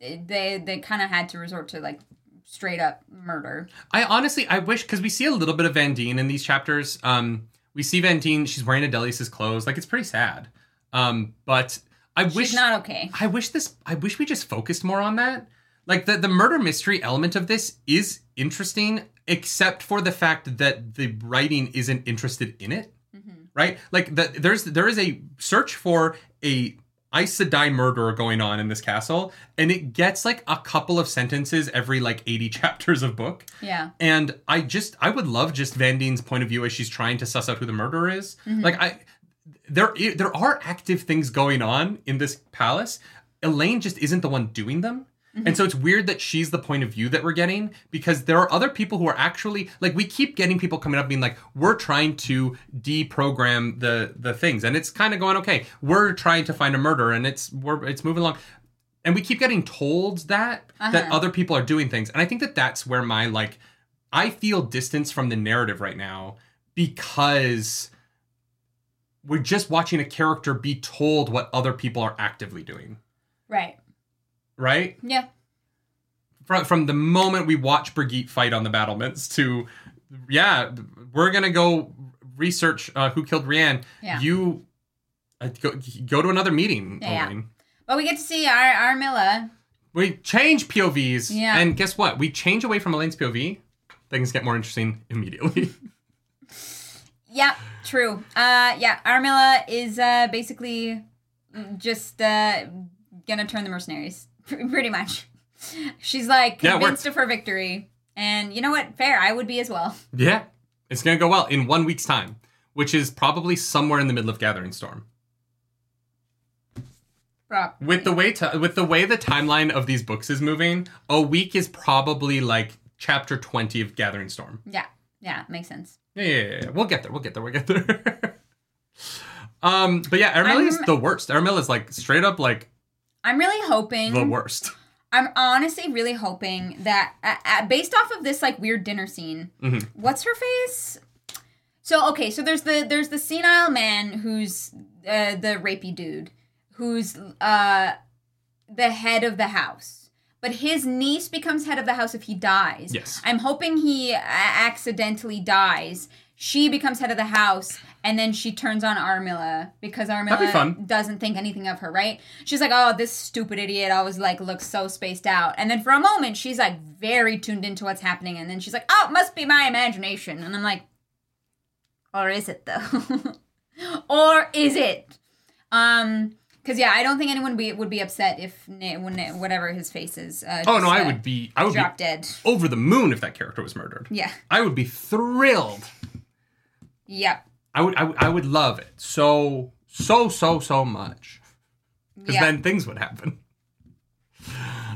they they kind of had to resort to like straight up murder. I honestly, I wish because we see a little bit of Vandene in these chapters. Um, we see Vandene; she's wearing Adeleas's clothes. Like it's pretty sad. Um, but I wish not okay. I wish this. I wish we just focused more on that. Like the the murder mystery element of this is interesting, except for the fact that the writing isn't interested in it. Mm-hmm. Right? Like the, there's there is a search for a Aes Sedai murderer going on in this castle, and it gets like a couple of sentences every like 80 chapters of book. Yeah. And I just I would love just Vandene's point of view as she's trying to suss out who the murderer is. Mm-hmm. Like I there there are active things going on in this palace. Elayne just isn't the one doing them. And so it's weird that she's the point of view that we're getting because there are other people who are actually like we keep getting people coming up being like we're trying to deprogram the the things and it's kind of going okay we're trying to find a murder and it's we're it's moving along and we keep getting told that that Uh-huh. other people are doing things and i think that that's where my like i feel distance from the narrative right now because we're just watching a character be told what other people are actively doing Right. right Yeah. from, from the moment we watch Birgitte fight on the battlements to yeah we're gonna go research uh, who killed Reanne Yeah. you uh, go, go to another meeting Yeah, yeah. But we get to see our Arymilla. We change POVs. Yeah. And guess what? We change away from Elayne's POV. Things get more interesting immediately. Yeah, true. Uh, yeah, Arymilla is uh, basically just uh, gonna turn the mercenaries, pretty much. She's like Yeah, convinced of her victory, and you know what? Fair, I would be as well. yeah. It's going to go well in one week's time, which is probably somewhere in the middle of Gathering Storm. Rob. With the way to, with the way the timeline of these books is moving, a week is probably like chapter 20 of Gathering Storm. Yeah, yeah, makes sense. Yeah, yeah, yeah, yeah. We'll get there. We'll get there. We'll get there. um, but yeah, Arymilla is the worst. Arymilla is like straight up like I'm really hoping. the worst. I'm honestly really hoping that, uh, uh, based off of this like weird dinner scene, Mhm. what's her face? So okay, so there's the there's the senile man who's uh, the rapey dude, who's uh, the head of the house, but his niece becomes head of the house if he dies. Yes. I'm hoping he accidentally dies. She becomes head of the house, and then she turns on Arymilla because That'd be doesn't think anything of her, right? She's like, "Oh, this stupid idiot always like looks so spaced out," and then for a moment, she's like very tuned into what's happening, and then she's like, "Oh, it must be my imagination," and I'm like, "Or is it though? or is it?" Um, Because yeah, I don't think anyone be, would be upset if when whatever his face is. Uh, Oh no, I uh, would be I would drop be dead. over the moon if that character was murdered. Yeah. I would be thrilled. Yep. I would I would, I would love it so so so so much. Because Yeah. then things would happen.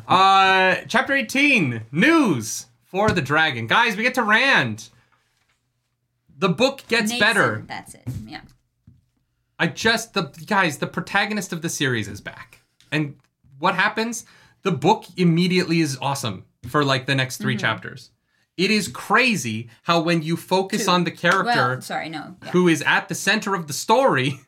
Uh, chapter 18 news for the dragon. Guys, we get to Rand. The book gets Nathan, better. That's it. Yeah. I just the guys, the protagonist of the series is back. And what happens? The book immediately is awesome for like the next 3 mm-hmm. chapters. It is crazy how when you focus Two. on the character Well, sorry, no. Yeah. who is at the center of the story,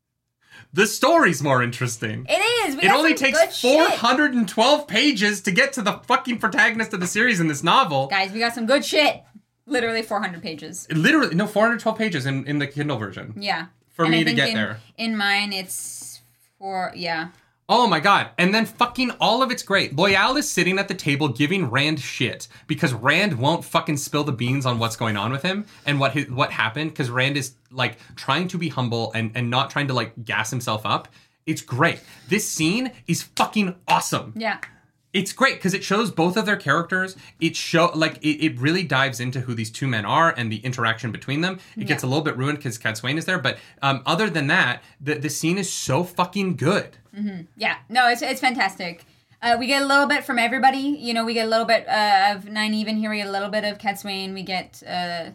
the story's more interesting. It is. It only takes good shit. 412 pages to get to the fucking protagonist of the series in this novel. Guys, we got some good shit. Literally 400 pages. Literally, no, 412 pages in, in the Kindle version. Yeah. For And me to get in, there. In mine, it's for Yeah. Oh my god. And then fucking all of it's great. Loial is sitting at the table giving Rand shit because Rand won't fucking spill the beans on what's going on with him and what his, what happened because Rand is like trying to be humble and, and not trying to like gas himself up. It's great. This scene is fucking awesome. Yeah. It's great because it shows both of their characters. It show like it, it really dives into who these two men are and the interaction between them. It gets a little bit ruined because Cadsuane is there, but um, other than that, the the scene is so fucking good. Yeah. No, it's it's fantastic. Uh, we get a little bit from everybody. You know, we get a little bit uh, of Nynaeve here. We get a little bit of Cadsuane. We get uh,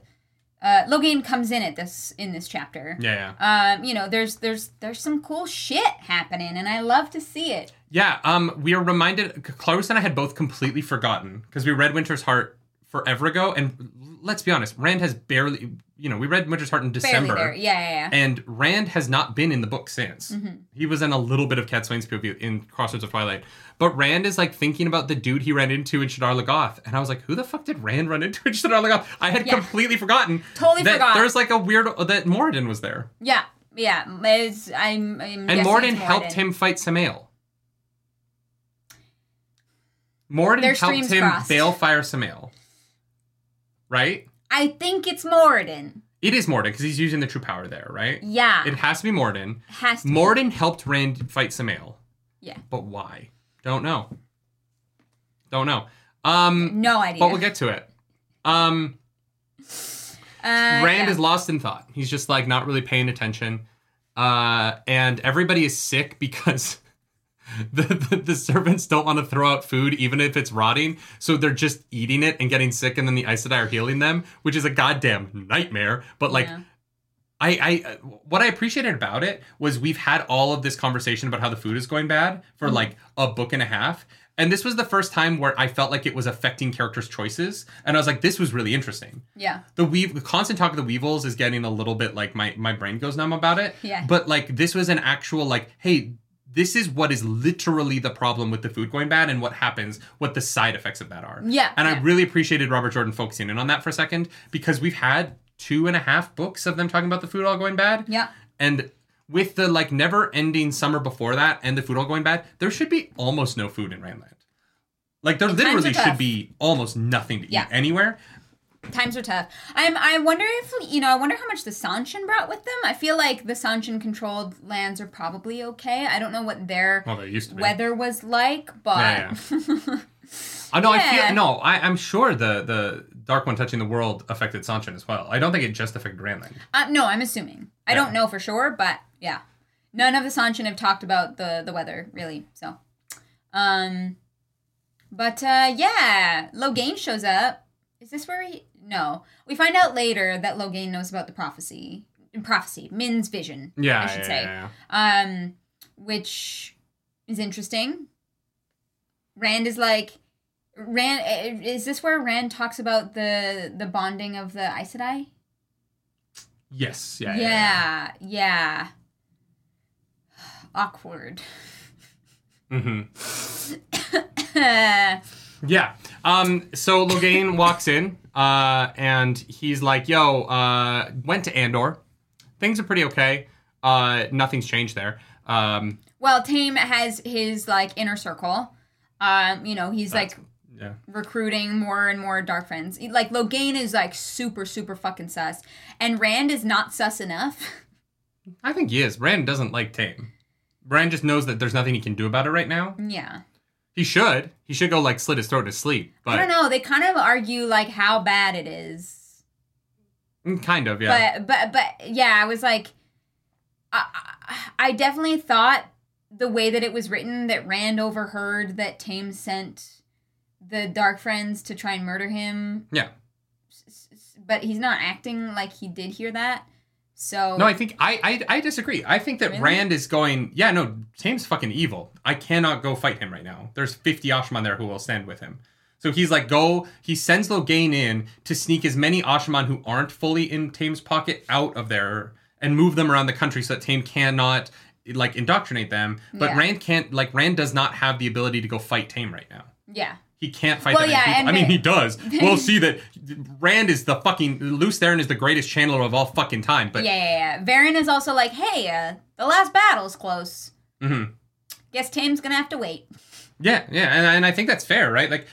uh, Logain comes in at this in this chapter. Yeah, yeah. Um, you know, there's there's there's some cool shit happening, and I love to see it. Yeah, um, we are reminded. Clarus and I had both completely forgotten because we read Winter's Heart forever ago, and let's be honest, Rand has barely. You know, we read Winter's Heart in December. Yeah, yeah, yeah. and Rand has not been in the book since. He was in a little bit of Cadsuane's POV in Crossroads of Twilight, but Rand is like thinking about the dude he ran into in Shadar Logoth, and I was like, who the fuck did Rand run into in Shadar Logoth? I had Yeah. completely forgotten. Totally that forgot. There's like a weird that Moridin was there, Yeah, yeah. I'm, I'm and Moridin helped him fight Samael. Moridin Their helped him crossed. balefire Samael. Right? I think it's Moridin. It is Moridin because he's using the true power there, right? Yeah, It has to be Moridin. has to. be. Helped Rand fight Samael. Yeah. But why? Don't know. Don't know. Um, No idea. but we'll get to it. Um, uh, Rand yeah. is lost in thought. He's just like not really paying attention. Uh, and everybody is sick because the, the, the servants don't want to throw out food even if it's rotting. So they're just eating it and getting sick, and then the Aes Sedai are healing them, which is a goddamn nightmare. But like, Yeah. I, I what I appreciated about it was we've had all of this conversation about how the food is going bad for Mm-hmm. like a book and a half. And this was the first time where I felt like it was affecting characters' choices. And I was like, this was really interesting. Yeah. The weave the constant talk of the weevils is getting a little bit like my, my brain goes numb about it. Yeah. But like this was an actual like, hey, this is what is literally the problem with the food going bad and what happens, what the side effects of that are. Yeah, And I really appreciated Robert Jordan focusing in on that for a second because we've had two and a half books of them talking about the food all going bad. Yeah. And with the like never ending summer before that and the food all going bad, there should be almost no food in Randland. Like there literally should be almost nothing to eat anywhere. Times are tough. I'm. I wonder if you know. I wonder how much the Seanchan brought with them. I feel like the Seanchan controlled lands are probably okay. I don't know what their Well, used to be. weather was like, but Yeah, I know. I Yeah. feel no. I, I'm sure the the Dark One touching the world affected Seanchan as well. I don't think it just affected Randland. uh, no, I'm assuming. I Yeah. don't know for sure, but yeah, none of the Seanchan have talked about the the weather really. So, um, but uh, yeah, Logain shows up. Is this where he? No, we find out later that Logain knows about the prophecy. Prophecy, Min's vision. Yeah, I should yeah, say. yeah, um, which is interesting. Rand is like, Rand is this where Rand talks about the the bonding of the Aes Sedai? Yes. Yeah. Yeah. yeah. Yeah. Awkward. Mm-hmm. yeah, Yeah. Um, so Logain walks in, uh, and he's like, "Yo, uh, went to Andor. Things are pretty okay. Uh, nothing's changed there. Um, well, Taim has his like inner circle. Um, you know, he's like yeah, recruiting more and more dark friends. Like Logain is like super, super fucking sus, and Rand is not sus enough. I think he is. Rand doesn't like Taim. Rand just knows that there's nothing he can do about it right now. Yeah. He should. He should go like slit his throat to sleep. But I don't know. They kind of argue like how bad it is. Mm, kind of, yeah. But but but yeah, I was like, I I definitely thought the way that it was written that Rand overheard that Taim sent the Dark Friends to try and murder him. Yeah. But he's not acting like he did hear that. So No, I think I, I I disagree. I think that Really? Rand is going. Yeah, no, Taim's fucking evil. I cannot go fight him right now. There's 50 Asha'man there who will stand with him. So he's like, go. He sends Logain in to sneak as many Asha'man who aren't fully in Taim's pocket out of there and move them around the country so that Taim cannot like indoctrinate them. But Yeah. Rand can't. Like Rand does not have the ability to go fight Taim right now. yeah. He can't fight Well, that yeah, people. I mean, he does. we'll see that Rand is the fucking Lews Therin is the greatest channeler of all fucking time. But yeah, yeah, yeah. Varen is also like, hey, uh, the last battle's close. Mm-hmm. Guess Taim's gonna have to wait. Yeah, yeah, and, and I think that's fair, right? Like,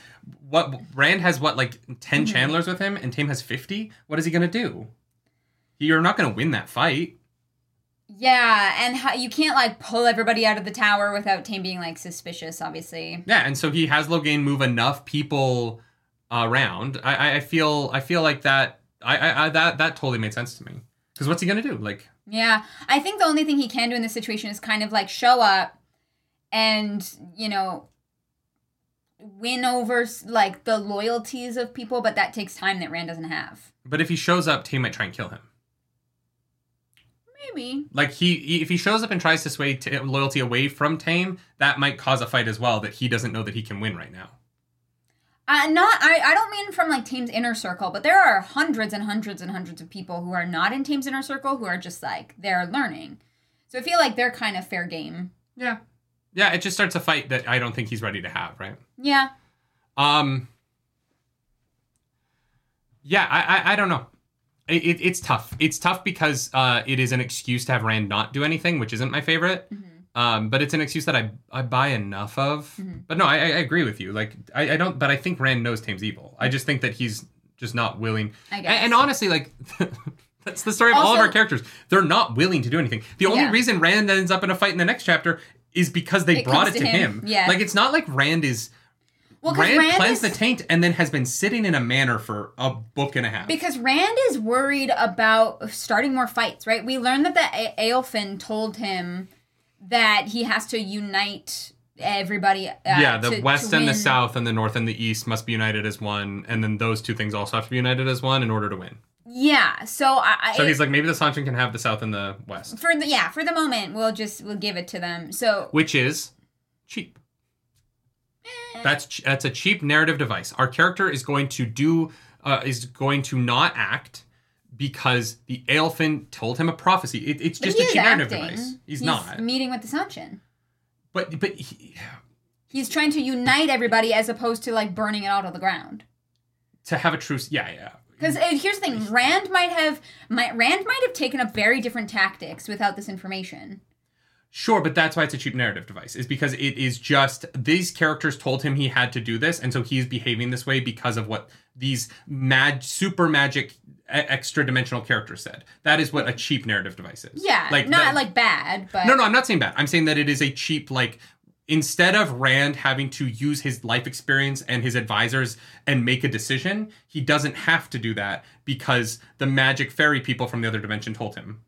what Rand has what like 10 Mm-hmm. channelers with him, and Taim has fifty. What is he gonna do? You're not gonna win that fight. Yeah, and how, you can't like pull everybody out of the tower without Taim being like suspicious, obviously. Yeah, and so he has Logain move enough people around. I, I- I feel, I feel like that. I, I, that that totally made sense to me. Because what's he gonna do? Like, Yeah, I think the only thing he can do in this situation is kind of like show up and, you know, win over like the loyalties of people, but that takes time that Rand doesn't have. but if he shows up, Taim might try and kill him. Maybe. Like he, if he shows up and tries to sway t- loyalty away from Taim, that might cause a fight as well that he doesn't know that he can win right now. Uh, not I, I don't mean from like Taim's inner circle, but there are hundreds and hundreds and hundreds of people who are not in Taim's inner circle who are just like they're learning. So I feel like they're kind of fair game. Yeah, yeah. It just starts a fight that I don't think he's ready to have. Right. Yeah. Um. Yeah, I I, I don't know. It, it, it's tough. It's tough because uh, it is an excuse to have Rand not do anything, which isn't my favorite. Um, but it's an excuse that I I buy enough of. But no, I, I agree with you. Like I, I don't. But I think Rand knows Taim's evil. I just think that he's just not willing. I And, guess. and honestly, like. That's the story of all of our characters. They're not willing to do anything. The only Yeah. reason Rand ends up in a fight in the next chapter is because they It brought it to to him. him. Yeah. Like it's not like Rand is Well, Rand, Rand, cleansed is, the taint and then has been sitting in a manor for a book and a half. because Rand is worried about starting more fights, right? We learned that the A- Aelfinn told him that he has to unite everybody. Uh, yeah, the to- to west and the south and the north and the east must be united as one, and then those two things also have to be united as one in order to win. Yeah, so I. I So he's like, maybe the Seanchan can have the south and the west, for the yeah for the moment we'll just we'll give it to them. So which is cheap. That's that's a cheap narrative device. Our character is going to do uh, is going to not act because the Aelfinn told him a prophecy. It, it's just a cheap narrative acting. device. He's, not. meeting with the Seanchan. But but he, He's trying to unite everybody as opposed to like burning it out on the ground. to have a truce, yeah, yeah. Because here's the thing: Rand might have, might, Rand might have taken up very different tactics without this information. Sure, but that's why it's a cheap narrative device. Is because it is just these characters told him he had to do this, and so he's behaving this way because of what these mag super magic extra dimensional characters said. That is what a cheap narrative device is. Yeah, like not that- like bad, but No, no, I'm not saying bad. I'm saying that it is a cheap like instead of Rand having to use his life experience and his advisors and make a decision, he doesn't have to do that because the magic fairy people from the other dimension told him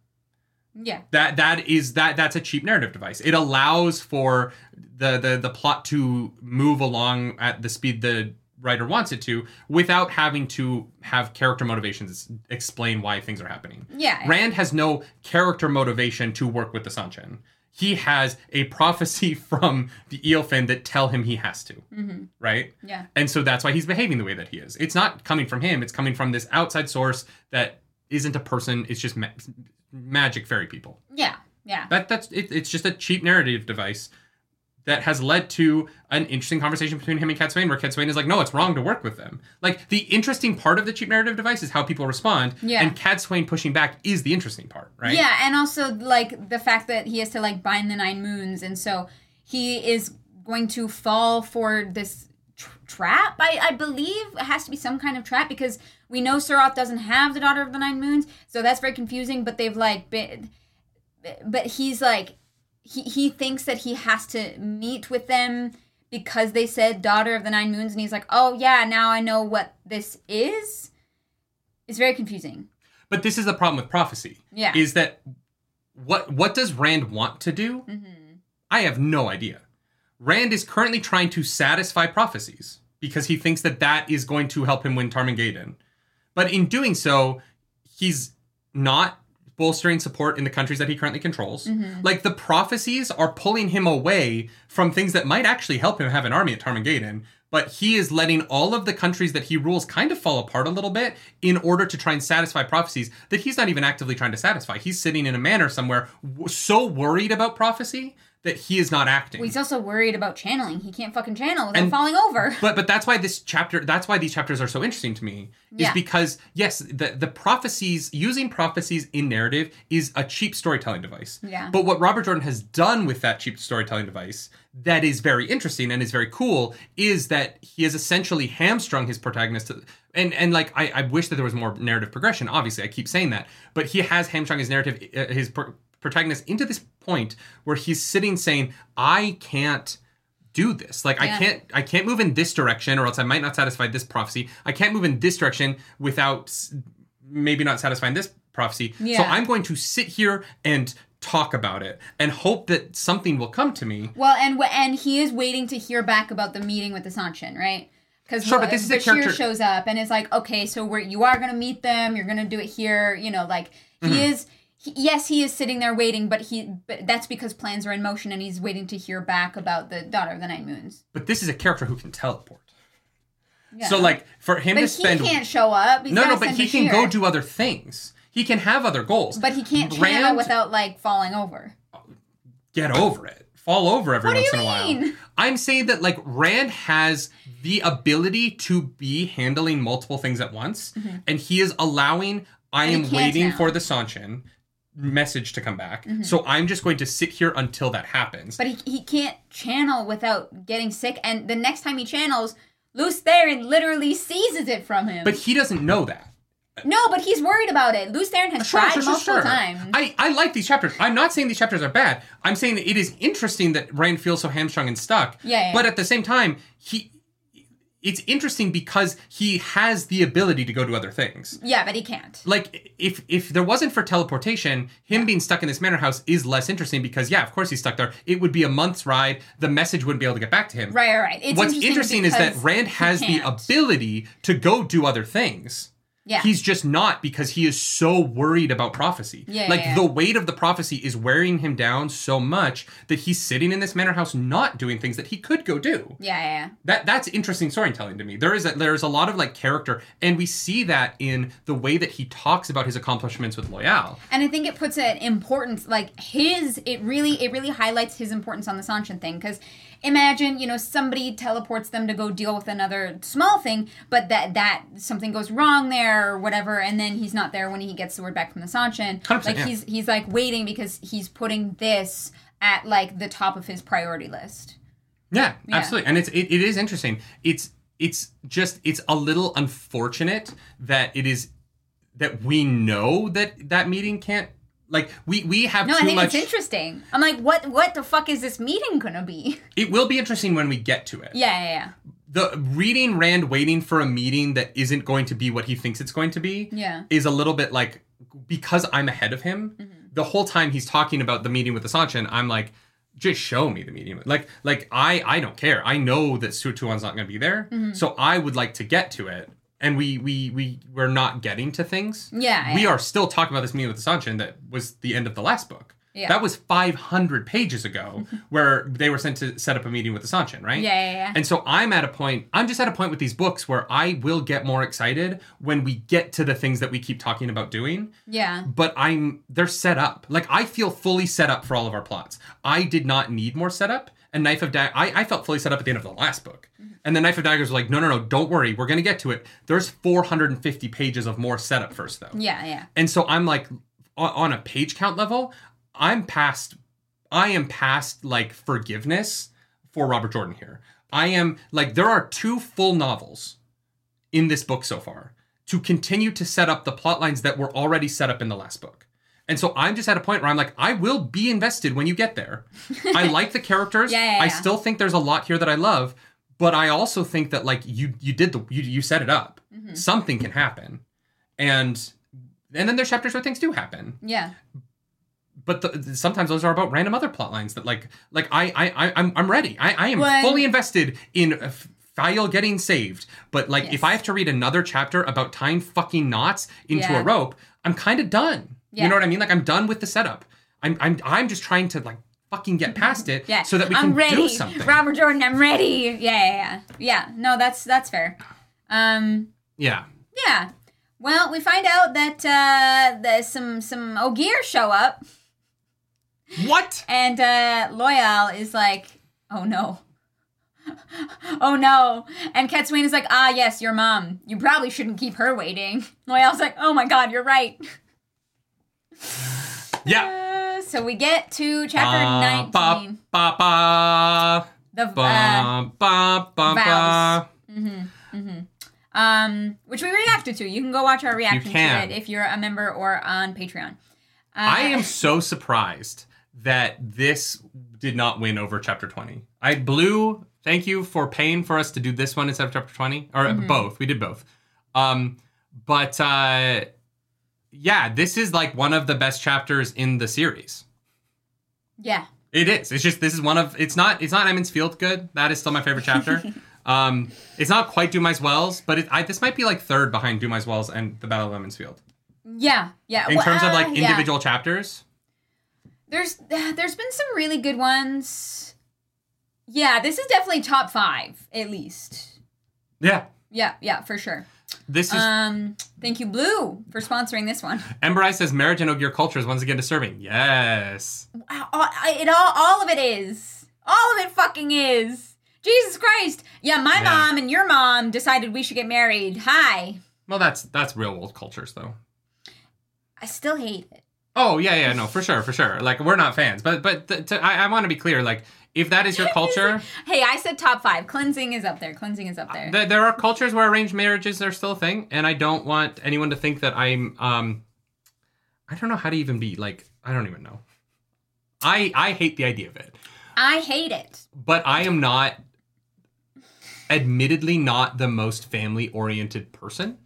yeah, that that is that that's a cheap narrative device. It allows for the the the plot to move along at the speed the writer wants it to without having to have character motivations explain why things are happening. Yeah. rand has no character motivation to work with the Seanchan he has a prophecy from the Aelfinn that tell him he has to. Mm-hmm. right? Yeah. and so that's why he's behaving the way that he is. It's not coming from him. It's coming from this outside source that isn't a person. It's just magic fairy people Yeah, yeah. that that's it, it's just a cheap narrative device that has led to an interesting conversation between him and Cadsuane, where Cadsuane is like, "No, it's wrong to work with them." Like the interesting part of the cheap narrative device is how people respond, Yeah. and Cadsuane pushing back is the interesting part, right? Yeah, and also like the fact that he has to like bind the nine moons, and so he is going to fall for this tr- trap. I, I believe it has to be some kind of trap because we know Suroth doesn't have the daughter of the nine moons, so that's very confusing. But they've like been, but he's like he he thinks that he has to meet with them because they said daughter of the nine moons and he's like oh yeah now i know what this is it's very confusing But this is the problem with prophecy. Yeah. Is that what what does Rand want to do? Mm-hmm. I have no idea. Rand is currently trying to satisfy prophecies because he thinks that that is going to help him win Tarmon Gai'don. But in doing so, he's not bolstering support in the countries that he currently controls. Mm-hmm. Like the prophecies are pulling him away from things that might actually help him have an army at Tarmon Gai'don. But he is letting all of the countries that he rules kind of fall apart a little bit in order to try and satisfy prophecies that he's not even actively trying to satisfy. He's sitting in a manor somewhere w- so worried about prophecy that he is not acting. well, he's also worried about channeling he can't fucking channel without And- falling over But but that's why this chapter that's why these chapters are so interesting to me is Yeah. because yes the the prophecies using prophecies in narrative is a cheap storytelling device. Yeah. But what Robert Jordan has done with that cheap storytelling device that is very interesting and is very cool is that he has essentially hamstrung his protagonist to, and and like I, I wish that there was more narrative progression obviously I keep saying that but he has hamstrung his narrative uh, his protagonist into this point where he's sitting saying I can't do this. Like I can't I can't move in this direction or else I might not satisfy this prophecy. I can't move in this direction without maybe not satisfying this prophecy. So I'm going to sit here and talk about it and hope that something will come to me. Well, and and he is waiting to hear back about the meeting with the Seanchan, right? Because Sure, but this is Bashere character- shows up and it's like, okay, so we're you are gonna meet them. You're gonna do it here. You know, like he Mm-hmm. is. He, yes, he is sitting there waiting, but he but that's because plans are in motion and he's waiting to hear back about the daughter of the nine moons. But this is a character who can teleport. Yeah. So like for him but to spend, he can't show up. He's No, no, but he can go do other things. He can have other goals. But he can't channel Rand- without like falling over. get over it. Fall over every once in a while. I'm saying that like Rand has the ability to be handling multiple things at once, and he is allowing. I Mm-hmm. Am waiting now. for the Seanchan message to come back, Mm-hmm. so I'm just going to sit here until that happens. But he, he can't channel without getting sick. And the next time he channels, Lews Therin literally seizes it from him. But he doesn't know that. no, but he's worried about it. Lews Therin has tried multiple times. I, I like these chapters. I'm not saying these chapters are bad. I'm saying that it is interesting that Rand feels so hamstrung and stuck. Yeah, yeah. But at the same time, he it's interesting because he has the ability to go to other things. yeah, but he can't. Like if if there wasn't for teleportation, him being stuck in this manor house is less interesting because yeah, of course he's stuck there. It would be a month's ride. The message wouldn't be able to get back to him. Right, right, right. It's What's interesting, is that Rand has the ability to go do other things. Yeah. He's just not because he is so worried about prophecy. Yeah, like yeah, the weight of the prophecy is wearing him down so much that he's sitting in this manor house not doing things that he could go do. yeah, yeah, yeah. That that's interesting storytelling to me. There is a, there's a lot of like character, and we see that in the way that he talks about his accomplishments with Loial. And I think it puts an importance, like his, it really, it really highlights his importance on the Seanchan thing. Because imagine, you know, somebody teleports them to go deal with another small thing, but that that something goes wrong there or whatever, and then he's not there when he gets the word back from the Seanchan. Like yeah. he's he's like waiting because he's putting this at like the top of his priority list. Yeah, Yeah. absolutely, and it's it, it is interesting. It's it's just it's a little unfortunate that it is that we know that that meeting can't like we we have No, I think much. it's interesting. I'm like, what what the fuck is this meeting gonna be? It will be interesting when we get to it. Yeah, yeah, yeah. the reading Rand waiting for a meeting that isn't going to be what he thinks it's going to be Yeah. is a little bit like because I'm ahead of him. Mm-hmm. The whole time he's talking about the meeting with the Seanchan, I'm like, just show me the meeting. Like, like I I don't care. I know that Su Tuan's not going to be there, mm-hmm. so I would like to get to it. And we we we we're not getting to things. Yeah, we yeah. are still talking about this meeting with the Seanchan that was the end of the last book. Yeah. That was 500 pages ago, where they were sent to set up a meeting with the Seanchan, right? Yeah, yeah, yeah. And so I'm at a point, I'm just at a point with these books where I will get more excited when we get to the things that we keep talking about doing. Yeah. But I'm, they're set up. Like I feel fully set up for all of our plots. I did not need more setup. And Knife of Daggers, I, I felt fully set up at the end of the last book. Mm-hmm. And the Knife of Daggers was like, no, no, no, don't worry. We're going to get to it. There's 450 pages of more setup first, though. Yeah, yeah. And so I'm like, on, on a page count level, I'm past, I am past like forgiveness for Robert Jordan here. I am like, there are two full novels in this book so far to continue to set up the plot lines that were already set up in the last book. And so I'm just at a point where I'm like, I will be invested when you get there. I like the characters. Yeah, yeah, I yeah. still think there's a lot here that I love, but I also think that like you you did the you you set it up. Mm-hmm. Something can happen, and and then there's chapters where things do happen. Yeah. But the, sometimes those are about random other plot lines that like like I I, I I'm I'm ready. I I am When- fully invested in. uh, Faile getting saved, but like Yes. if I have to read another chapter about tying fucking knots into Yeah. a rope, I'm kind of done. Yeah. You know what I mean? Like I'm done with the setup. I'm I'm I'm just trying to like fucking get past it Yeah. so that we I'm can ready. do something. Robert Jordan, I'm ready. Yeah, yeah, yeah. Yeah. No, that's that's fair. Um yeah. yeah. Well, we find out that uh there's some some Ogier show up What? and uh Loial is like, "Oh no." oh no. And Cat is like, "Ah, yes, your mom. You probably shouldn't keep her waiting." Loial's like, "Oh my god, you're right." Yeah. Uh, so we get to chapter Ba, ba, 19. ba, ba, The uh, ba, ba, ba, vows. ba. um, which we reacted to. You can go watch our reaction to it if you're a member or on Patreon. Uh, I am so surprised that this did not win over chapter 20. I blew thank you for paying for us to do this one instead of chapter 20 or Mm-hmm. both. We did both. Um but uh yeah, this is like one of the best chapters in the series. Yeah. It is. It's just this is one of it's not it's not Emond's Field good. That is still my favorite chapter. um it's not quite Dumai's Wells, but it, I, this might be like third behind Dumai's Wells and the Battle of Emond's Field. Yeah. Yeah. In Well, terms of uh, like yeah. individual chapters. There's there's been some really good ones. Yeah, this is definitely top five, at least. Yeah. Yeah, yeah, for sure. This is Um, thank you, Blue, for sponsoring this one. Ember Eye says marriage and Ogier culture is once again disturbing. Yes. Wow, all- It all, all of it is. All of it fucking is. Jesus Christ. Yeah, my Yeah. mom and your mom decided we should get married. Hi. Well, that's that's real world cultures though. I still hate it. Oh yeah, yeah, no, for sure, for sure. Like we're not fans, but but th- to, I, I want to be clear. Like if that is your culture, Hey, I said top five. Cleansing is up there. Cleansing is up there. th- there are cultures where arranged marriages are still a thing, and I don't want anyone to think that I'm. um I don't know how to even be like. I don't even know. I I hate the idea of it, I hate it. but I am not. Admittedly, not the most family oriented person.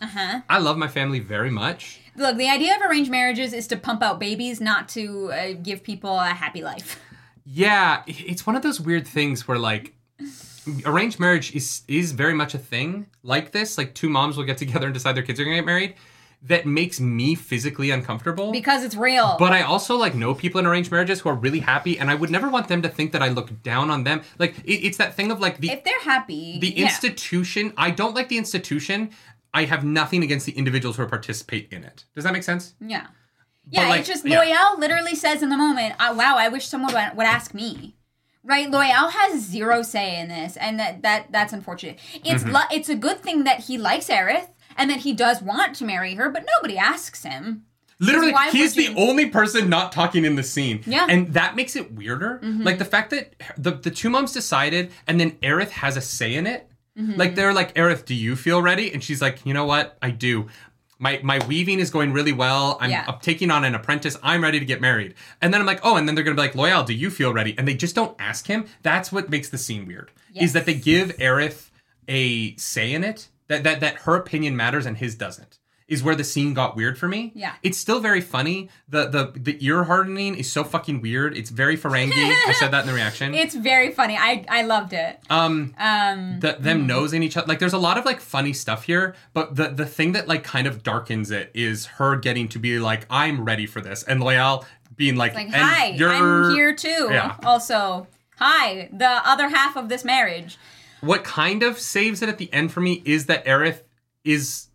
Uh huh. I love my family very much. Look, the idea of arranged marriages is to pump out babies, not to uh, give people a happy life. Yeah, it's one of those weird things where like arranged marriage is is very much a thing like this. Like two moms will get together and decide their kids are going to get married. That makes me physically uncomfortable. Because it's real. but I also like know people in arranged marriages who are really happy, and I would never want them to think that I look down on them. Like it, it's that thing of like the if they're happy, the yeah. institution. I don't like the institution. I have nothing against the individuals who participate in it. Does that make sense? Yeah. Yeah, like, it's just yeah. Loial literally says in the moment, "Ah, "Wow, I wish someone would, would ask me." Right, Loial has zero say in this, and that, that that's unfortunate. It's Mm-hmm. lu- it's a good thing that he likes Erith and that he does want to marry her, but nobody asks him. Literally, he's the only person not talking in the scene. Yeah. Mm-hmm. And that makes it weirder. Like the fact that the, the two moms decided and then Erith has a say in it. Mm-hmm. Like they're like, Erith, do you feel ready? And she's like, you know what? I do. My my weaving is going really well. I'm Yeah. taking on an apprentice. I'm ready to get married. And then I'm like, oh, and then they're gonna be like, Loial, do you feel ready? And they just don't ask him. That's what makes the scene weird. Is that they give Erith a say in it. That that that her opinion matters and his doesn't. Is where the scene got weird for me. Yeah. It's still very funny. The the the ear hardening is so fucking weird. It's very Ferengi. I said that in the reaction. It's very funny. I I loved it. um Um, the, them nosing each other. Like there's a lot of like funny stuff here, but the the thing that like kind of darkens it is her getting to be like, I'm ready for this, and Loial being like, like, and hi, I'm here too. Yeah. Also, hi, the other half of this marriage. What kind of saves it at the end for me is that Erith is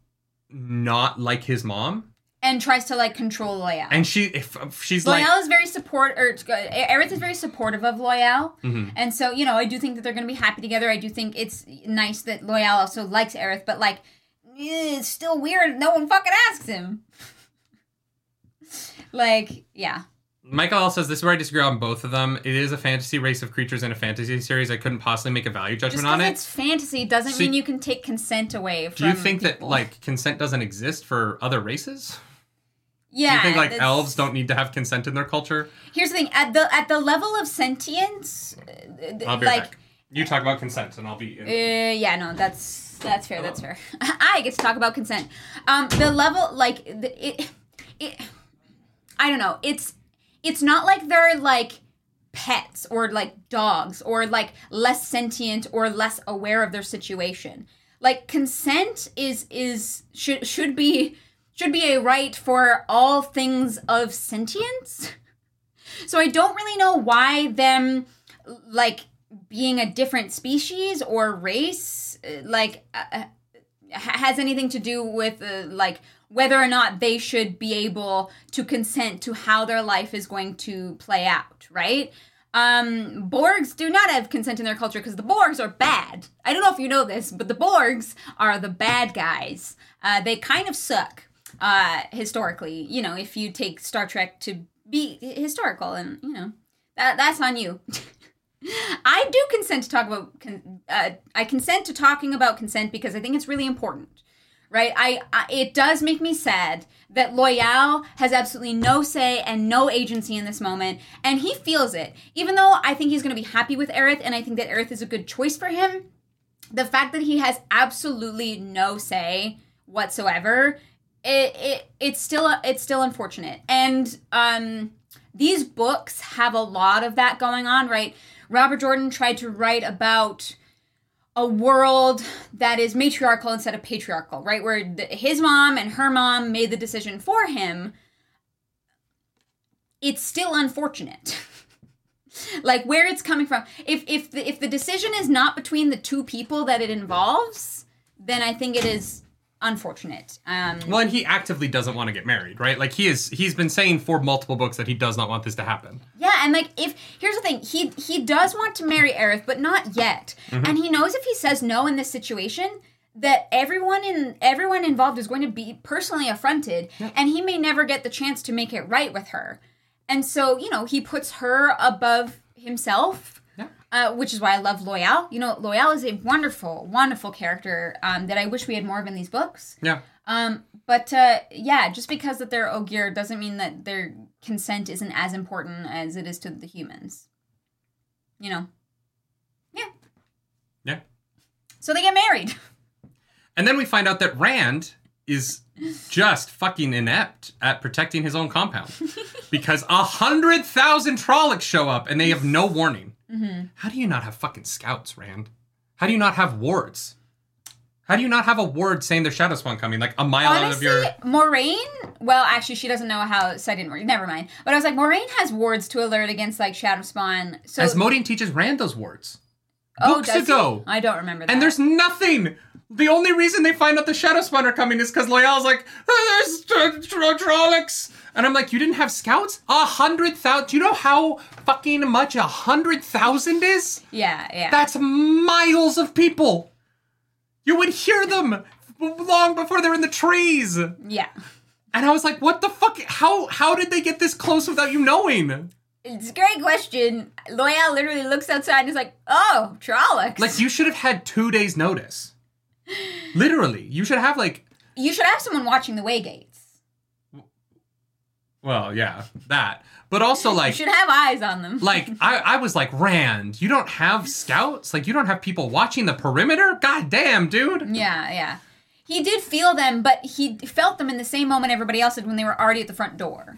not like his mom, And tries to like control Loial. and she if, if she's Loial like. is very support or it's good. Erith is very supportive of Loial, Mm-hmm. and so you know I do think that they're going to be happy together. I do think it's nice that Loial also likes Erith, but like eh, it's still weird. No one fucking asks him. like yeah, Michael L says this is where I disagree on both of them. It is a fantasy race of creatures in a fantasy series. I couldn't possibly make a value just judgment on because it. it's fantasy doesn't So mean you can take consent away from. Do you think that people. like consent doesn't exist for other races? Yeah. Do you think like that's- elves don't need to have consent in their culture? Here's the thing: at the at the level of sentience, uh, I'll be like, back. You talk about consent, and I'll be. In. Uh, yeah, no, that's that's fair. That's fair. I get to talk about consent. Um, the level, like the, it, it, I don't know. It's it's not like they're like pets or like dogs or like less sentient or less aware of their situation. Like consent is is should should be should be a right for all things of sentience. So I don't really know why them like being a different species or race uh, like uh, uh, has anything to do with uh, like whether or not they should be able to consent to how their life is going to play out right? Um borgs do not have consent in their culture because the borgs are bad. I don't know if you know this but the borgs are the bad guys. Uh, they kind of suck uh historically. You know if you take star trek to be historical and you know that that's on you. I do consent to talk about. Con- uh, I consent to talking about consent because I think it's really important, right? I, I it does make me sad that Loial has absolutely no say and no agency in this moment, and he feels it. Even though I think he's going to be happy with Erith, and I think that Erith is a good choice for him, the fact that he has absolutely no say whatsoever, it, it it's still it's still unfortunate. And um, these books have a lot of that going on, right? Robert Jordan tried to write about a world that is matriarchal instead of patriarchal, right? Where the, his mom and her mom made the decision for him. It's still unfortunate. like where it's coming from. If if the, if the decision is not between the two people that it involves, then I think it is unfortunate. Um, Well, and he actively doesn't want to get married, right? Like he is. He's been saying for multiple books that he does not want this to happen. Yeah, and like if here's the thing, he he does want to marry Erith, but not yet. And he knows if he says no in this situation, that everyone in everyone involved is going to be personally affronted, and he may never get the chance to make it right with her. And so, you know, he puts her above himself. Uh, which is why I love Loial. You know, Loial is a wonderful, wonderful character um, that I wish we had more of in these books. Yeah. Um, but uh, yeah, just because that they're Ogier doesn't mean that their consent isn't as important as it is to the humans. You know. Yeah. Yeah. So they get married. And then we find out that Rand is just fucking inept at protecting his own compound because a hundred thousand Trollocs show up and they have no warning. Mm-hmm. How do you not have fucking scouts, Rand? How do you not have wards? How do you not have a ward saying there's shadow spawn coming like a mile out of your? Moiraine. Well, actually, she doesn't know how so I didn't. ward. Never mind. But I was like, Moiraine has wards to alert against like shadow spawn. So Asmodean teaches Rand those wards oh, books does he? I don't remember that. And there's nothing. The only reason they find out the Shadow Spawn are coming is because Loial's like, "Oh, there's Trollocs. And I'm like, you didn't have scouts? A hundred thousand? Do you know how fucking much a hundred thousand is? yeah, yeah. That's miles of people. You would hear them long before they're in the trees. Yeah. And. I was like, what the fuck? How how did they get this close without you knowing? It's a great question. Loial literally looks outside and is like, "Oh, Trollocs." Like you should have had two days notice. Literally, you should have like you should have someone watching the waygates. Well, yeah, that. But also like You should have eyes on them. like I, I was like, Rand, you don't have scouts? Like you don't have people watching the perimeter? God damn, dude. Yeah, yeah. He did feel them, but he felt them in the same moment everybody else did when they were already at the front door.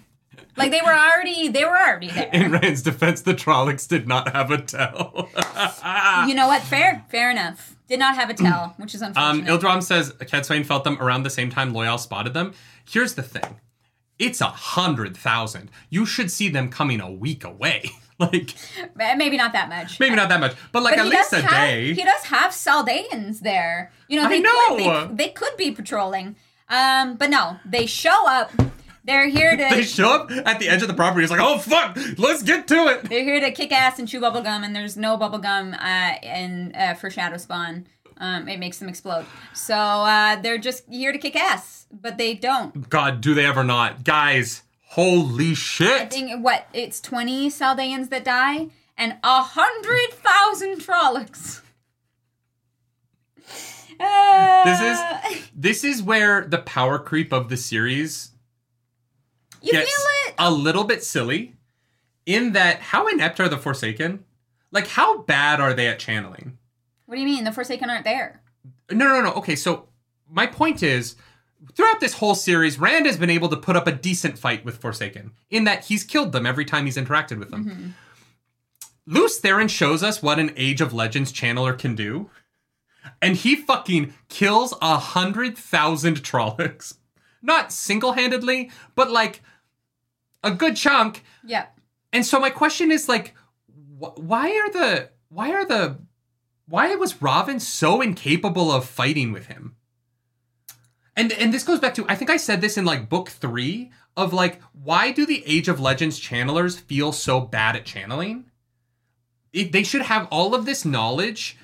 Like they were already, they were already there. In Rand's defense, the Trollocs did not have a tell. You know what? Fair, fair enough. Did not have a tell, which is um, unfortunate. Ildram says Cadsuane felt them around the same time Loial spotted them. Here's the thing. It's a hundred thousand. You should see them coming a week away. like Maybe not that much. maybe not that much, but like But at least a have, day. He does have Saldaeans there. You know, I they know. could be, they could be patrolling. Um, but no, they show up. They're here to they show up at the edge of the property. It's like, oh fuck, let's get to it. They're here to kick ass and chew bubblegum, and there's no bubblegum uh, in, uh, for Shadow Spawn. Um, it makes them explode. So uh, they're just here to kick ass, but they don't. God, do they ever not, guys? Holy I shit! think, what, it's 20 Saldaeans that die, and a hundred thousand Trollocs. Uh, This is this is where the power creep of the series You feel it? a little bit silly in that how inept are the Forsaken? Like, how bad are they at channeling? What do you mean? The Forsaken aren't there. No, no, no. Okay, so my point is throughout this whole series, Rand has been able to put up a decent fight with Forsaken in that he's killed them every time he's interacted with them. Mm-hmm. Lews Therin shows us what an Age of Legends channeler can do. And he fucking kills a hundred thousand Trollocs. Not single handedly, but like a good chunk. Yeah. And so my question is like, wh- why are the why are the why was Rahvin so incapable of fighting with him? And and this goes back to I think I said this in like book three of like why do the Age of Legends channelers feel so bad at channeling? It, they should have all of this knowledge.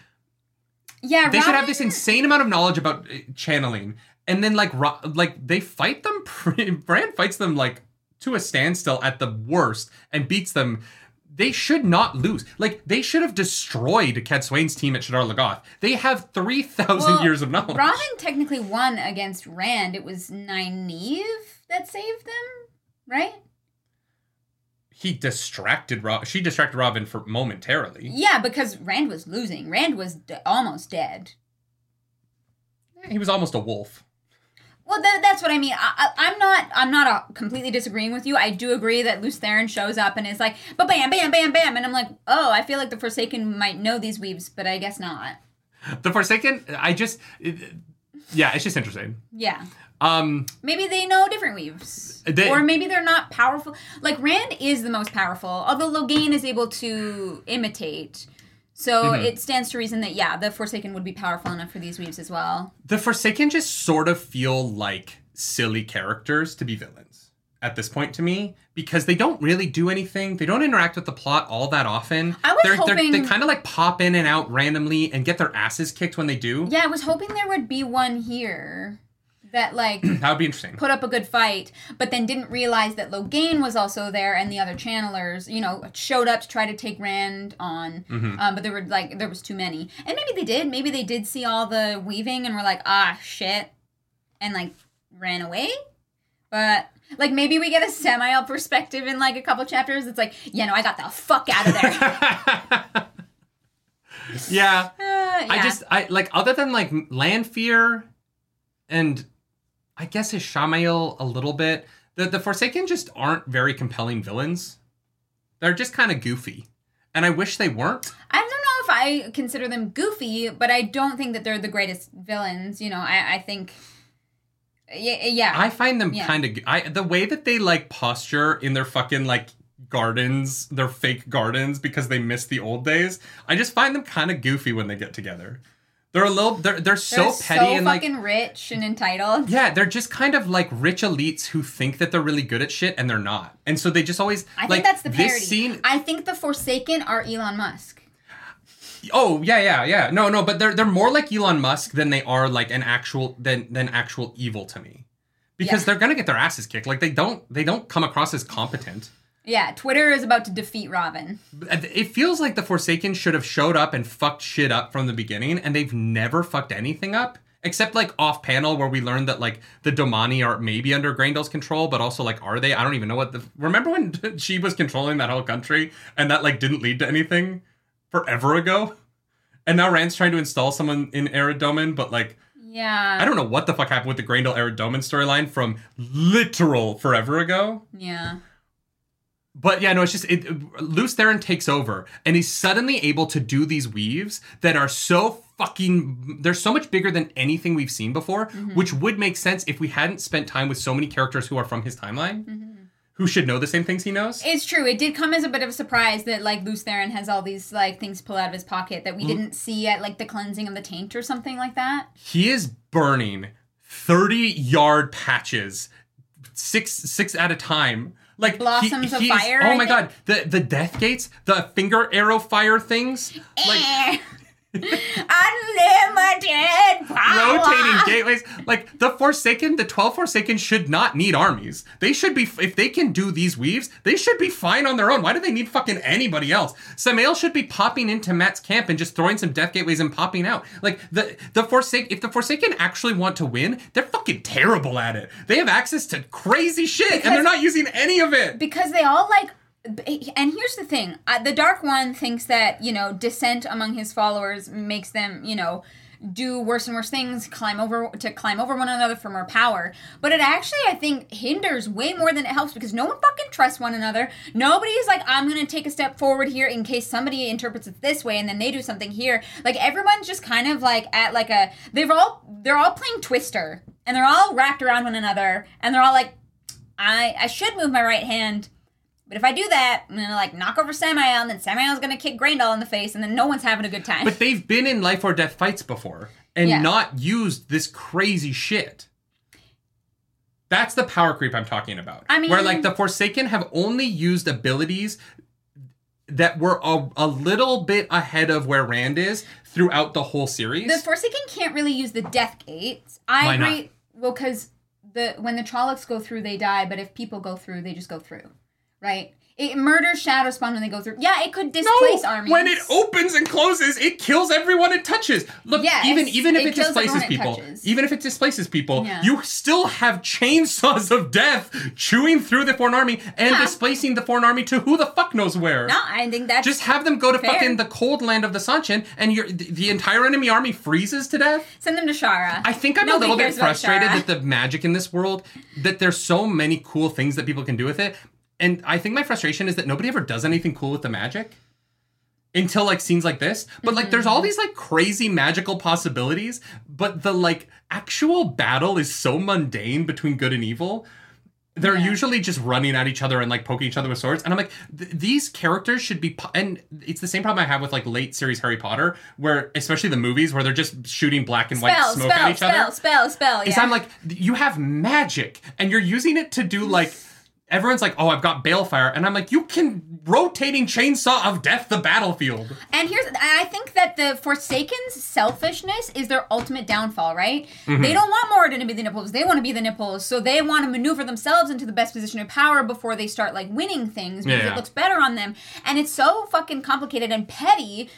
Yeah, They should have this insane amount of knowledge about uh, channeling, and then like Ro- like they fight them. Pretty, Rand fights them like to a standstill at the worst and beats them. They should not lose. Like they should have destroyed Cadsuane's team at Shadar Logoth. They have three thousand Well, years of knowledge. Rahvin technically won against Rand. It was Nynaeve that saved them, right? he distracted Rob. She distracted Rahvin for momentarily. Yeah, because Rand was losing. Rand was d- almost dead. He was almost a wolf. Well, tha that's what I mean. I, I'm not. I'm not uh, completely disagreeing with you. I do agree that Lews Therin shows up and is like, "But bam, bam, bam, bam," and I'm like, "Oh, I feel like the Forsaken might know these weaves, but I guess not." The Forsaken. I just. it- yeah, it's just interesting. Yeah, Um. maybe they know different weaves, They- or maybe they're not powerful. Like Rand is the most powerful, although Logain is able to imitate. So Mm-hmm. it stands to reason that yeah, the Forsaken would be powerful enough for these weaves as well. The Forsaken just sort of feel like silly characters to be villains at this point to me because they don't really do anything. They don't interact with the plot all that often. I was they're, hoping- they kind of like pop in and out randomly and get their asses kicked when they do. Yeah, I was hoping there would be one here that like That would be interesting. put up a good fight, but then didn't realize that Logain was also there and the other channelers, you know, showed up to try to take Rand on. Mm-hmm. Um, but there were like there was too many, and maybe they did. Maybe they did see all the weaving and were like, ah, shit, and like ran away. But like maybe we get a semi perspective in like a couple chapters. It's like, yeah, no, I got the fuck out of there. yeah. Uh, yeah. I just I like other than like Lanfear and I guess is Shamael a little bit. The the Forsaken just aren't very compelling villains. They're just kind of goofy. And I wish they weren't. I don't know if I consider them goofy, but I don't think that they're the greatest villains. You know, I, I think, yeah, yeah. I find them Yeah. kind of I the way that they like posture in their fucking like gardens, their fake gardens because they miss the old days. I just find them kind of goofy when they get together. They're a little they're they're so They're petty so and like fucking rich and entitled. Yeah, they're just kind of like rich elites who think that they're really good at shit and they're not. And so they just always I like think that's the parody. this scene. I think the Forsaken are Elon Musk. Oh, yeah, yeah, yeah. No, no, but they're they're more like Elon Musk than they are like an actual than than actual evil to me. Because Yeah. they're going to get their asses kicked. Like they don't they don't come across as competent. Yeah, Twitter is about to defeat Robin. It feels like the Forsaken should have showed up and fucked shit up from the beginning, and they've never fucked anything up. Except like off panel where we learned that like the Domani are maybe under Graendal's control, but also like are they? I don't even know what the. Remember when she was controlling that whole country and that like didn't lead to anything forever ago? And now Rand's trying to install someone in Arad Doman, but like Yeah. I don't know what the fuck happened with the Graendal Eridomin storyline from literal forever ago. Yeah. But yeah, no, it's just it, Lews Therin takes over, and he's suddenly able to do these weaves that are so fucking. They're so much bigger than anything we've seen before, mm-hmm. which would make sense if we hadn't spent time with so many characters who are from his timeline, mm-hmm. who should know the same things he knows. It's true. It did come as a bit of a surprise that like Luce Theron has all these like things pulled out of his pocket that we didn't see at like the cleansing of the taint or something like that. He is burning thirty yard patches, six six at a time. Like he- Blossoms of fire, Oh my god, the the death gates, the finger arrow fire things. Like Eh. I live unlimited power. rotating gateways. Like the Forsaken, the 12 Forsaken should not need armies. They should be, if they can do these weaves, they should be fine on their own. Why do they need fucking anybody else? Sammael should be popping into Mat's camp and just throwing some death gateways and popping out. Like the, the Forsaken, if the Forsaken actually want to win, they're fucking terrible at it. They have access to crazy shit and they're not using any of it. because they all like and here's the thing uh, the dark one thinks that you know dissent among his followers makes them you know do worse and worse things climb over to climb over one another for more power. But it actually i think hinders way more than it helps because no one fucking trusts one another. Nobody's like i'm gonna take a step forward here in case somebody interprets it this way and then they do something here. Like everyone's just kind of like at like a they've all they're all playing twister and they're all wrapped around one another and they're all like i i should move my right hand but if I do that, I'm gonna like knock over Sammael, and then Sammael's gonna kick Graendal in the face, and then no one's having a good time. But they've been in life or death fights before and Yeah. not used this crazy shit. That's the power creep I'm talking about. I mean- where like the Forsaken have only used abilities that were a, a little bit ahead of where Rand is throughout the whole series. the Forsaken can't really use the Death Gates. I Why not? agree. Well, because the when the Trollocs go through, they die, but if people go through, they just go through, right? It murders Shadow Spawn when they go through. Yeah, it could displace armies. When it opens and closes, it kills everyone it touches. Look, Yes, even even if it it, displaces everyone it people, even if it displaces people, Yeah. you still have chainsaws of death chewing through the foreign army and Yeah. displacing the foreign army to who the fuck knows where. no, I think that's Just have them go to Fair. fucking the cold land of the Seanchan, and your the, the entire enemy army freezes to death. send them to Shara. I think I'm Nobody a little bit frustrated that the magic in this world, that there's so many cool things that people can do with it. And I think my frustration is that nobody ever does anything cool with the magic until like scenes like this. But like there's Mm-hmm. all these like crazy magical possibilities, but the like actual battle is so mundane between good and evil. They're Yeah. usually just running at each other and like poking each other with swords. And I'm like, th- these characters should be. Po- and it's the same problem I have with like late series Harry Potter, where especially the movies where they're just shooting black and white smoke spell, at each spell, other. spell, spell. Is Yeah. I'm like, you have magic and you're using it to do like. Everyone's like, oh, I've got balefire, and I'm like, you can rotating chainsaw of death the battlefield. And here's, I think that the Forsaken's selfishness is their ultimate downfall, right? Mm-hmm. They don't want Moridin to be the nipples. They want to be the nipples. So they want to maneuver themselves into the best position of power before they start like winning things because Yeah. it looks better on them. And it's so fucking complicated and petty.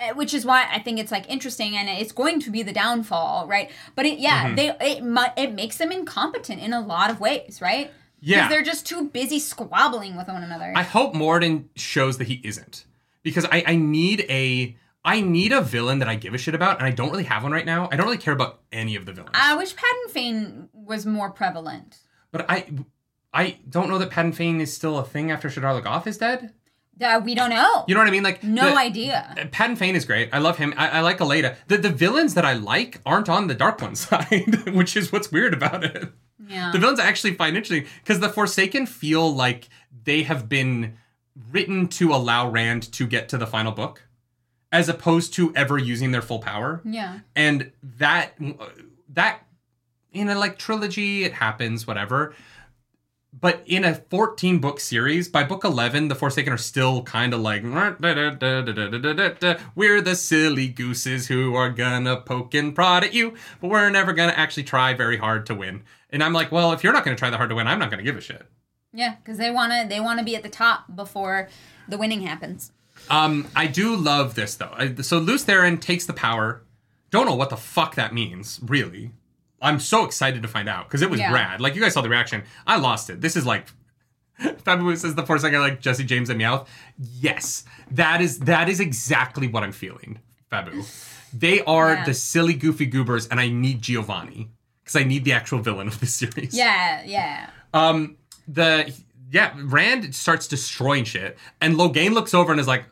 uh, Which is why I think it's like interesting, and it's going to be the downfall, right? But it, yeah, Mm-hmm. they it it makes them incompetent in a lot of ways, right? Yeah. because they're just too busy squabbling with one another. I hope Moridin shows that he isn't, because I, I need a I need a villain that I give a shit about, and I don't really have one right now. I don't really care about any of the villains, I wish Padan Fain was more prevalent. but I I don't know that Padan Fain is still a thing after Shadar Logoth is dead. Uh, we don't know. You know what I mean? Like no the- idea. Padan Fain is great. I love him. I, I like Elaida. The the villains that I like aren't on the Dark One side, which is what's weird about it. Yeah. The villains I actually find interesting because the Forsaken feel like they have been written to allow Rand to get to the final book, as opposed to ever using their full power. yeah. And that that in a like trilogy, it happens, whatever. But in a 14 book series, by book 11, the Forsaken are still kind of like, we're the silly gooses who are gonna poke and prod at you, but we're never gonna actually try very hard to win. And I'm like, well, if you're not gonna try that hard to win, I'm not gonna give a shit. Yeah, because they wanna they wanna be at the top before the winning happens. Um, I do love this though. I, so Lews Therin takes the power. Don't know what the fuck that means, really. I'm so excited to find out because it was Yeah. rad. Like you guys saw the reaction. I lost it. This is like Fabu says the first thing I like Jessie James and Meowth. Yes, that is that is exactly what I'm feeling, Fabu. They are Yeah. the silly, goofy goobers, and I need Giovanni because I need the actual villain of this series. Yeah, yeah. Um, the yeah, Rand starts destroying shit, and Logain looks over and is like,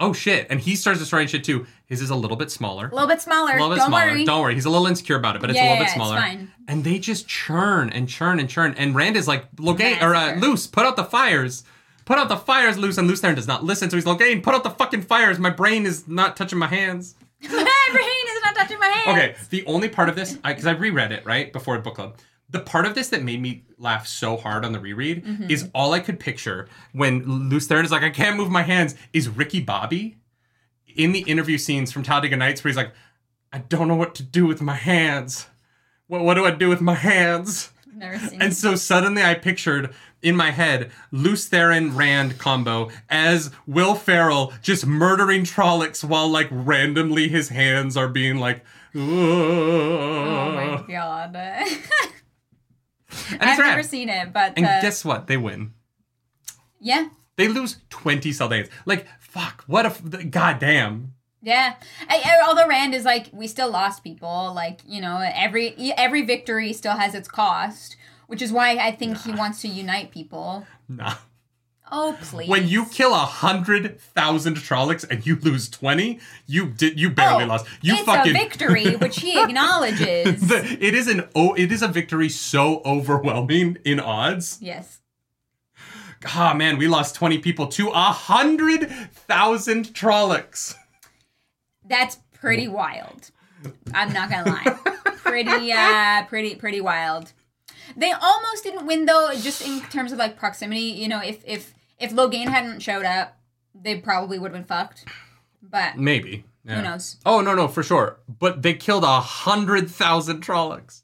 "Oh shit!" And he starts destroying shit too. His is a little bit smaller. A little bit smaller. A little bit Don't smaller. worry. Don't worry. He's a little insecure about it, but it's Yeah, a little yeah, bit it's smaller. fine. And they just churn and churn and churn. And Rand is like, Logain or uh, Loose, put out the fires. Put out the fires, Loose, and Lews Therin does not listen. So he's Logain, put out the fucking fires. My brain is not touching my hands. my brain is not touching my hands. Okay, the only part of this, because I, reread it right before book club, the part of this that made me laugh so hard on the reread Mm-hmm. is all I could picture when Lews Therin is like, I can't move my hands, is Ricky Bobby in the interview scenes from Talladega Nights where he's like, I don't know what to do with my hands. What what do I do with my hands? Never seen. And so suddenly I pictured in my head Lews Therin Rand combo as Will Ferrell just murdering Trollocs while like randomly his hands are being like. oh my god. And I've never seen it, but And uh, guess what? They win. yeah, They lose 20 Saldaeans. Like, fuck, what if. Goddamn. yeah. I, I- although Rand is like, we still lost people. Like you know, every every victory still has its cost, which is why I think he wants to unite people. Nah. Oh please. When you kill a hundred thousand Trollocs and you lose twenty, you did you barely Oh, lost. You it's fucking a victory, which he acknowledges. The- it is an oh, it is a victory so overwhelming in odds. yes. Ah man, we lost twenty people to a hundred thousand Trollocs. That's pretty wild. I'm not gonna lie. pretty, uh, pretty, pretty wild. They almost didn't win though, just in terms of like proximity. You know, if if if Logain hadn't showed up, they probably would have been fucked. But Maybe. Yeah. who knows? Oh no, no, for sure. But they killed a hundred thousand Trollocs.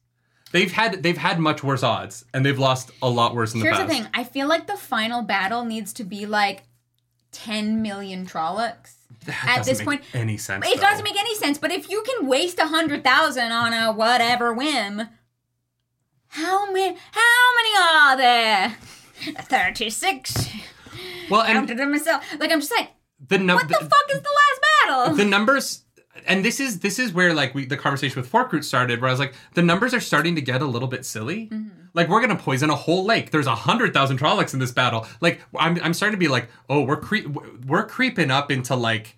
They've had they've had much worse odds, and they've lost a lot worse in the Here's past. the thing. I feel like the final battle needs to be like 10 million Trollocs. That At this make point, any sense. It though. doesn't make any sense, but if you can waste a hundred thousand on a whatever whim, how many? How many are there? Thirty-six. Well, and myself. Like I'm just like, the number what the fuck is the last battle? the numbers and this is this is where like we the conversation with Forkroot started where I was like the numbers are starting to get a little bit silly. Mm-hmm. Like we're gonna poison a whole lake. There's a hundred thousand Trollocs in this battle. Like I'm I'm starting to be like oh we're cre- we're creeping up into like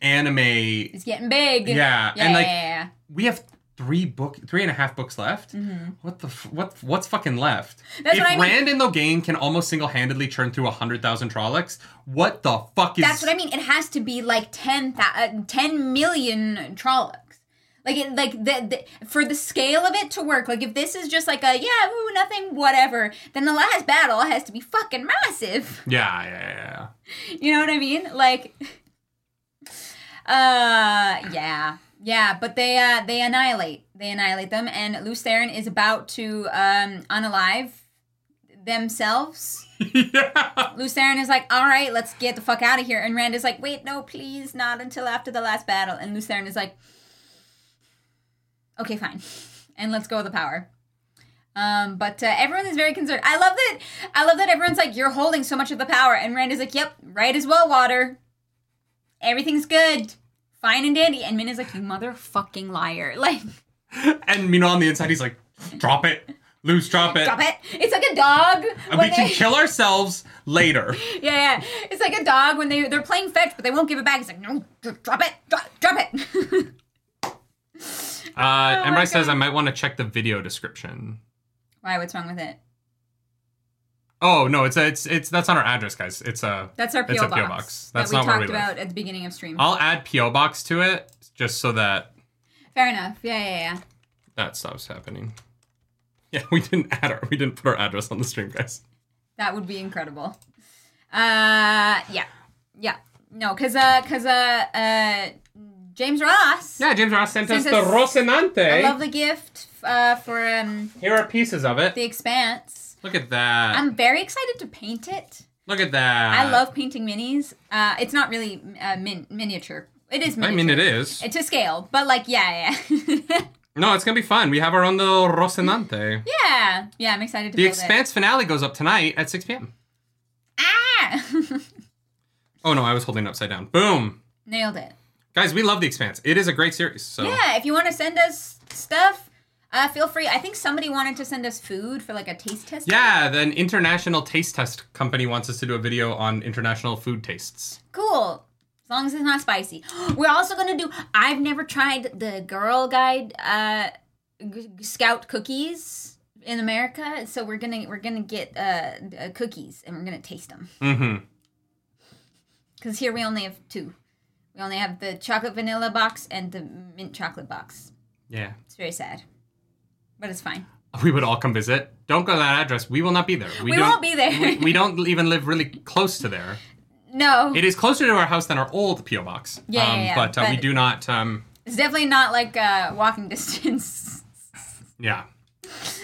anime. it's getting big. Yeah, yeah, and, like, yeah, yeah. We have three book three and a half books left. What the f- what what's fucking left? Mm-hmm. That's if what I mean. Rand and Logain can almost single handedly churn through a hundred thousand Trollocs, what the fuck is That's what I mean. It has to be like 10, thou- uh, 10 million Trollocs. Like it, like the, the for the scale of it to work. Like if this is just like a yeah, ooh, nothing, whatever, then the last battle has to be fucking massive. Yeah, yeah, yeah. You know what I mean? Like, uh, yeah, yeah. But they uh they annihilate they annihilate them, and Lews Therin is about to um unalive themselves. yeah. Lews Therin is like, all right, let's get the fuck out of here. And Rand is like, wait, no, please, not until after the last battle. And Lews Therin is like, okay, fine, and let's go with the power. Um, but uh, everyone is very concerned. I love that. I love that everyone's like, "You're holding so much of the power," and Rand is like, "Yep, right as well, Water. Everything's good, fine and dandy." And Min is like, "You motherfucking liar!" Like, And meanwhile, on the inside, he's like, "Drop it, lose, drop it. drop it. It's like a dog. And when we can they- kill ourselves later." Yeah, yeah. It's like a dog when they they're playing fetch, but they won't give it back. It's like, no, drop it, drop, drop it. Uh, Oh Emre my says I might want to check the video description. Why? What's wrong with it? Oh no, it's a, it's it's that's on our address, guys. It's a That's our PO It's a box. PO box. That's that we not where talked we about at the beginning of stream. I'll add PO box to it just so that Fair enough. Yeah, yeah, yeah. that stops happening. Yeah, we didn't add our we didn't put our address on the stream, guys. That would be incredible. Uh, yeah, yeah. No, cause uh, cause uh, uh, James Ross. Yeah, James Ross sent us Sent the us Rocinante. A lovely gift uh, for um Here are pieces of it. the Expanse. Look at that. I'm very excited to paint it. Look at that. I love painting minis. Uh, it's not really uh, min- miniature. It is miniature. I mean, it is. It's to scale, but like, yeah, yeah, No, it's gonna be fun. We have our own little Rocinante. yeah, yeah. I'm excited to The Expanse finale goes up tonight at 6 p.m. Ah, Oh no, I was holding it upside down. Boom. nailed it. Guys, we love The Expanse. It is a great series. So Yeah, if you want to send us stuff, uh, feel free. I think somebody wanted to send us food for like a taste test. Yeah, the international taste test company wants us to do a video on international food tastes. Cool. As long as it's not spicy. We're also gonna do. I've never tried the Girl Guide uh, g- Scout cookies in America, so we're gonna we're gonna get uh, uh, cookies and we're gonna taste them. Mm-hmm. Because here we only have two. We only have the chocolate vanilla box and the mint chocolate box. Yeah. It's very sad, but it's fine. We would all come visit. Don't go to that address. We will not be there. We don't, won't be there. we, we don't even live really close to there. No. It is closer to our house than our old PO box. Yeah, um, yeah, yeah, but, uh, we do not. Um, It's definitely not like uh, walking distance. Yeah.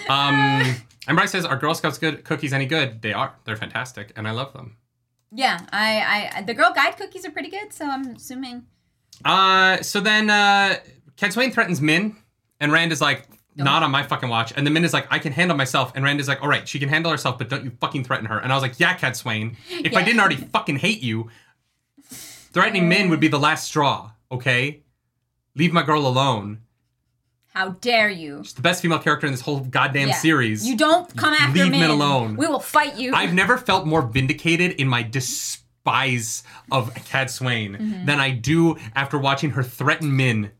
Um, and Bryce says, "Are Girl Scouts good cookies any good? They are. They're fantastic, and I love them." yeah, I, I, the Girl Guide cookies are pretty good, so I'm assuming. Uh, so then uh, Cadsuane threatens Min, and Rand is like, "Not on my fucking watch." And the Min is like, "I can handle myself," and Rand is like, "All right, she can handle herself, but don't you fucking threaten her." And I was like, "Yeah, Cadsuane. If I didn't already fucking hate you, threatening Min would be the last straw. Okay, leave my girl alone. How dare you? She's the best female character in this whole goddamn Yeah. series." You don't come after me. Leave Min. Min alone. We will fight you. I've never felt more vindicated in my despise of Cadsuane Mm-hmm. than I do after watching her threaten Min.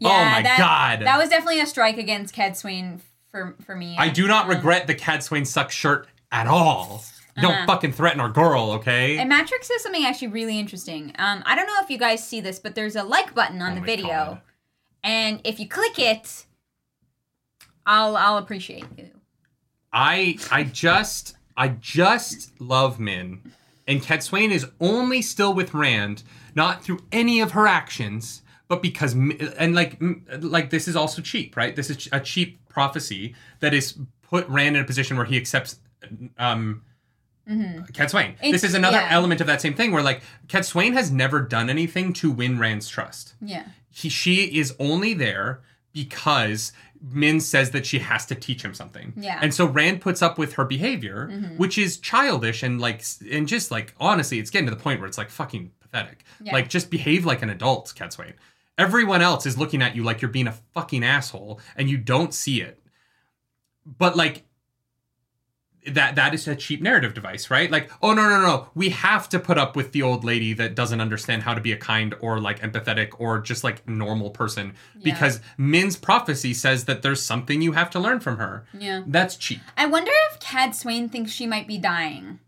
Yeah, oh my that, God. That was definitely a strike against Cadsuane for for me. I do not regret the Cadsuane suck shirt at all. Don't Uh-huh. fucking threaten our girl, okay? And Matrix says something actually really interesting. Um, I don't know if you guys see this, but there's a like button on Oh the video, God. and if you click it, I'll I'll appreciate you. I I just I just love Min. And Cadsuane is only still with Rand, not through any of her actions, but because and like like this is also cheap, right? This is a cheap prophecy that is put Rand in a position where he accepts um Cadsuane. this is another yeah. element of that same thing where like Cadsuane has never done anything to win Rand's trust Yeah. he she is only there because Min says that she has to teach him something. Yeah. And so Rand puts up with her behavior, Mm-hmm. which is childish and like and just like honestly, it's getting to the point where it's like fucking pathetic. Yeah. Like just behave like an adult, Cadsuane. Everyone else is looking at you like you're being a fucking asshole and you don't see it. But like that that is a cheap narrative device, right? Like, oh no no no, we have to put up with the old lady that doesn't understand how to be a kind or like empathetic or just like normal person because Min's prophecy says that there's something you have to learn from her. Yeah. That's cheap. I wonder if Cadsuane thinks she might be dying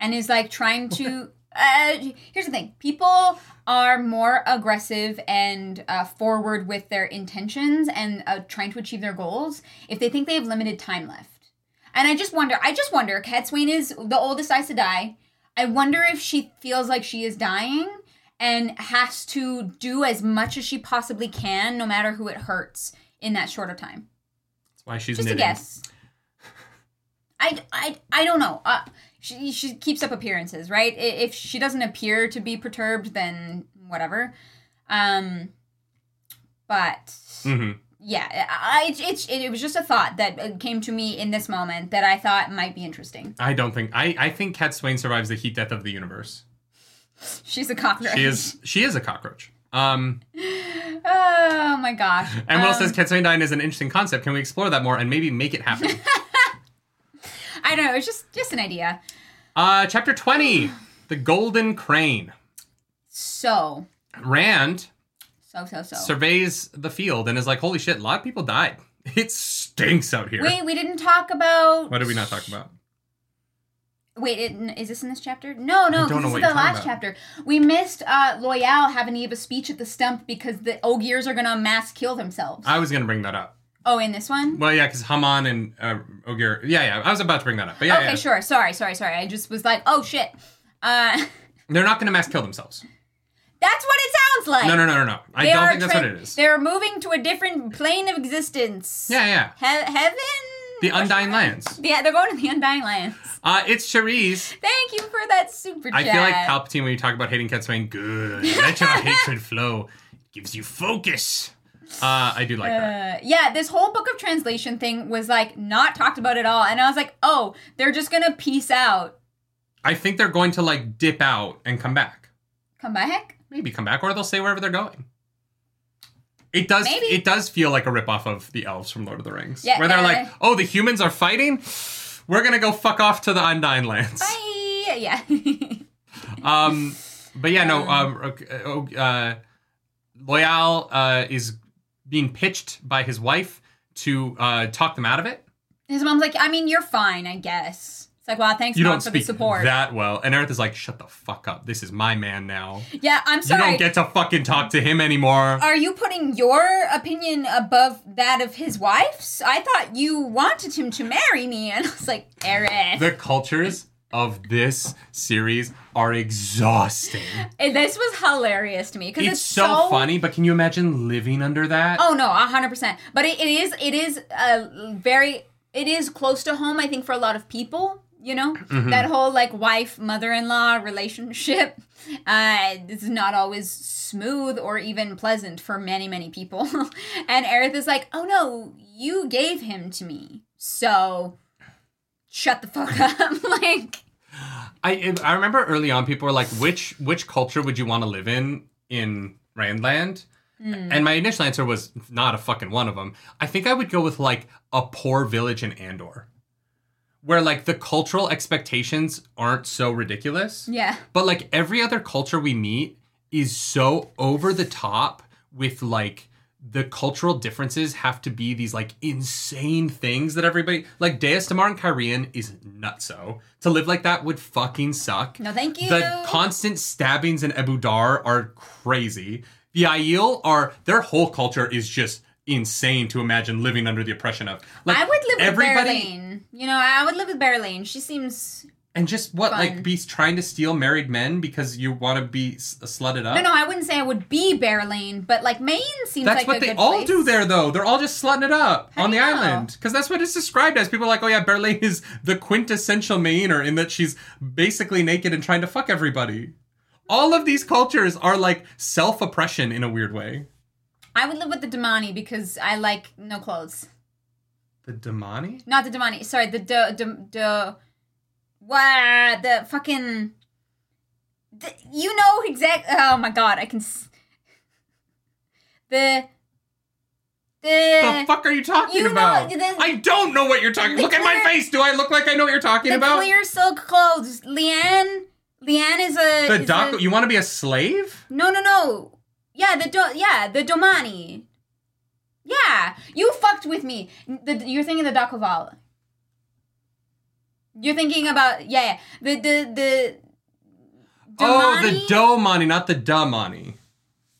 and is like trying to. Uh, here's the thing people are more aggressive and uh, forward with their intentions and uh, trying to achieve their goals if they think they have limited time left. And I just wonder, I just wonder, Cadsuane is the oldest Aes Sedai. I wonder if she feels like she is dying and has to do as much as she possibly can, no matter who it hurts, in that shorter time. That's why she's Just a guess. I, I, I don't know. Uh, she, she keeps up appearances, right? If she doesn't appear to be perturbed, then whatever. Um, but Mhm. yeah, I, it's it's it, was just a thought that came to me in this moment that I thought might be interesting. I don't think I I think Cadsuane survives the heat death of the universe. She's a cockroach. She is she is a cockroach. Um Oh my gosh. and Will Um, says Cadsuane dying is an interesting concept. Can we explore that more and maybe make it happen? I don't know. It's just just an idea. uh chapter 20, The Golden Crane. So Rand so so so. surveys the field and is like, "Holy shit, a lot of people died. It stinks out here." Wait, we didn't talk about. What did we not talk about? Wait, it, is this in this chapter? No, no, I don't know because this is the last chapter. We missed uh, Loial having to give a speech at the stump because the Ogiers are gonna mass kill themselves. I was gonna bring that up. Oh, in this one? Well, yeah, because Haman and uh, Ogier. Yeah, yeah, I was about to bring that up. But yeah, okay, yeah. sure. Sorry, sorry, sorry. I just was like, oh shit. Uh, they're not gonna mass kill themselves. that's what it sounds like. No, no, no, no, no. I They don't think that's tra- what it is. They're moving to a different plane of existence. Yeah, yeah. He- heaven. The Undying Lands. Yeah, they're going to the Undying Lands. Uh, it's Cherise. Thank you for that super chat. I feel like Palpatine when you talk about hating Cadsuane. Good. Let your hatred flow. Gives you focus. Uh, I do like that. Uh, yeah, this whole book of translation thing was like not talked about at all, and I was like, oh, they're just gonna peace out, I think they're going to like dip out and come back. come back. Maybe come back, or they'll stay wherever they're going. It does. Maybe. It does feel like a ripoff of the elves from Lord of the Rings, Yeah, where they're uh, like, "Oh, the humans are fighting. We're gonna go fuck off to the Undying Lands." Bye. Yeah. Um, but yeah, no. Um, uh, uh, Loial uh, is being pitched by his wife to uh, talk them out of it. His mom's like, I mean, you're fine, I guess. It's like, wow, thanks, You mom, don't for the speak support. that well, and Erith is like, "Shut the fuck up. This is my man now. yeah, I'm sorry. You don't get to fucking talk to him anymore." Are you putting your opinion above that of his wife's? I thought you wanted him to marry me, and I was like, Eric. the cultures of this series are exhausting. And this was hilarious to me because It's, it's, so, funny, but can you imagine living under that? Oh no, hundred percent. But it, it is it is a very it is close to home. I think for a lot of people, you know, Mm-hmm. that whole like wife mother in law relationship. Uh, this is not always smooth or even pleasant for many many people. and Erith is like, oh no, you gave him to me, so shut the fuck up. like, I I remember early on people were like, which which culture would you want to live in in Randland? Hmm. And my initial answer was not a fucking one of them. I think I would go with like a poor village in Andor, where like the cultural expectations aren't so ridiculous. yeah, But like every other culture we meet is so over the top with like the cultural differences have to be these like insane things that everybody like Deus Damar and Cairhien is nutso. To live like that would fucking suck. no, thank you. The constant stabbings in Ebou Dar are crazy. The Aiel are their whole culture is just insane to imagine living under the oppression of. Like I would live with everybody Berelain. You know, I would live with Berelain. She seems and just what Fun. like be trying to steal married men because you want to be s- uh, slutted up. no, no. I wouldn't say I would be Berelain, but like Mayene seems That's like what a they good all place. do there, though. They're all just slutting it up How on do the you know? island because that's what it's described as. People are like, oh yeah, Berelain is the quintessential Mayener in that she's basically naked and trying to fuck everybody. All of these cultures are like self oppression in a weird way. I would live with the damane because I like no clothes. The damane? Not the damane. Sorry, the the the, the what the fucking. The, you know exactly Oh my god, I can. s- The. The. The fuck are you talking you know, about? the- I don't know what you're talking. Look at my face. Do I look like I know what you're talking the about? clear silk clothes. Leane. Leane is a. the is doc. a- You want to be a slave? No, no, no. Yeah, the do- yeah, the Domani. Yeah, you fucked with me. The, you're thinking the dacovale. You're thinking about yeah, yeah. the the the. Oh, the Domani? Domani, not the damane.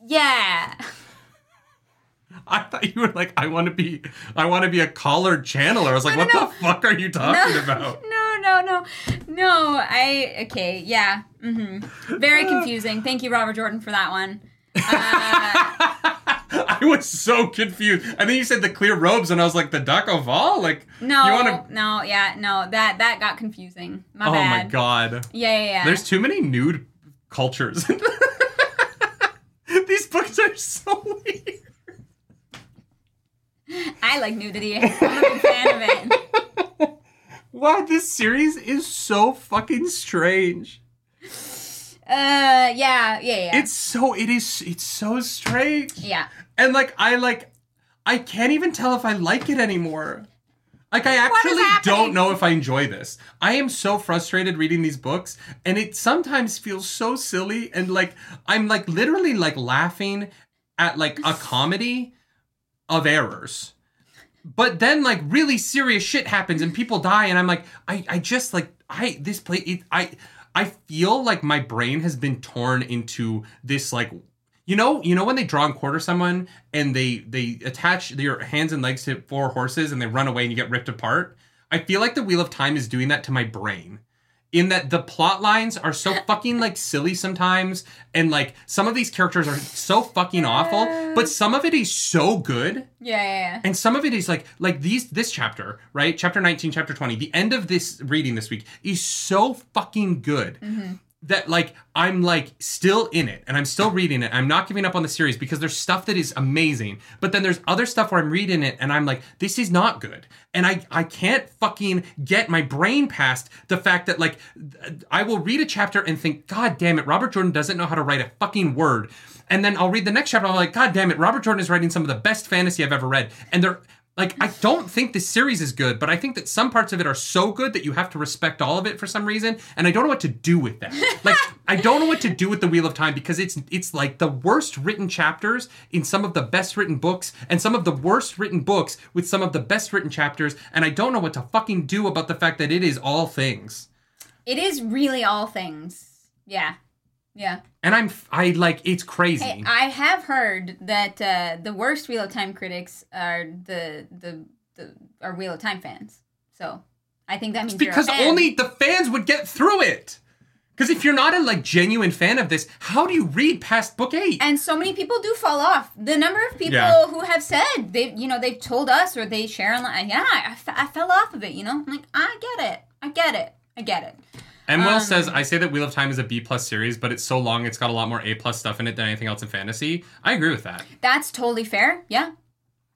Yeah. I thought you were like, I want to be, I want to be a collared channeler. I was like, No, what no, the fuck are you talking no, about? No, no, no, no. I okay. Yeah. Mm-hmm. Very confusing. Thank you, Robert Jordan, for that one. Uh, I was so confused. And then you said the clear robes, and I was like, the dacovale? Like, no, you want to? no, yeah, no. That that got confusing. My Oh bad. my god. Yeah, yeah, yeah. There's too many nude cultures. These books are so weird. I like nudity. I'm a big fan of it. Wow, this series is so fucking strange. Uh, yeah, yeah, yeah. It's so it is it's so strange. yeah. And like I like I can't even tell if I like it anymore. Like I actually don't know if I enjoy this. I am so frustrated reading these books and it sometimes feels so silly and like I'm like literally like laughing at like a comedy of errors. But then like really serious shit happens and people die and I'm like I I just like I this play it I I feel like my brain has been torn into this like you know, you know when they draw and quarter someone and they they attach their hands and legs to four horses and they run away and you get ripped apart. I feel like the Wheel of Time is doing that to my brain. In that the plot lines are so fucking like silly sometimes, and like some of these characters are so fucking awful, but some of it is so good. Yeah, yeah, yeah. And some of it is like like these this chapter, right? Chapter 19, chapter 20. The end of this reading this week is so fucking good. Mm-hmm. That like I'm like still in it and I'm still reading it. I'm not giving up on the series because there's stuff that is amazing. But then there's other stuff where I'm reading it and I'm like, this is not good. And I I can't fucking get my brain past the fact that like I will read a chapter and think, God damn it, Robert Jordan doesn't know how to write a fucking word. And then I'll read the next chapter, I'm like, God damn it, Robert Jordan is writing some of the best fantasy I've ever read. And they're like, I don't think this series is good, but I think that some parts of it are so good that you have to respect all of it for some reason. And I don't know what to do with that. Like, I don't know what to do with the Wheel of Time because it's it's like the worst written chapters in some of the best written books, and some of the worst written books with some of the best written chapters. And I don't know what to fucking do about the fact that it is all things. It is really all things. Yeah. Yeah. And I'm I like it's crazy. Hey, I have heard that uh, the worst Wheel of Time critics are the the the are Wheel of Time fans. So I think that means because you're a fan. only the fans would get through it. Because if you're not a like genuine fan of this, how do you read past book eight? And so many people do fall off. The number of people Yeah. who have said they, you know, they've told us or they share online. Yeah, I, I fell off of it. You know, I'm like, I get it. I get it. I get it. And Will Um, says, I say that Wheel of Time is a B plus series, but it's so long it's got a lot more A plus stuff in it than anything else in fantasy. I agree with that. That's totally fair. Yeah,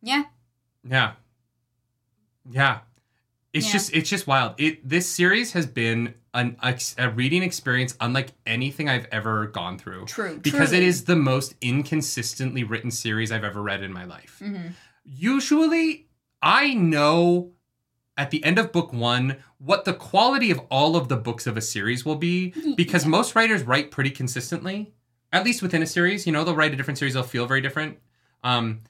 yeah. Yeah. Yeah. It's Yeah. just it's just wild. It this series has been an ex- a reading experience unlike anything I've ever gone through. True, Because it truly. is the most inconsistently written series I've ever read in my life. Mhm. Usually I know at the end of book 1 what the quality of all of the books of a series will be because most writers write pretty consistently. At least within a series, you know, they'll write a different series, they'll feel very different. Um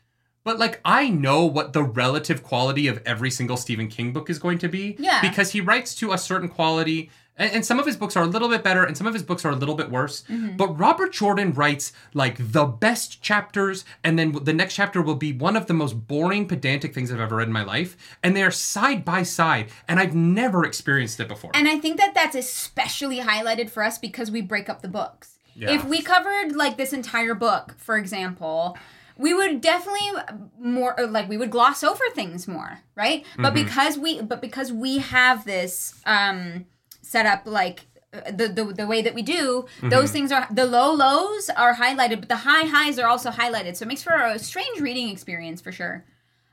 but like I know what the relative quality of every single Stephen King book is going to be. Yeah. Because he writes to a certain quality. And, and some of his books are a little bit better, and some of his books are a little bit worse. Mm-hmm. But Robert Jordan writes like the best chapters, and then the next chapter will be one of the most boring, pedantic things I've ever read in my life. And they are side by side, and I've never experienced it before. And I think that that's especially highlighted for us because we break up the books. Yeah. If we covered like this entire book, for example, we would definitely more like we would gloss over things more, right? But Mm-hmm. because we but because we have this um set up like uh, the, the the way that we do Mm-hmm. those things are the low lows are highlighted but the high highs are also highlighted so it makes for a strange reading experience for sure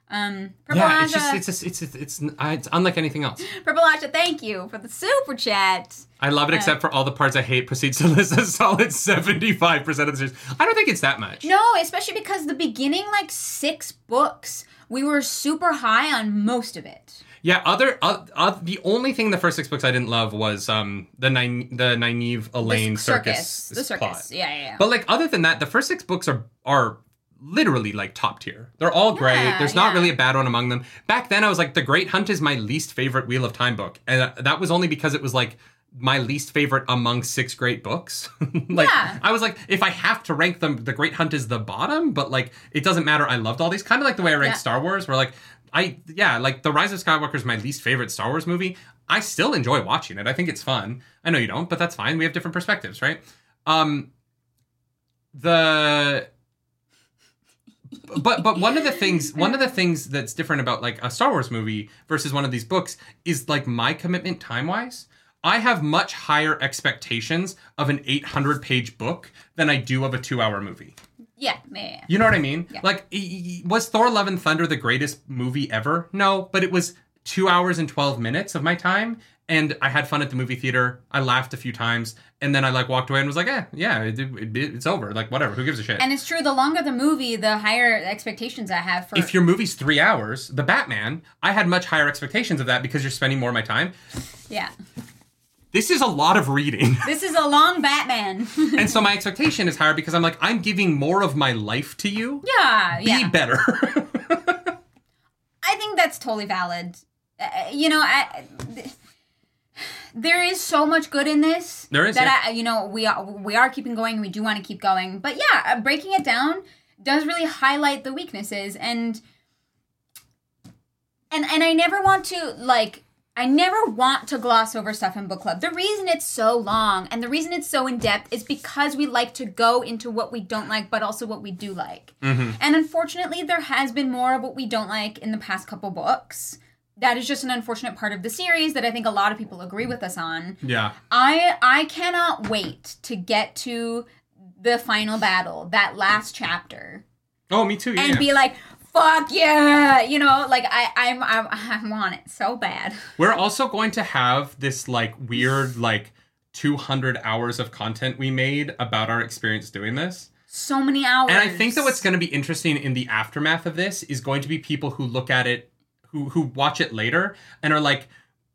um Purple yeah, it's just it's just, it's it's it's, it's unlike anything else. Purple Asha, thank you for the super chat I love it, except for all the parts I hate. Proceeds to list a solid seventy-five percent of the series. I don't think it's that much. No, especially because the beginning like six books, we were super high on most of it. Yeah, other uh, uh, the only thing in the first six books I didn't love was um the Nynaeve, the Nynaeve Elayne the circus, the circus. plot. Yeah, yeah, yeah. But like other than that, the first six books are are literally like top tier. They're all great. Yeah, There's not yeah. really a bad one among them. Back then, I was like, The Great Hunt is my least favorite Wheel of Time book, and uh, that was only because it was like my least favorite among six great books. like Yeah. I was like, if I have to rank them, The Great Hunt is the bottom, but like it doesn't matter. I loved all these. Kind of like the way I rank Yeah. Star Wars, where like I yeah, like The Rise of Skywalker is my least favorite Star Wars movie. I still enjoy watching it. I think it's fun. I know you don't, but that's fine. We have different perspectives, right? Um the but but one of the things one of the things that's different about like a Star Wars movie versus one of these books is like my commitment time wise. I have much higher expectations of an 800 page book than I do of a two hour movie. Yeah, yeah. You know what I mean? Yeah. Like, was Thor: Love and Thunder the greatest movie ever? No, but it was two hours and twelve minutes of my time, and I had fun at the movie theater. I laughed a few times, and then I like walked away and was like, "Eh, yeah, it, it, it's over. Like, whatever. Who gives a shit?" And it's true. The longer the movie, the higher expectations I have for. if your movie's three hours, The Batman, I had much higher expectations of that because you're spending more of my time. yeah, This is a lot of reading. this is a long Batman. and so my expectation is higher because I'm like, I'm giving more of my life to you. yeah, Be yeah. better. I think that's totally valid. Uh, you know, I, th- there is so much good in this. There is, that I, you know, we are we are keeping going. We do want to keep going, but yeah, uh, breaking it down does really highlight the weaknesses and and and I never want to like. I never want to gloss over stuff in book club. The reason it's so long and the reason it's so in depth is because we like to go into what we don't like, but also what we do like. Mm-hmm. And unfortunately, there has been more of what we don't like in the past couple books. That is just an unfortunate part of the series that I think a lot of people agree with us on. yeah. I I cannot wait to get to the final battle, that last chapter, Oh, me too. Yeah. and be like, "Fuck yeah!" You know, like I I'm, I'm I want it so bad. We're also going to have this like weird like 200 hours of content we made about our experience doing this. So many hours. And I think that what's going to be interesting in the aftermath of this is going to be people who look at it who who watch it later and are like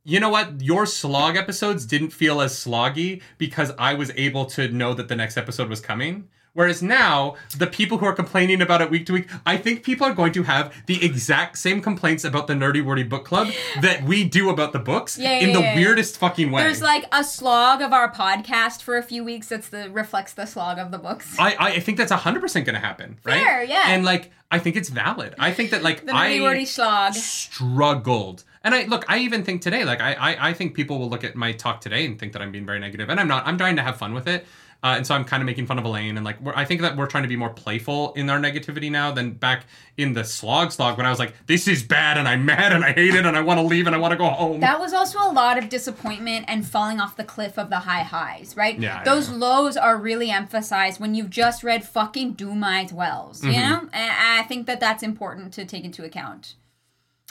you know what? Your slog episodes didn't feel as sloggy because I was able to know that the next episode was coming. Whereas now, the people who are complaining about it week to week, I think people are going to have the exact same complaints about the Nerdy Wordy Book Club that we do about the books Yeah, in the yeah. weirdest fucking way. There's like a slog of our podcast for a few weeks that's the reflects the slog of the books. I, I think that's 100% going to happen, right? Fair, yeah. And like, I think it's valid. I think that like The I nerdy wordy slog. struggled. And I look, I even think today, like I, I, I think people will look at my talk today and think that I'm being very negative, and I'm not. I'm trying to have fun with it, uh, and so I'm kind of making fun of Elayne, and like we're, I think that we're trying to be more playful in our negativity now than back in the slog slog when I was like, this is bad, and I'm mad, and I hate it, and I want to leave, and I want to go home. That was also a lot of disappointment and falling off the cliff of the high highs, right? Yeah, Those yeah. lows are really emphasized when you've just read fucking Dumai's Wells, you Mm-hmm. know? And I think that that's important to take into account.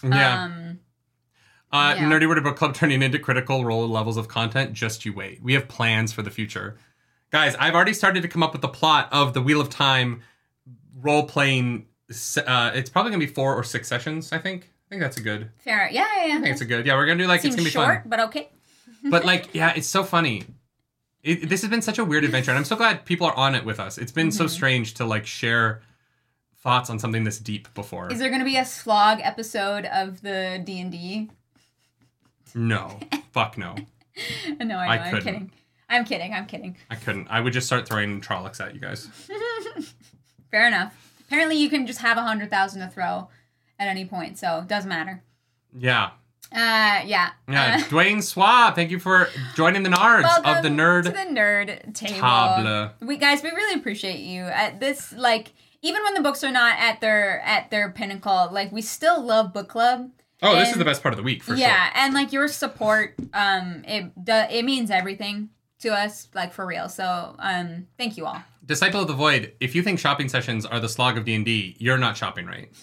yeah. Um, Uh, Yeah. Nerdy Word Book Club turning into critical role levels of content. Just you wait. We have plans for the future, guys. I've already started to come up with the plot of the Wheel of Time role playing. Uh, it's probably gonna be four or six sessions. I think. I think that's a good. fair. Yeah, yeah, yeah. I think it's a good. Yeah, we're gonna do like Seems it's gonna be short, fun. but okay. But like, yeah, it's so funny. It, this has been such a weird adventure, and I'm so glad people are on it with us. It's been Mm-hmm. so strange to like share thoughts on something this deep before. Is there going to be a slog episode of the D&D? no, fuck no. No, I I know. I'm couldn't. kidding. I'm kidding. I'm kidding. I couldn't. I would just start throwing Trollocs at you guys. Fair enough. Apparently, you can just have a hundred thousand to throw at any point, so it doesn't matter. Yeah. Uh, yeah. Yeah, Uh, Dwayne Swab, thank you for joining the nards of the nerd. to the nerd table. table. We guys, we really appreciate you. At this, like, even when the books are not at their at their pinnacle, like we still love book club. oh, this is the best part of the week for yeah, and like your support, um, it it means everything to us, like for real. So, um, thank you all. Disciple of the Void, if you think shopping sessions are the slog of D&D, you're not shopping right.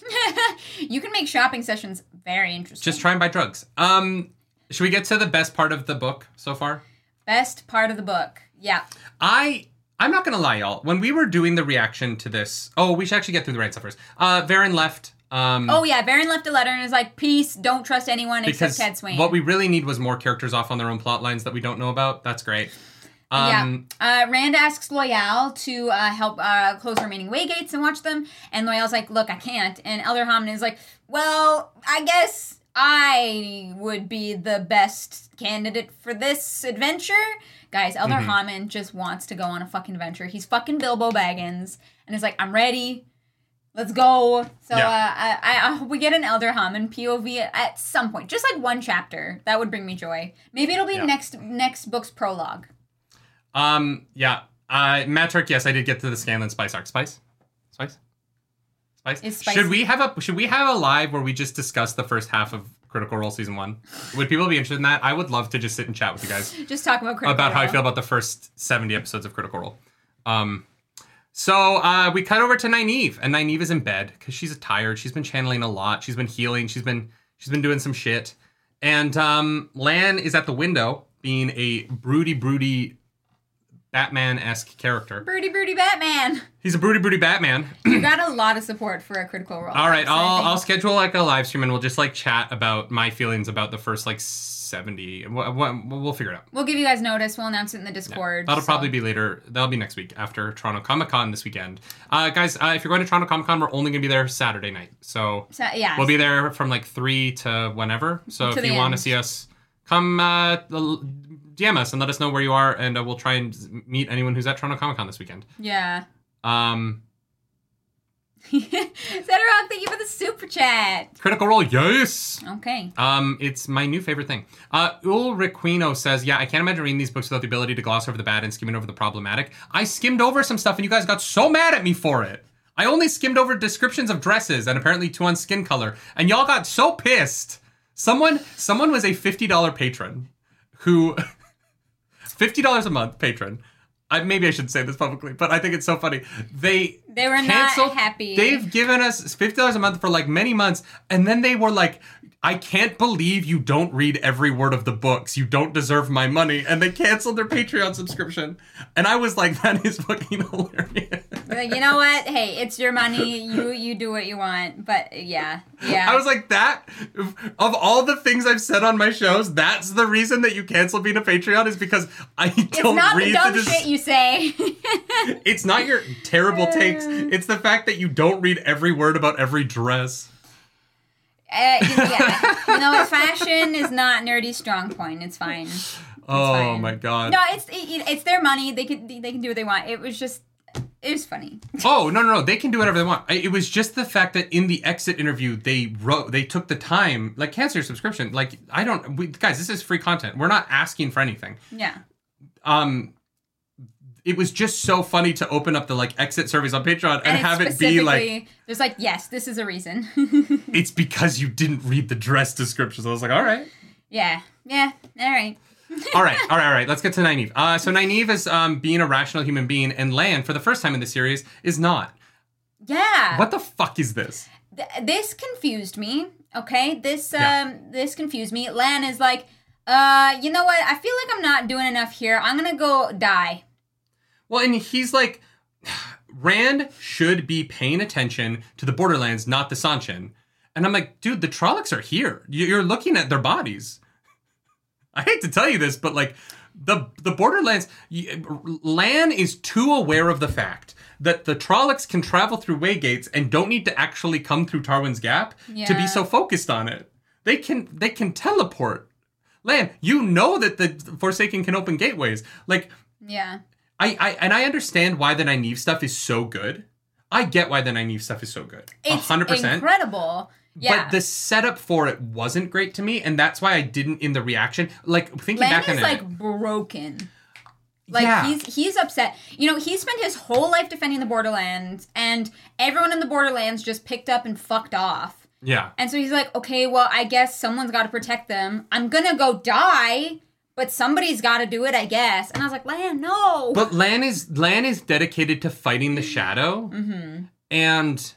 You can make shopping sessions very interesting. Just try and buy drugs. Um, should we get to the best part of the book so far? best part of the book. Yeah. I I'm not gonna lie, y'all. When we were doing the reaction to this, oh, we should actually get through the right stuff first. Uh, Verin left. Um, Oh yeah, Verin left a letter and is like, "Peace. Don't trust anyone except Cadsuane." what we really need was more characters off on their own plot lines that we don't know about. That's great. Um, yeah. Uh, Rand asks Loial to uh, help uh, close the remaining waygates and watch them, and Loial's like, "Look, I can't." And Elder Haman is like, "Well, I guess I would be the best candidate for this adventure." Guys, Elder Mm-hmm. Haman just wants to go on a fucking adventure. He's fucking Bilbo Baggins, and is like, "I'm ready." Let's go. So Yeah. uh, I, I, hope we get an Elder Haman POV at some point, just like one chapter. That would bring me joy. Maybe it'll be Yeah. next next book's prologue. Um, yeah. Uh, Matrick, yes, I did get to the Scanlan Spice arc. Spice? Spice? Spice? It's spicy. Should we have a should we have a live where we just discuss the first half of Critical Role season one? Would people be interested in that? I would love to just sit and chat with you guys Just talk about critical about how I feel about the first 70 episodes of Critical Role. Um so uh, we cut over to Nynaeve, and Nynaeve is in bed because she's tired. She's been channeling a lot. She's been healing. She's been she's been doing some shit. And um, Lan is at the window, being a broody, broody, Batman esque character. Broody Broody Batman. He's a broody, broody Batman. You got a lot of support for a critical role. All right, So I'll I'll schedule like a live stream, and we'll just like chat about my feelings about the first like 70. We'll, we'll figure it out. We'll give you guys notice. We'll announce it in the Discord. That'll so- probably be later. That'll be next week after Toronto Comic Con this weekend. Uh, guys, uh, if you're going to Toronto Comic Con, we're only going to be there Saturday night. So So, yeah. we'll be there from like 3 to whenever. So To if you want to see us, come uh, DM us and let us know where you are, and uh, we'll try and meet anyone who's at Toronto Comic Con this weekend. Yeah. Um, thank you for the super chat. Critical Role, yes! Okay. Um, it's my new favorite thing. Uh, Ulriquino says, "Yeah, I can't imagine reading these books without the ability to gloss over the bad and skimming over the problematic. I skimmed over some stuff, and you guys got so mad at me for it. I only skimmed over descriptions of dresses and apparently two on skin color, and y'all got so pissed. Someone, someone was a fifty dollar patron, who, fifty dollars a month patron." I, maybe I should say this publicly, but I think it's so funny. They They were not canceled. happy. They've given us fifty dollars a month for like many months, and then they were like, I can't believe you don't read every word of the books. You don't deserve my money. And they canceled their Patreon subscription. And I was like, that is fucking hilarious. Like, you know what? Hey, it's your money. You you do what you want. But yeah, yeah. I was like, that, of all the things I've said on my shows, that's the reason that you canceled being a Patreon is because I don't not read the dumb the. shit you say. it's not your terrible takes. It's the fact that you don't read every word about every dress. Uh, yeah, you know, fashion is not nerdy's strong point. It's fine. It's Oh fine. my god. No, it's it, it's their money. They can they can do what they want. It was just it was funny. Oh no no no! They can do whatever they want. It was just the fact that in the exit interview they wrote they took the time like cancel your subscription. Like I don't we, guys, this is free content. We're not asking for anything. Yeah. Um, it was just so funny to open up the like exit surveys on Patreon and, And, have it be like there's like yes, this is a reason. it's because you didn't read the dress descriptions. I was like, all right. yeah. Yeah. All right. all right, all right, all right. Let's get to Nynaeve. Uh, so Nynaeve is um, being a rational human being, and Lan, for the first time in the series, is not. Yeah. What the fuck is this? Th- this confused me. Okay, this um Yeah. this confused me. Lan is like, uh, you know what? I feel like I'm not doing enough here. I'm gonna go die. Well, and he's like, Rand should be paying attention to the Borderlands, not the Seanchan. And I'm like, dude, the Trollocs are here. You- You're looking at their bodies. I hate to tell you this, but like, the the Borderlands, Lan is too aware of the fact that the Trollocs can travel through waygates and don't need to actually come through Tarwin's Gap to be so focused on it. They can they can teleport. Lan, you know that the Forsaken can open gateways. Like, Yeah. I, I and I understand why the Nynaeve stuff is so good. I get why the Nynaeve stuff is so good. It's hundred percent. incredible. Yeah. But the setup for it wasn't great to me, and that's why I didn't in the reaction. Like thinking Lan back on it. like broken. Like Yeah. he's he's upset. You know, he spent his whole life defending the Borderlands, and everyone in the Borderlands just picked up and fucked off. yeah. And so he's like, okay, well, I guess someone's got to protect them. I'm gonna go die, but somebody's got to do it, I guess. And I was like, Lan, no. But Lan is Lan is dedicated to fighting the shadow, mm-hmm. and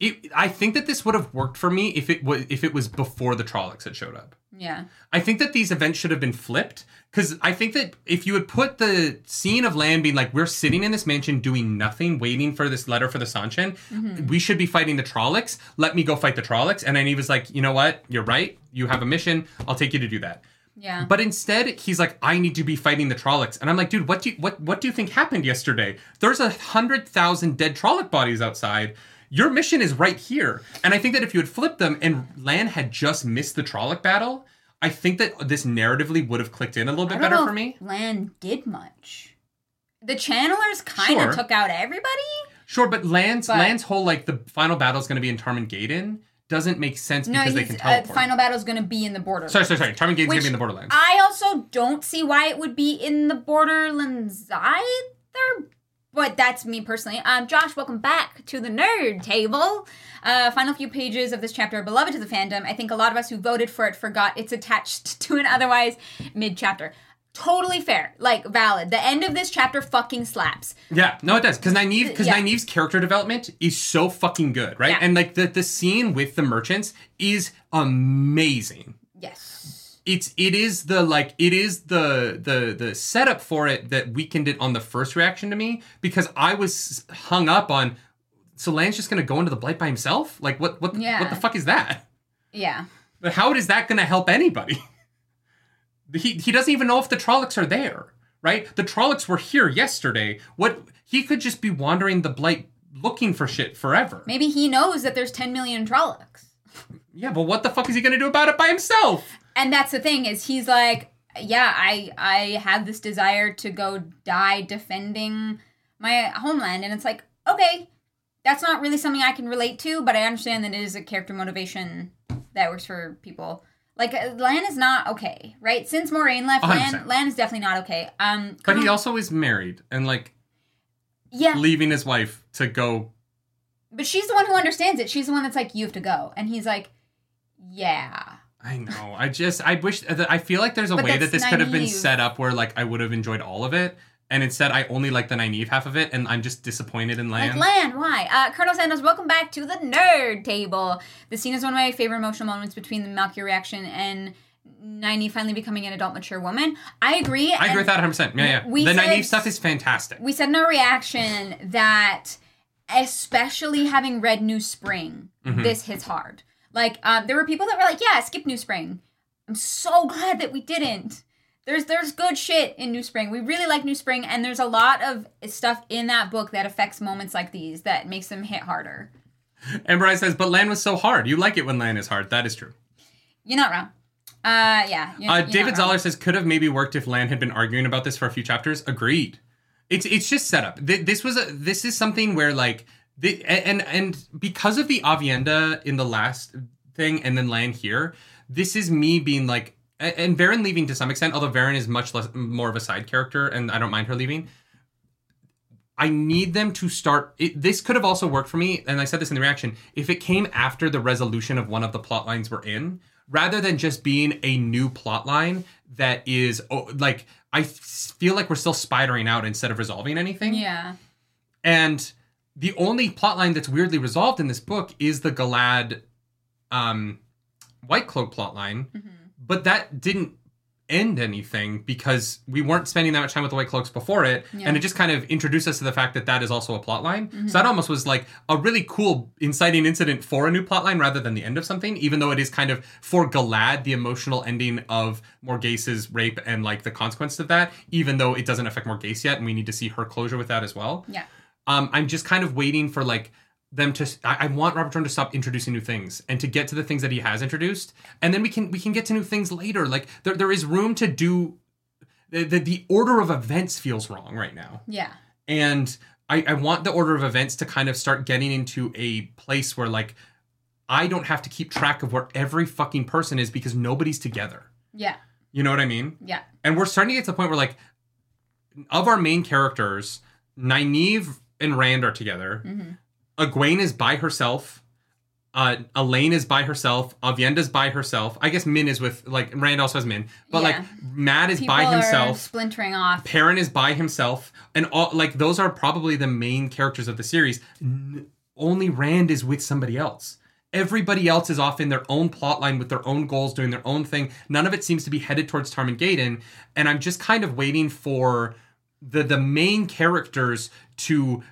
it, I think that this would have worked for me if it was if it was before the Trollocs had showed up. Yeah. I think that these events should have been flipped because I think that if you had put the scene of Lan being like, we're sitting in this mansion doing nothing, waiting for this letter for the Seanchan, we should be fighting the Trollocs. Let me go fight the Trollocs. And then he was like, you know what? You're right. You have a mission. I'll take you to do that. Yeah. But instead, he's like, I need to be fighting the Trollocs. And I'm like, dude, what do you, what, what do you think happened yesterday? There's a hundred thousand dead Trolloc bodies outside. Your mission is right here. And I think that if you had flipped them and Lan had just missed the Trolloc battle, I think that this narratively would have clicked in a little bit I don't better know for me. Lan did much. The channelers kind of Sure. took out everybody. Sure, but Lan's But- Lan's whole like the final battle is going to be in Tarmon Gai'don doesn't make sense No, because they can uh, teleport. final battle's going to be in the Borderlands. sorry, sorry, sorry. Tarmon Gai'don's going to be in the Borderlands. I also don't see why it would be in the Borderlands either. But that's me personally. Um, Josh, welcome back to the nerd table. Uh, final few pages of this chapter are beloved to the fandom. I think a lot of us who voted for it forgot it's attached to an otherwise mid chapter. Totally fair, like valid. The end of this chapter fucking slaps. Yeah, no, it does because Nynaeve because Yeah. Nynaeve's character development is so fucking good, right? Yeah. And like the the scene with the merchants is amazing. Yes. It's it is the like it is the the the setup for it that weakened it on the first reaction to me because I was hung up on. So Lan's just gonna go into the blight by himself? Like what what Yeah. what the fuck is that? Yeah. But how is that gonna help anybody? He he doesn't even know if the Trollocs are there, right? The Trollocs were here yesterday. What he could just be wandering the blight looking for shit forever. Maybe he knows that there's 10 million Trollocs. Yeah, but what the fuck is he gonna do about it by himself? and that's the thing is he's like yeah i i have this desire to go die defending my homeland and it's like okay that's not really something i can relate to but i understand that it is a character motivation that works for people like uh, lan is not okay right since Moiraine left lan 100%. lan is definitely not okay um But he also is married and like yeah leaving his wife to go. but she's the one who understands it she's the one that's like you have to go and he's like yeah I know. I just I wish that I feel like there's a But way that that's this could have been Nynaeve. set up where like I would have enjoyed all of it. And instead I only like the Nynaeve half of it, and I'm just disappointed in Lan. Like Lan, why? Uh, Colonel Sanders, welcome back to the nerd table. The scene is one of my favorite emotional moments between the Malkier reaction and Nynaeve finally becoming an adult, mature woman. I agree. I agree with that 100. percent Yeah, yeah. We the said- Nynaeve stuff is fantastic. We said in our reaction that, especially having read New Spring, Mm-hmm. this hits hard. Like, uh, there were people that were like, "Yeah, skip New Spring." I'm so glad that we didn't. There's there's good shit in New Spring. We really like New Spring, and there's a lot of stuff in that book that affects moments like these that makes them hit harder. And Brian says, but Lan was so hard. You like it when Lan is hard. That is true. You're not wrong. Uh, yeah. You're, Uh, you're David. Zoller says could have maybe worked if Lan had been arguing about this for a few chapters. Agreed. It's it's just set up. Th- This was a this is something where like the and and because of the Aviendha in the last thing and then Lan here, this is me being like and Verin leaving to some extent, although Verin is much less more of a side character and I don't mind her leaving. I need them to start. It, this could have also worked for me, and I said this in the reaction. If it came after the resolution of one of the plot lines we're in, rather than just being a new plot line that is oh, like I f- feel like we're still spidering out instead of resolving anything. Yeah. And the only plot line that's weirdly resolved in this book is the Galad um, White Cloak plot line, Mm-hmm. But that didn't end anything because we weren't spending that much time with the White Cloaks before it, Yeah. and it just kind of introduced us to the fact that that is also a plot line. Mm-hmm. So that almost was like a really cool inciting incident for a new plot line rather than the end of something, even though it is kind of for Galad the emotional ending of Morgase's rape and like the consequence of that, even though it doesn't affect Morgase yet, and we need to see her closure with that as well. Yeah. Um, I'm just kind of waiting for like them to. I, I want Robert Jordan to stop introducing new things and to get to the things that he has introduced, and then we can we can get to new things later. Like there there is room to do. The, the, the order of events feels wrong right now Yeah. and I, I want the order of events to kind of start getting into a place where like I don't have to keep track of where every fucking person is because nobody's together. Yeah. You know what I mean? Yeah. And we're starting to get to the point where like of our main characters, Nynaeve and Rand are together. Mm-hmm. Egwene is by herself. Uh, Elayne is by herself. Aviendha's by herself. I guess Min is with like Rand also has Min, but like Yeah. Mat is People by himself. splintering off. Perrin is by himself, and all like those are probably the main characters of the series. N- only Rand is with somebody else. Everybody else is off in their own plot line with their own goals, doing their own thing. None of it seems to be headed towards Tarmon Gai'don, and I'm just kind of waiting for the the main characters to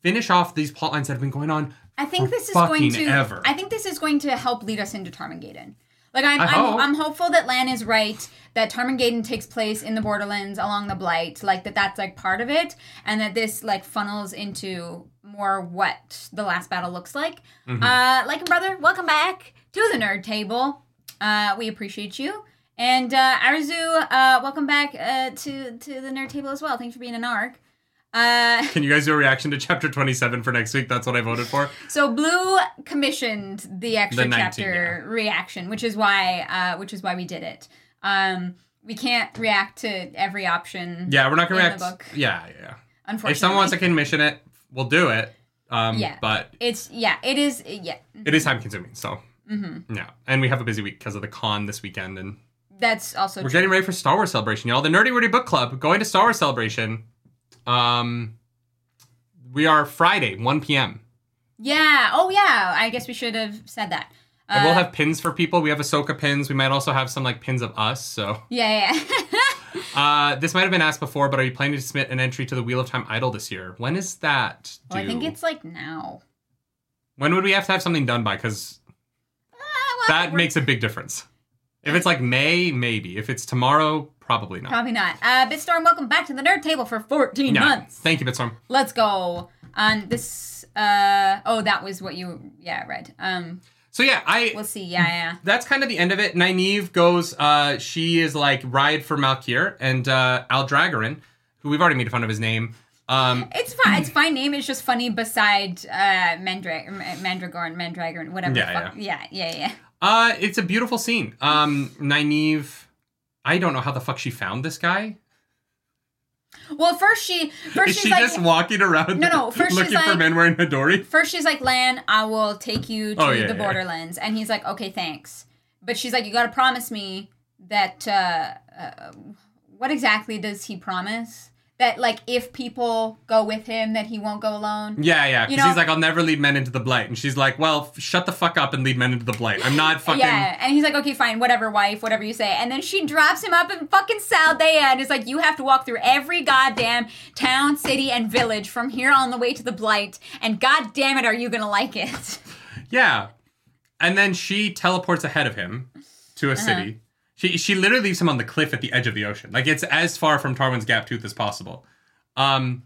finish off these plot lines that have been going on. I think this is going to. ever. I think this is going to help lead us into Tarmon Gai'don. Like I'm, I'm. I'm hopeful that Lan is right. That Tarmon Gai'don takes place in the Borderlands along the Blight. Like that. That's like part of it, and that this like funnels into more what the last battle looks like. Mm-hmm. Uh, like brother, welcome back to the nerd table. Uh, we appreciate you. And uh, Arzu, uh, welcome back uh, to to the nerd table as well. Thanks for being an arc. Uh, Can you guys do a reaction to chapter 27 for next week? That's what I voted for. So Blue commissioned the extra The 19, chapter reaction, which is why uh, which is why we did it. Um, we can't react to every option. Yeah, we're not gonna In react. the book. Yeah, yeah. yeah. unfortunately. If someone wants to commission it, we'll do it. Um, Yeah. But it's yeah, it is yeah. it is time consuming. So yeah, and we have a busy week because of the con this weekend, and That's also we're true. getting ready for Star Wars Celebration, y'all. The Nerdy Wordy Book Club going to Star Wars Celebration. Um, we are Friday, 1 p.m. Yeah. Oh yeah. I guess we should have said that. Uh, we'll have pins for people. We have Ahsoka pins. We might also have some like pins of us. So yeah, yeah. uh, this might have been asked before, but are you planning to submit an entry to the Wheel of Time Idol this year? When is that? well, I think it's like now. When would we have to have something done by? Because Ah, well, that makes a big difference. If it's like May, maybe. If it's tomorrow, probably not. probably not. Uh, Bitstorm, welcome back to the nerd table for 14 Yeah. months. Thank you, Bitstorm. Let's go. On this. Uh, oh, that was what you yeah read. Um, So yeah, I we'll see. Yeah, yeah. that's kind of the end of it. Nynaeve goes, uh, she is like ride for Malkier and uh Aldragoran, who we've already made fun of his name. Um It's fine. It's fine name. It's just funny beside uh, Mandra- Mandragorn, Mandragorn, whatever. Yeah, the fuck. yeah, yeah, yeah. uh it's a beautiful scene. Um Nynaeve I don't know how the fuck she found this guy. Well, first she first Is she's she like just walking around No, no, first she's looking for like- men wearing hadori? first she's like Lan, I will take you to Oh, yeah, the yeah. Borderlands, and he's like, okay, thanks. But she's like, you got to promise me that. Uh, uh, what exactly does he promise? That like if people go with him, that he won't go alone. Yeah, yeah. Because he's like, I'll never lead men into the blight. And she's like, well, f- shut the fuck up and lead men into the blight. I'm not fucking. Yeah, and he's like, okay, fine, whatever, wife, whatever you say. And then she drops him up in fucking Saldaea and is like, you have to walk through every goddamn town, city, and village from here on the way to the Blight, and god damn it, are you gonna like it? Yeah. And then she teleports ahead of him to a Uh-huh. city. She she literally leaves him on the cliff at the edge of the ocean. Like it's as far from Tarwin's Gap Tooth as possible. Um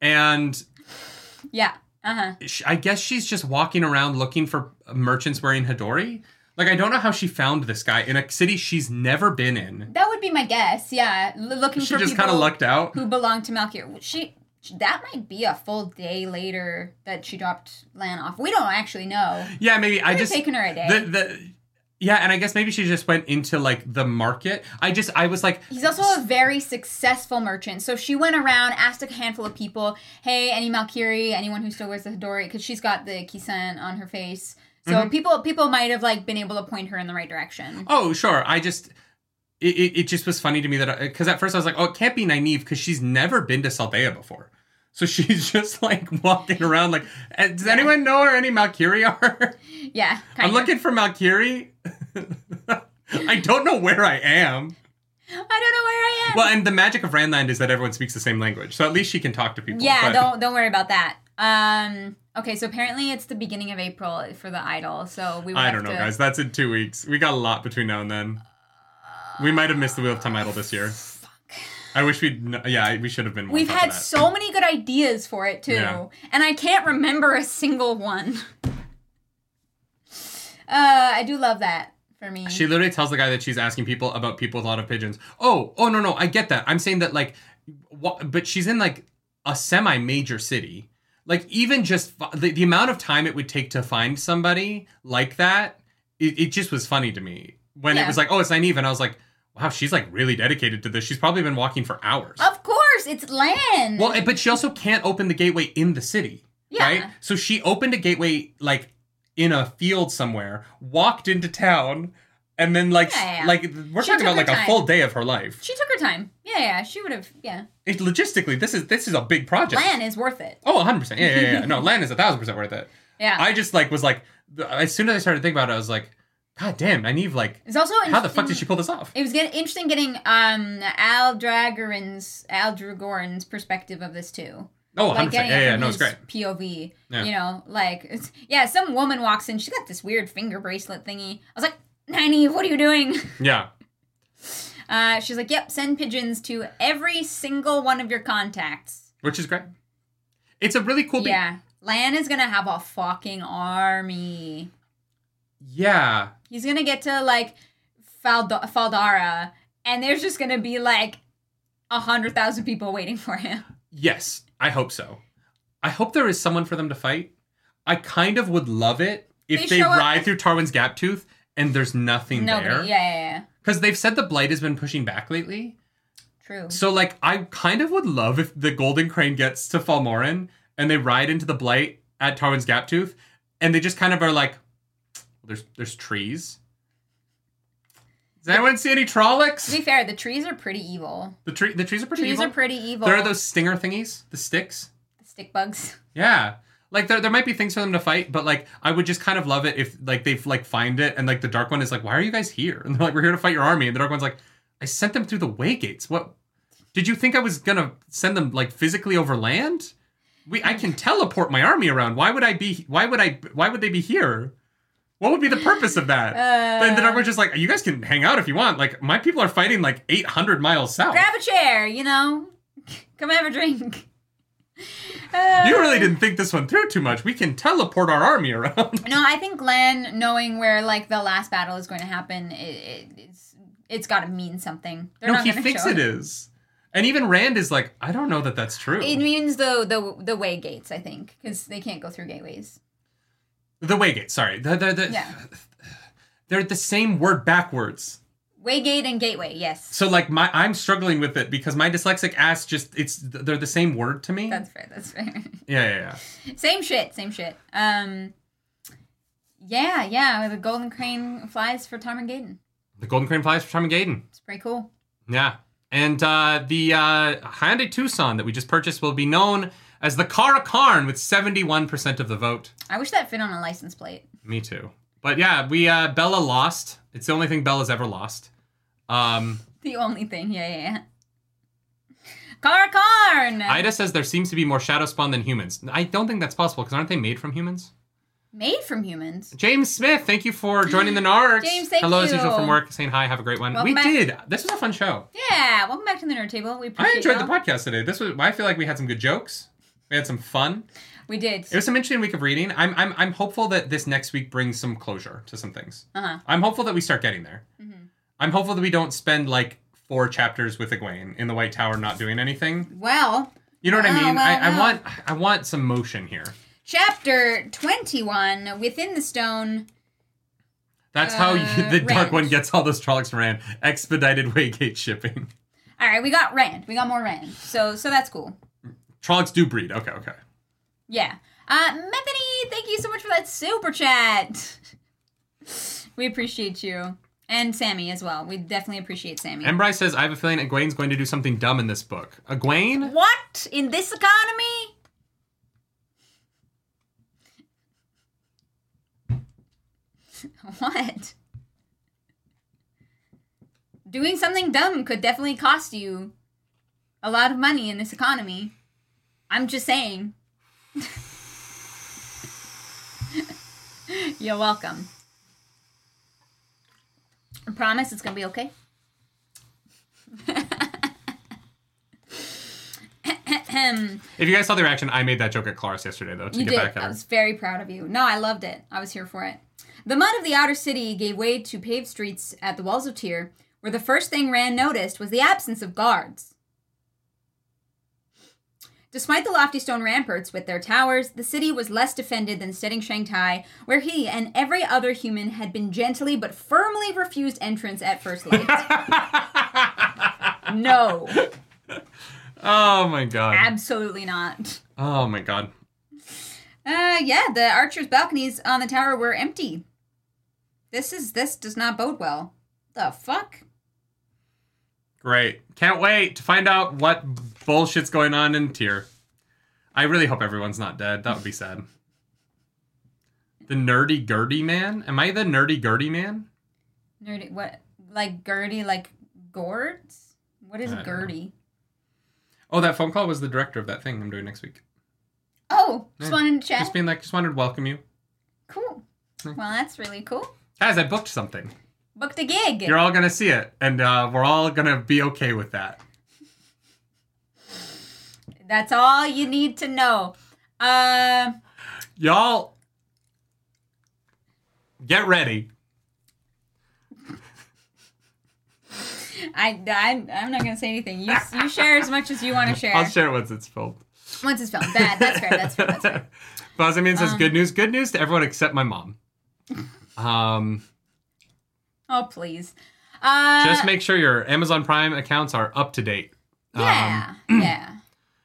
and yeah, uh huh. I guess she's just walking around looking for merchants wearing hadori. Like I don't know how she found this guy in a city she's never been in. That would be my guess. Yeah, L- looking She for just kind of lucked out. who belonged to Malkier. She that might be a full day later that she dropped Lan off. We don't actually know. Yeah, maybe I Could just taken her a day. the the yeah, and I guess maybe she just went into like the market. I just I was like He's also a very successful merchant. So she went around, asked a handful of people, hey, any Malkiri, anyone who still wears the hadori, because she's got the ki'sain on her face. So Mm-hmm. people people might have like been able to point her in the right direction. Oh, sure. I just it, it, it just was funny to me that because at first I was like, oh, it can't be Nynaeve because she's never been to Saldaea before. So she's just like walking around like, "Eh, does anyone know where any Malkiri are? Yeah, kind I'm of. looking for Malkiri. I don't know where I am. I don't know where I am. Well, and the magic of Randland is that everyone speaks the same language, so at least she can talk to people. yeah, but- don't don't worry about that. Um. Okay, so apparently it's the beginning of April for the idol. So we. I don't know, to, guys. That's in two weeks. We got a lot between now and then. We might have missed the Wheel of Time Idol this year. I wish we'd. kn- Yeah, we should have been. More We've on top had of that. so many good ideas for it too, Yeah. and I can't remember a single one. Uh, I do love that for me. She literally tells the guy that she's asking people about people with a lot of pigeons. Oh, oh no, no, I get that. I'm saying that like, wha- but she's in like a semi-major city. Like even just fi- the, the amount of time it would take to find somebody like that, it, it just was funny to me when it Yeah. was like, oh, it's Nynaeve, and I was like, wow, she's like really dedicated to this. She's probably been walking for hours. of course, it's Lan. Well, but she also can't open the gateway in the city. Yeah. Right? So she opened a gateway like in a field somewhere, walked into town, and then like Yeah, yeah. like we're She talking about like a full day of her life. she took her time. Yeah, yeah, she would have. Yeah, It, logistically, this is this is a big project. Lan is worth it. Oh, 100 percent. Yeah, yeah, yeah. No, land is a thousand percent worth it. Yeah, I just like was like as soon as I started thinking about it, I was like, God damn, I need like it's also how the fuck did she pull this off? It was getting interesting getting um Aldragoran's Al Dragorin's perspective of this too. Oh, 100 Like percent. getting Yeah, yeah, no, it's great. POV. Yeah. You know, like it's, yeah, some woman walks in, she's got this weird finger bracelet thingy. I was like, Nynaeve, what are you doing? Yeah. Uh, she's like, yep, send pigeons to every single one of your contacts. Which is great. It's a really cool be- Yeah. Lan is gonna have a fucking army. Yeah. He's gonna get to like Falda- Fal Dara, and there's just gonna be like a hundred thousand people waiting for him. Yes, I hope so. I hope there is someone for them to fight. I kind of would love it if They they, show up- ride through Tarwin's Gap Tooth and there's nothing Nobody. there. Yeah, yeah, yeah. Because they've said the Blight has been pushing back lately. True. So, like, I kind of would love if the Golden Crane gets to Fal Moran and they ride into the Blight at Tarwin's Gap Tooth and they just kind of are like, there's there's trees. Does anyone see any To be fair, the trees are pretty evil. The tree the trees are pretty Trees evil. are pretty evil. there are those stinger thingies, the sticks. The stick bugs. Yeah. Like there, there might be things for them to fight, but like I would just kind of love it if like they've like find it and like the dark one is like, why are you guys here? And they're like, we're here to fight your army. And the dark one's like, I sent them through the way gates. What? Did you think I was gonna send them like physically over land? We I can teleport my army around. Why would I be? Why would I? Why would they be here? What would be the purpose of that? Uh, and the dark one's just like, you guys can hang out if you want. Like my people are fighting like 800 miles south. Grab a chair, you know. Come have a drink. Uh, you really didn't think this one through too much. We can teleport our army around. No, I think Glenn knowing where like the last battle is going to happen, it, it, it's it's got to mean something. They're no, he thinks it is. And even Rand is like, I don't know that that's true. It means the the the way gates, I think, because they can't go through gateways. The Waygate, sorry. The, the, the, Yeah. They're the same word backwards. Waygate and gateway, yes, So like my I'm struggling with it because my dyslexic ass just it's they're the same word to me. that's fair. That's fair. yeah, yeah, yeah. same shit, same shit. Um, yeah, yeah. The golden crane flies for Tom and Tarmon Gai'don. The Golden Crane flies for Tom and Tarmon Gai'don. It's pretty cool. Yeah. And uh, the uh, Hyundai Tucson that we just purchased will be known as the Car'a'carn with 71% of the vote. I wish that fit on a license plate. Me too. But yeah, we uh, Bella lost. It's the only thing Bella's ever lost. Um, The only thing. Yeah, yeah, yeah. Car'a'carn! Ida says there seems to be more shadow spawn than humans. I don't think that's possible because aren't they made from humans? Made from humans. James Smith, thank you for joining the Narcs. James, thank you. Hello as usual from work, saying hi. Have a great one. Welcome we back. did. This was a fun show. Yeah, welcome back to the Nerd Table. We I appreciate enjoyed y'all. the podcast today. This was. I feel like we had some good jokes. We had some fun. We did. It was some interesting week of reading. I'm I'm I'm hopeful that this next week brings some closure to some things. Uh-huh. I'm hopeful that we start getting there. I'm hopeful that we don't spend like four chapters with Egwene in the White Tower not doing anything. Well, You know what I mean? well, I, I well. want I want some motion here. chapter 21 Within the Stone. That's how you, Uh, the Dark One gets all those Trollocs from Rand. Expedited Waygate shipping. All right, we got Rand. We got more Rand. So so that's cool. Trollocs do breed. Okay, okay. Yeah. Uh Methany, thank you so much for that super chat. we appreciate you. And Sammy as well. We definitely appreciate Sammy. And Bryce says, I have a feeling Egwene's going to do something dumb in this book. Egwene? What? In this economy? what? Doing something dumb could definitely cost you a lot of money in this economy. I'm just saying. You're welcome. I promise it's gonna be okay. If you guys saw the reaction, I made that joke at Clarus yesterday, though, to You get did. back at I was very proud of you. No, I loved it. I was here for it. The mud of the outer city gave way to paved streets at the walls of Tyr, where the first thing Rand noticed was the absence of guards. Despite the lofty stone ramparts with their towers, the city was less defended than Stedding Shangtai, where he and every other human had been gently but firmly refused entrance at first light. no, oh my god. absolutely not. Oh my god. Uh, yeah, the archers' balconies on the tower were empty. This is this does not bode well. The fuck? Great. Can't wait to find out what bullshit's going on in Tyr. I really hope everyone's not dead. That would be sad. The nerdy Gertie man? Am I the nerdy Gertie man? Nerdy, what? Like Gertie, like gourds? What is know. Oh, that phone call was the director of that thing I'm doing next week. Oh, just Yeah. wanted to chat. Just being like, just wanted to welcome you. cool. Well, that's really cool. Guys, I booked something. Booked a gig. You're all gonna see it, and uh, we're all gonna be okay with that. That's all you need to know. Uh, Y'all, get ready. I, I, I'm not gonna say anything. You, you share as much as you want to share. I'll share once it's filmed. Once it's filmed. Bad. That's fair. That's fair. That's fair. Bozamian says, Um, "Good news, good news to everyone except my mom." Um, Oh please. Uh, just make sure your Amazon Prime accounts are up to date. Um, Yeah.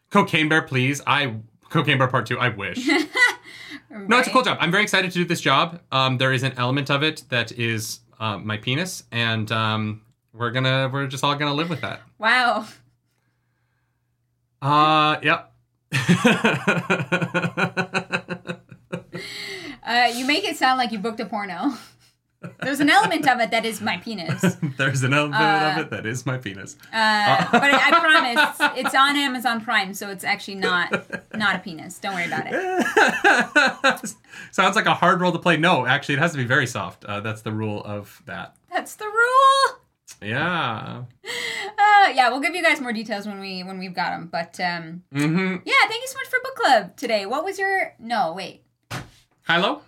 Cocaine Bear, please. I Cocaine Bear Part Two. I wish. No, it's a cool job. I'm very excited to do this job. Um, there is an element of it that is uh, my penis, and um, we're gonna we're just all gonna live with that. Wow. Uh, yep. Uh, you make it sound like you booked a porno. There's an element of it that is my penis. Uh, There's an element Uh, of it that is my penis. but I, I promise it's on Amazon Prime, so it's actually not not a penis. Don't worry about it. Sounds like a hard role to play. No, actually, it has to be very soft. Uh, that's the rule of that. That's the rule. Yeah. Uh, yeah, we'll give you guys more details when we when we've got them. But um, Mm-hmm. yeah, thank you so much for book club today. What was your no? Wait, Hilo?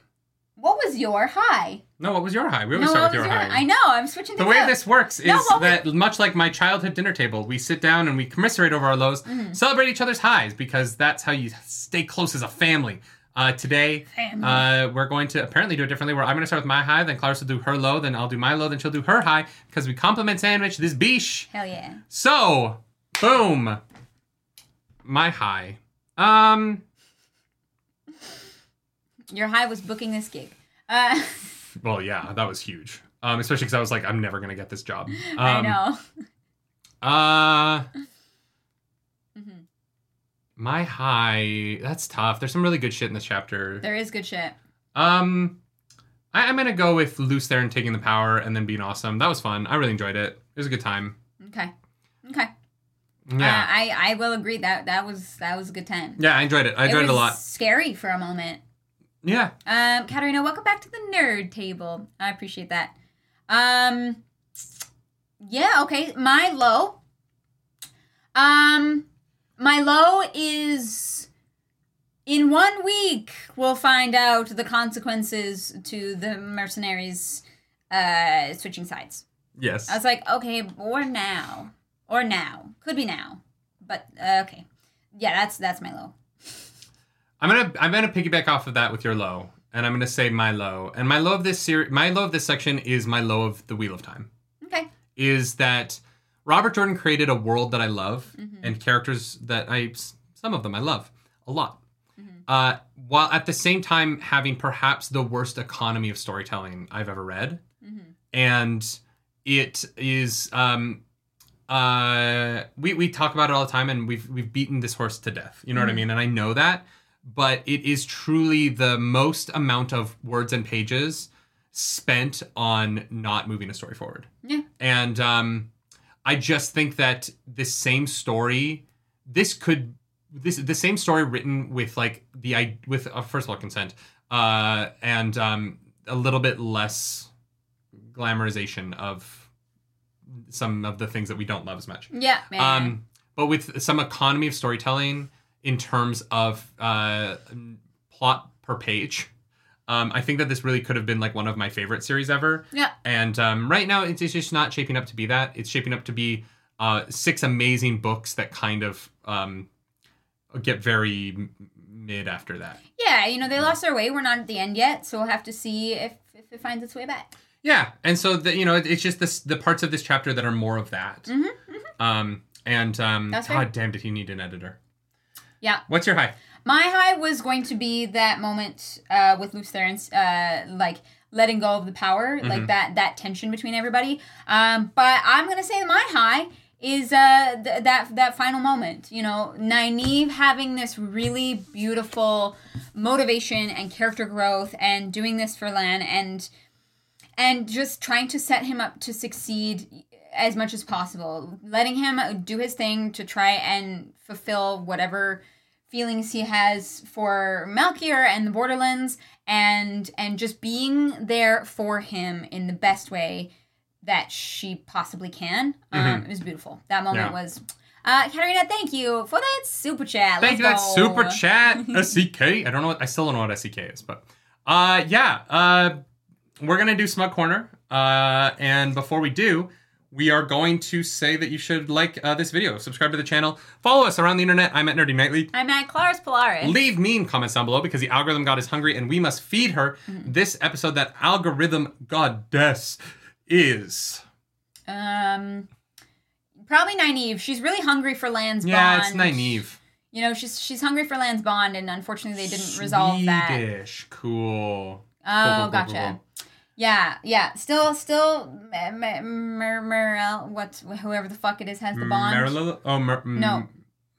what was your high? No, what was your high? We always No, start with your your? high. I know. I'm switching The way up. this works is No, that much like my childhood dinner table, we sit down and we commiserate over our lows, Mm-hmm. celebrate each other's highs because that's how you stay close as a family. Uh, today, uh, we're going to apparently do it differently. Where I'm going to start with my high, then Clarissa will do her low, then I'll do my low, then she'll do her high because we compliment sandwich this beesh. Hell yeah. So, boom, my high. Um, Your high was booking this gig. Uh, well, yeah, that was huge. Um, especially because I was like, I'm never going to get this job. Um, I know. Uh, Mhm. my high. That's tough. There's some really good shit in this chapter. There is good shit. Um, I, I'm gonna go with Lews Therin taking the power and then being awesome. That was fun. I really enjoyed it. It was a good time. Okay. Okay. Yeah, Uh, I I will agree that that was that was a good time. yeah, I enjoyed it. I enjoyed it, was a lot. Scary for a moment. Yeah, Um, Katarina, welcome back to the nerd table. I appreciate that. Um, yeah, okay. My low. Um, my low is in one week we'll find out the consequences to the mercenaries uh switching sides. yes. I was like, okay, or now, or now, could be now, but uh, okay, yeah, that's that's my low. I'm gonna I'm gonna piggyback off of that with your low, and I'm gonna say my low. And my low of this series, my low of this section is my low of the Wheel of Time. Okay, Is that Robert Jordan created a world that I love Mm-hmm. and characters that I some of them I love a lot. Mm-hmm. Uh, while at the same time having perhaps the worst economy of storytelling I've ever read, Mm-hmm. and it is um, uh, we we talk about it all the time, and we've we've beaten this horse to death. You know what I Mhm. mean? And I know that, but it is truly the most amount of words and pages spent on not moving a story forward. Yeah. And um, I just think that this same story, this could this the same story written with like the i with uh, first of all consent uh and um a little bit less glamorization of some of the things that we don't love as much yeah, man. um, but with some economy of storytelling in terms of uh, plot per page. Um, I think that this really could have been like one of my favorite series ever. Yeah. And um, right now, it's, it's just not shaping up to be that. It's shaping up to be uh, six amazing books that kind of um, get very mid after that. Yeah, you know, they lost their way. We're not at the end yet, so we'll have to see if, if it finds its way back. Yeah, and so the, you know it- it's just this the parts of this chapter that are more of that. Mhm, Um, and um, That's God fair. damn, did he need an editor? Yeah. What's your high? My high was going to be that moment uh, with Lews Therin's, uh, like letting go of the power, like that that tension between everybody. Um, but I'm gonna say my high is uh, th- that that final moment. You know, Nynaeve having this really beautiful motivation and character growth, and doing this for Lan, and and just trying to set him up to succeed as much as possible, letting him do his thing to try and fulfill whatever feelings he has for Malkier and the Borderlands, and and just being there for him in the best way that she possibly can. Um, it was beautiful. That moment Mm-hmm. Yeah. was. Uh, Katarina, thank you for that super chat. Thank you. Let's That's go. super chat. SCK. I don't know. What, I still don't know what SCK is, but uh, yeah. Uh, we're gonna do Smug Corner. Uh, and before we do, we are going to say that you should like uh, this video, subscribe to the channel, follow us around the internet. I'm at Nerdy Nightly. I'm at Clarus Polaris. Leave mean comments down below because the algorithm god is hungry and we must feed her. Mm-hmm. This episode, that algorithm goddess is. Um, probably Nynaeve. She's really hungry for Lan's Yeah, bond. it's Nynaeve. You know, she's she's hungry for Lan's bond, and unfortunately, they didn't resolve that. Swedish. Cool. Oh, Cool, cool, cool, gotcha. Yeah, yeah. Still, still, M- M- Merel, what, whoever the fuck it is, has the bond. Marilyn? Oh, Mar- No.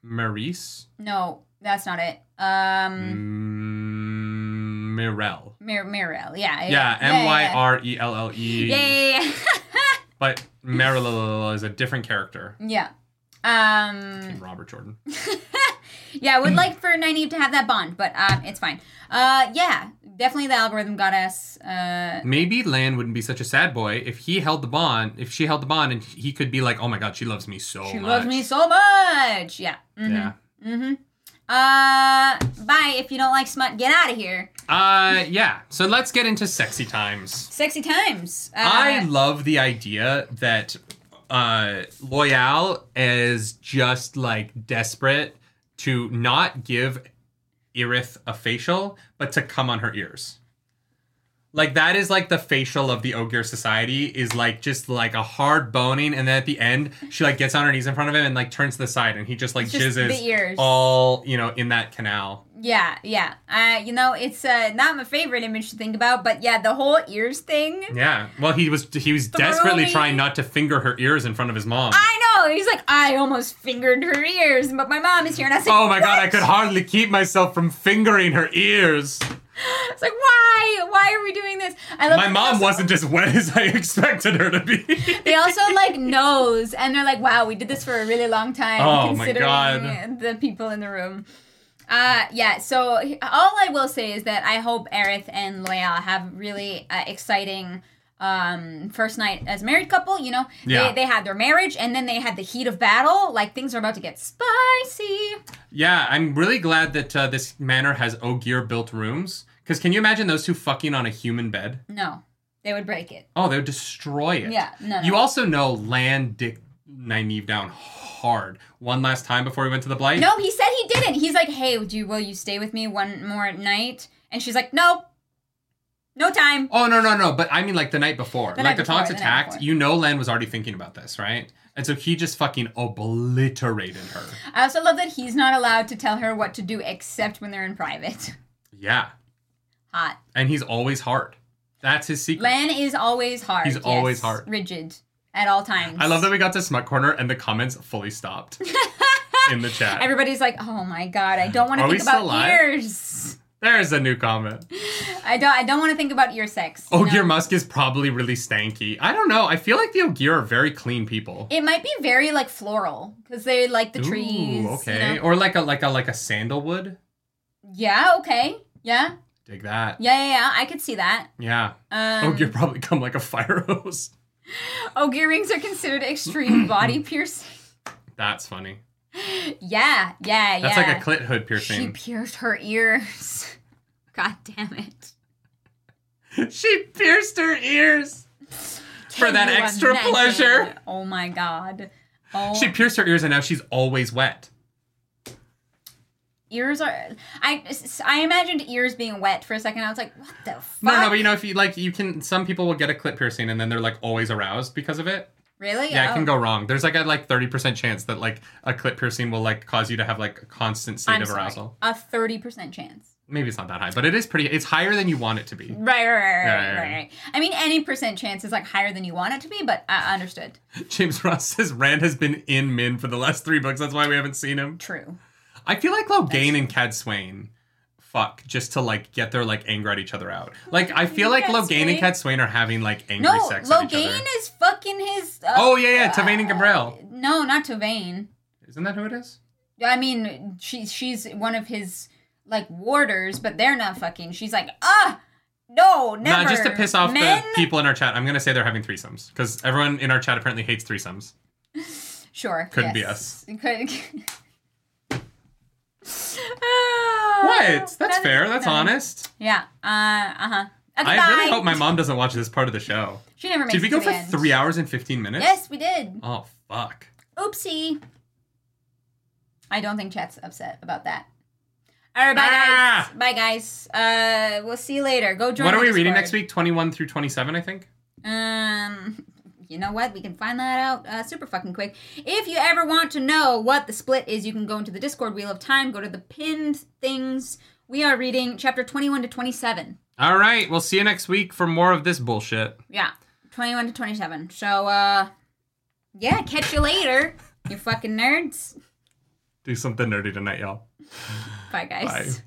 Maurice? No, that's not it. Um, Mm, Myrelle. Mir- Myrelle. Yeah. Yeah, M Y R E L L E. Yeah, yeah, yeah. But Marilyn is a different character. yeah. Um, Robert Jordan. yeah, I would like for Nynaeve to have that bond, but um, it's fine. Uh, yeah, definitely the algorithm goddess. Uh, Maybe Lan wouldn't be such a sad boy if he held the bond. If she held the bond, and he could be like, "Oh my God, she loves me so she much." loves me so much. Yeah. Mm-hmm. Yeah. Mm-hmm. Uh, bye. If you don't like smut, get out of here. Uh, yeah. So let's get into sexy times. Sexy times. Uh, I love the idea that uh, Loial is just like desperate to not give Erith a facial, but to come on her ears. Like that is like the facial of the Ogier society is like just like a hard boning, and then at the end she like gets on her knees in front of him and like turns to the side, and he just like It's jizzes all you know in that canal. Yeah, yeah. Uh, you know, it's uh, not my favorite image to think about, but yeah, the whole ears thing. Yeah. Well, he was he was desperately trying not to finger her ears in front of his mom. I know. He's like, I almost fingered her ears, but my mom is here. And I was like, Oh my god, I could hardly keep myself from fingering her ears. It's like, why? Why are we doing this? I love My mom also- wasn't as wet as I expected her to be. They also like knows, and they're like, "Wow, we did this for a really long time." Oh, my considering God. the people in the room. Uh, yeah. So all I will say is that I hope Erith and Loial have really uh, exciting um first night as a married couple you know Yeah. they, they had their marriage and then they had the heat of battle like things are about to get spicy yeah, I'm really glad that uh, this manor has Ogier built rooms. Because can you imagine those two fucking on a human bed? no they would break it Oh, they would destroy it. yeah no, no. You also know Lan Dick Nynaeve down hard one last time before we went to the Blight. no he said he didn't he's like hey do you will you stay with me one more night and she's like no no time Oh no no no! But I mean like the night before, The like night the before, Tonks the attacked. You know, Lan was already thinking about this, right? And so he just fucking obliterated her. I also love that he's not allowed to tell her what to do except when they're in private. Yeah, Hot. and he's always hard. That's his secret. Lan is always hard. He's yes. always hard. Rigid at all times. I love that we got to Smut Corner and the comments fully stopped in the chat. Everybody's like, "Oh my god, I don't want to think about ears. There's a new comment. I don't. I don't want to think about ear sex." you Ogier know? Musk is probably really stanky. I don't know. I feel like the Ogier are very clean people. It might be very like floral because they like the trees. Ooh, you okay. know? Or like a like a like a sandalwood. Yeah. Okay. Yeah. Dig that. Yeah. Yeah. Yeah. I could see that. Yeah. Um, Ogier probably come like a fire hose. Oh, Ogier rings are considered extreme body piercing. That's funny. Yeah. Yeah. Yeah. That's yeah. like a clit hood piercing. She pierced her ears. God damn it. She pierced her ears for that extra imagine? pleasure. Oh my god. Oh, She pierced her ears and now she's always wet. Ears are. I I imagined ears being wet for a second. I was like, what the fuck? No, no, but you know, if you like, you can. Some people will get a clit piercing and then they're like always aroused because of it. really? Yeah, it Oh. can go wrong. There's like a like thirty percent chance that like a clit piercing will like cause you to have like a constant state I'm of sorry. arousal. A thirty percent chance. Maybe it's not that high, but it is pretty. It's higher than you want it to be. Right, right, right, right, Yeah, right, yeah. right. I mean, any percent chance is like higher than you want it to be, but I understood. James Ross says Rand has been in Min for the last three books. That's why we haven't seen him. True. I feel like Logain and Cadsuane fuck just to like get their like anger at each other out. Like I feel like Cad Logain and? Cadsuane are having like angry No, sex each Logain is fucking his. Uh, Oh yeah, yeah, Toveine and Gabrelle. No, not Toveine. Isn't that who it is? I mean, she's she's one of his like warders, but they're not fucking. She's like, ah, no, never. Nah, just to piss off Men? the people in our chat, I'm gonna say they're having threesomes because everyone in our chat apparently hates threesomes. Sure, Couldn't be us. Could. What? That's fair. That's honest. Yeah. Uh. Uh huh. Okay, I bye. really hope my mom doesn't watch this part of the show. She never makes Did we go for end. three hours and fifteen minutes? Yes, we did. Oh fuck. Oopsie. I don't think chat's upset about that. All right, bye Ah! guys. Bye guys. Uh, we'll see you later. Go join. what are we reading next week? Twenty-one through twenty-seven, I think. Um, you know what? We can find that out uh, super fucking quick. If you ever want to know what the split is, you can go into the Discord Wheel of Time. Go to the pinned things. We are reading chapter twenty-one to twenty-seven. All right, we'll see you next week for more of this bullshit. Yeah, twenty-one to twenty-seven. So, uh, yeah, catch you later, you fucking nerds. Do something nerdy tonight, y'all. Bye, guys. Bye.